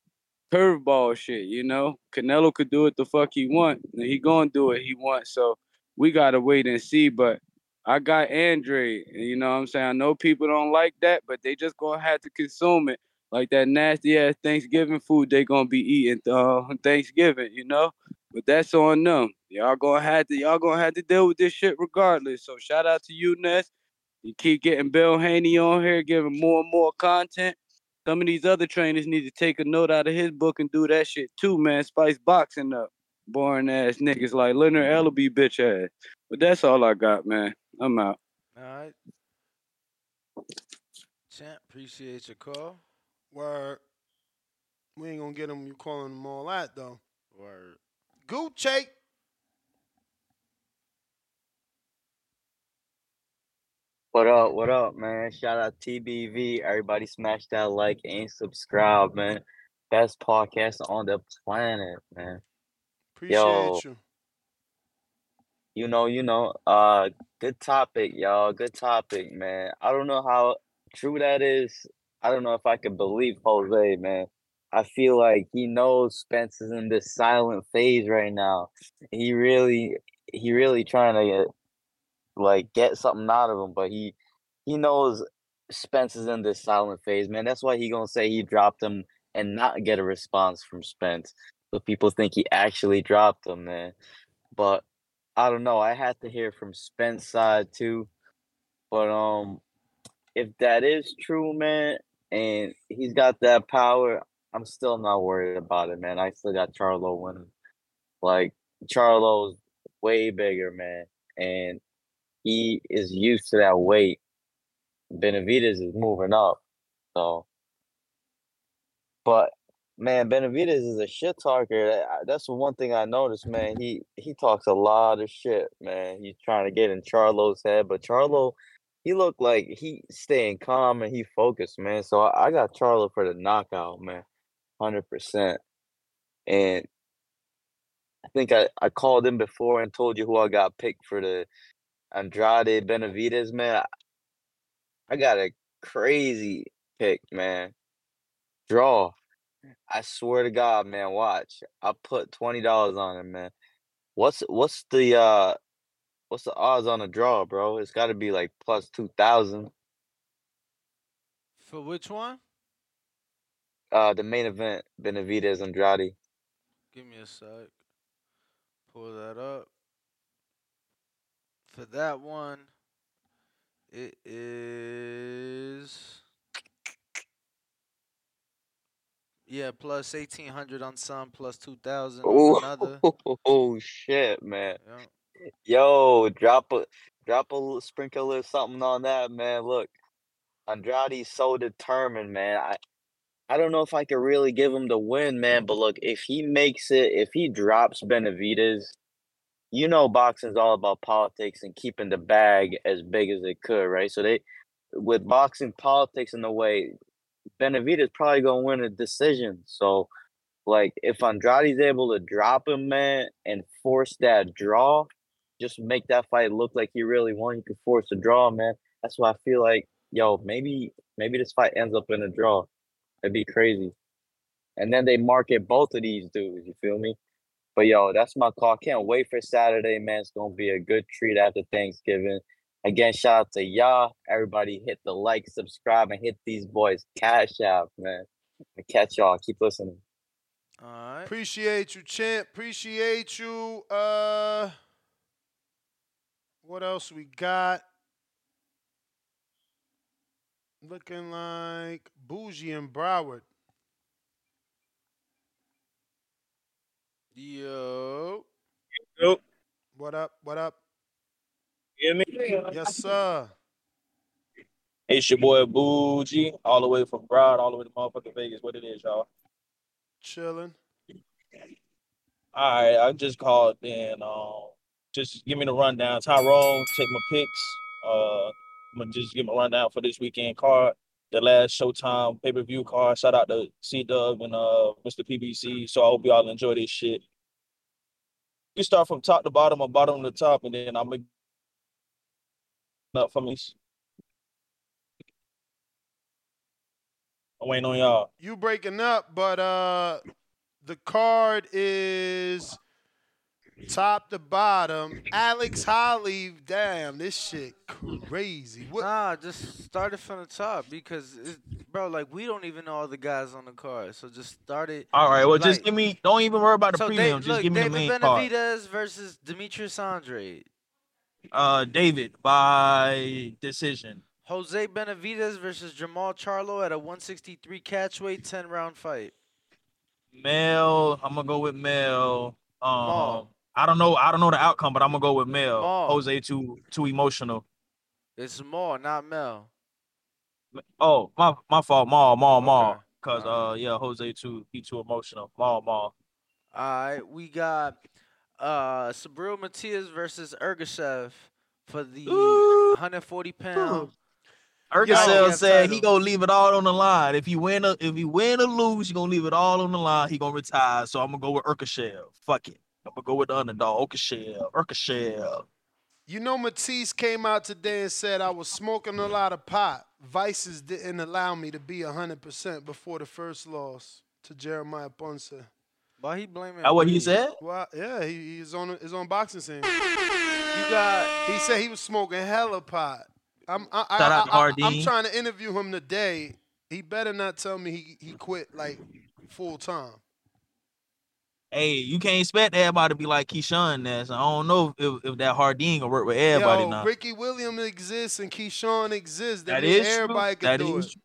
curveball shit, you know. Canelo could do it the fuck he want. and He gonna do it he wants. So we gotta wait and see. But I got Andre, and you know what I'm saying? I know people don't like that, but they just gonna have to consume it. Like that nasty ass Thanksgiving food they gonna be eating uh, on Thanksgiving, you know? But that's on them. Y'all gonna have to y'all gonna have to deal with this shit regardless. So shout out to you, Ness. You keep getting Bill Haney on here, giving more and more content. Some of these other trainers need to take a note out of his book and do that shit too, man. Spice boxing up. Boring ass niggas like Leonard Ellerbe bitch ass. But that's all I got, man. I'm out. All right. Champ, appreciate your call. Word. We ain't gonna get them. You calling them all that though. Word. Gucci. What up? What up, man? Shout out TBV. Everybody smash that like and subscribe, man. Best podcast on the planet, man. Appreciate Yo, you. you know, you know, uh good topic, y'all. Good topic, man. I don't know how true that is. I don't know if I can believe Jose, man. I feel like he knows Spence is in this silent phase right now. He really he really trying to get like get something out of him, but he he knows Spence is in this silent phase, man. That's why he gonna say he dropped him and not get a response from Spence. So people think he actually dropped him, man. But I don't know. I had to hear from Spence side too. But um if that is true, man, and he's got that power, I'm still not worried about it, man. I still got Charlo winning. Like Charlo's way bigger, man, and he is used to that weight. Benavidez is moving up, so. But man, Benavidez is a shit talker. That's the one thing I noticed, man. He he talks a lot of shit, man. He's trying to get in Charlo's head, but Charlo, he looked like he staying calm and he focused, man. So I, I got Charlo for the knockout, man, hundred percent. And I think I, I called him before and told you who I got picked for the Andrade Benavidez, man. I got a crazy pick, man. Draw. I swear to God, man. Watch. I put twenty dollars on it, man. What's what's the uh what's the odds on a draw, bro? It's got to be like plus two thousand. For which one? Uh, the main event, Benavidez Andrade. Give me a sec. Pull that up. For that one, it is yeah plus eighteen hundred on some, plus two thousand on another. Oh shit, man. Yo, drop a drop a little sprinkle or something on that, man. Look, Andrade's so determined, man. I I don't know if I could really give him the win, man. But look, if he makes it, if he drops Benavidez, you know, boxing's all about politics and keeping the bag as big as it could, right? So they, with boxing politics in the way, Benavidez probably gonna win a decision. So, like, if Andrade's able to drop him, man, and force that draw, just make that fight look like he really won, he could force a draw, man. That's why I feel like, yo, maybe maybe this fight ends up in a draw. It'd be crazy. And then they market both of these dudes, you feel me? But yo, that's my call. Can't wait for Saturday, man. It's gonna be a good treat after Thanksgiving. Again, shout out to y'all. Everybody hit the like, subscribe, and hit these boys cash out, man. And catch y'all. Keep listening. All right. Appreciate you, champ. Appreciate you. Uh, what else we got? Looking like Bougie and Broward. Yo. Yo. What up? What up? Hear me? Yes, sir. It's your boy Bougie, all the way from Broad, all the way to motherfucking Vegas. What it is, y'all? Chilling. All right, I just called in. Um, just give me the rundown. Tyrone, take my picks. Uh, I'm gonna just give my rundown for this weekend card. The last Showtime pay per view card. Shout out to C Dub and uh Mr. PBC. So I hope y'all enjoy this shit. You start from top to bottom or bottom to top, and then I'm gonna up for me. I'm waiting on y'all. You breaking up, but uh, the card is top to bottom. Alex Holly, damn, this shit crazy. What? Nah, just start it from the top because, it, bro, like we don't even know all the guys on the card, so just start it. All right, well, like- just give me. Don't even worry about the so premium. Dave, just look, give me David the main card. Benavidez versus Demetrius Andre. Uh, David by decision. Jose Benavidez versus Jermall Charlo at a 163 catchweight 10 round fight. Mel, I'm gonna go with Mel. Um, Maul. I don't know. I don't know the outcome, but I'm gonna go with Mel. Maul. Jose too too emotional. It's more, not Mel. Oh, my my fault. Maul, Maul, Maul. Cause uh, yeah, Jose too he too emotional. Maul, Maul. All right, we got uh Subriel Matias versus Ergashev for the 140 pound. Ergashev IBF said he gonna leave it all on the line. If he win, or, if he win or lose, he gonna leave it all on the line. He gonna retire. So I'm gonna go with Ergashev. Fuck it. I'm gonna go with the underdog. Ergashev. Ergashev. You know, Matias came out today and said I was smoking a lot of pot. Vices didn't allow me to be 100% before the first loss to Jeremiah Ponce. Why he blaming? That what he said? Well, yeah, he, he's on his on boxing scene. You got. He said he was smoking hella pot. I'm I, I, Shout out I, I, I'm trying to interview him today. He better not tell me he, he quit like full time. Hey, you can't expect everybody to be like Keyshawn Ness. I don't know if, if that Hardin gonna work with everybody Yo, now. Ricky Williams exists and Keyshawn exists. That, That means is true. everybody can That do is it. true.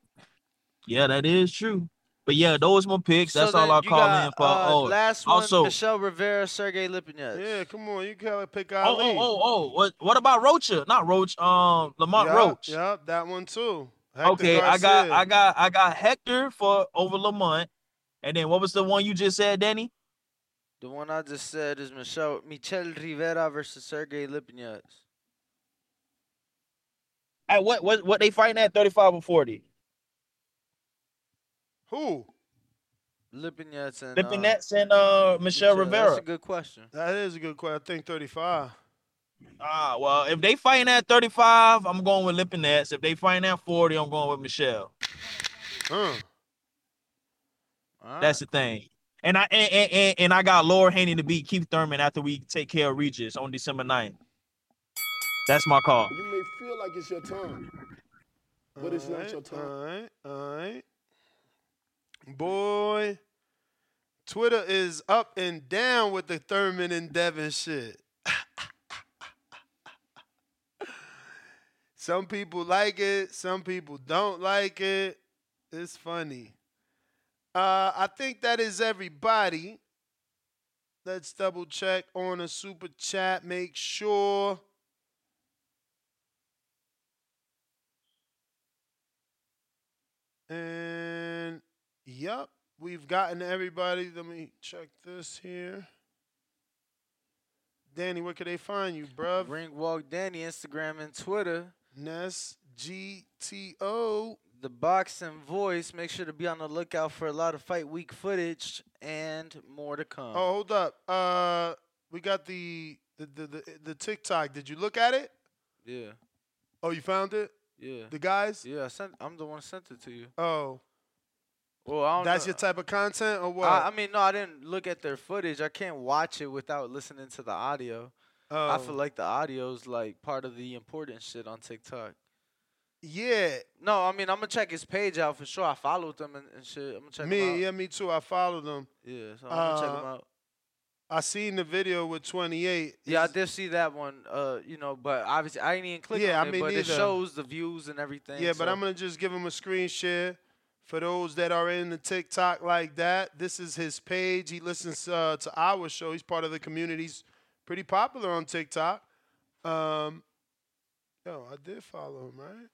Yeah, that is true. But yeah, those my picks. So That's all I'll call got, in for. uh, oh, last one, also, Michel Rivera, Sergey Lipinets. Yeah, come on, you gotta pick oh, Ali. oh, oh, oh, what, what about Rocha? Not Roach. Um, Lamont Yup, Roach. Yup, that one too. Hector Okay, I got, I got, I got Hector for over Lamont, and then what was the one you just said, Danny? The one I just said is Michelle Michel Rivera versus Sergey Lipinets. At what, what, what they fighting at? Thirty-five or forty? Who? Lipinets and Lipinets and uh Michel Michel, Rivera. That's a good question. That is a good question. I think 35. Ah, well, if they fighting at 35, I'm going with Lipinets. If they fighting at 40, I'm going with Michel. Huh. That's the thing. And I and, and, and, and I got Laura Haney to beat Keith Thurman after we take care of Regis on December 9th. That's my call. You may feel like it's your time, but it's not your time. All right, all right. Boy, Twitter is up and down with the Thurman and Devin shit. some people like it, some people don't like it. It's funny. Uh, I think that is everybody. Let's double check on a super chat. Make sure. And yep, we've gotten everybody. Let me check this here. Danny, where can they find you, bruv? Ring Walk Danny, Instagram and Twitter. Ness GTO. The boxing voice. Make sure to be on the lookout for a lot of fight week footage and more to come. Oh, hold up. Uh, we got the the the the, the TikTok. Did you look at it? Yeah. Oh, you found it? Yeah. The guys? Yeah, I sent. I'm the one who sent it to you. Oh. Well, I don't That's know. your type of content or what? I, I mean, no, I didn't look at their footage. I can't watch it without listening to the audio. I Oh. feel like the audio's like part of the important shit on TikTok. Yeah. No, I mean I'm gonna check his page out for sure. I followed them and, and shit. I'm gonna check me, him yeah, me too. I followed them. Yeah, so I'm gonna check him Uh, out. I seen the video with 28. Yeah, I did see that one. Uh, you know, but obviously I didn't even click Yeah, on I it. mean, but it shows the views and everything. Yeah, but I'm gonna just give him a screen share for those that are in the TikTok like that. This is his page. He listens uh, to our show. He's part of the community. He's pretty popular on TikTok. Um, yo, I did follow him, right?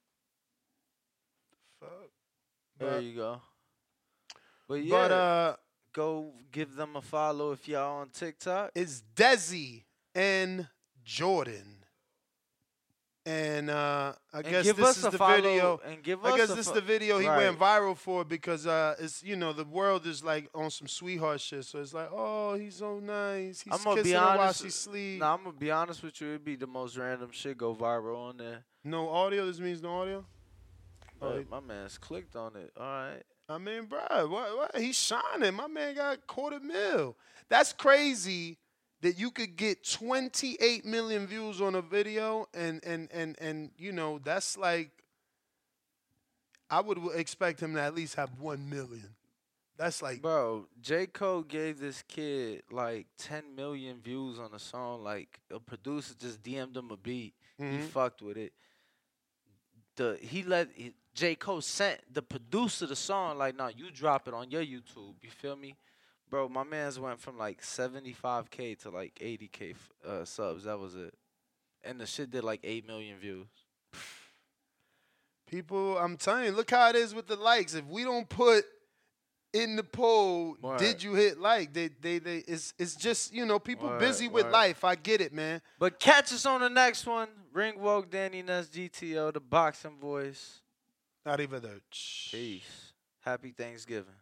Fuck. There But- you go. But yeah, But uh, go give them a follow if y'all on TikTok. it's Desi and Jordan. And uh, I And guess this us is the video. and give I guess this is fo- the video he Right. went viral for because uh, it's you know the world is like on some sweetheart shit. So it's like, oh, he's so nice. He's I'm gonna be her while honest. she sleep. Nah, I'm gonna be honest with you. It'd be the most random shit go viral on there. No audio. This means no audio. But he- my man's clicked on it. All right. I mean, bro, what, what? He's shining. My man got quarter mil. That's crazy that you could get 28 million views on a video and and and and you know, that's like I would expect him to at least have 1 million. That's like Bro, J. Cole gave this kid like 10 million views on a song. Like a producer just DM'd him a beat. He Mhm. fucked with it. The he let he, J. Cole sent the producer the song like, nah, you drop it on your YouTube. You feel me? Bro, my man's went from like 75k to like 80k f- uh, subs. That was it. And the shit did like 8 million views. people, I'm telling you, look how it is with the likes. If we don't put in the poll, Word. did you hit like? They they they it's it's just, you know, people Word, busy with word. life. I get it, man. But catch us on the next one. Ring Walk Danny Ness GTO, the boxing voice. Arrivederci. Peace. Happy Thanksgiving.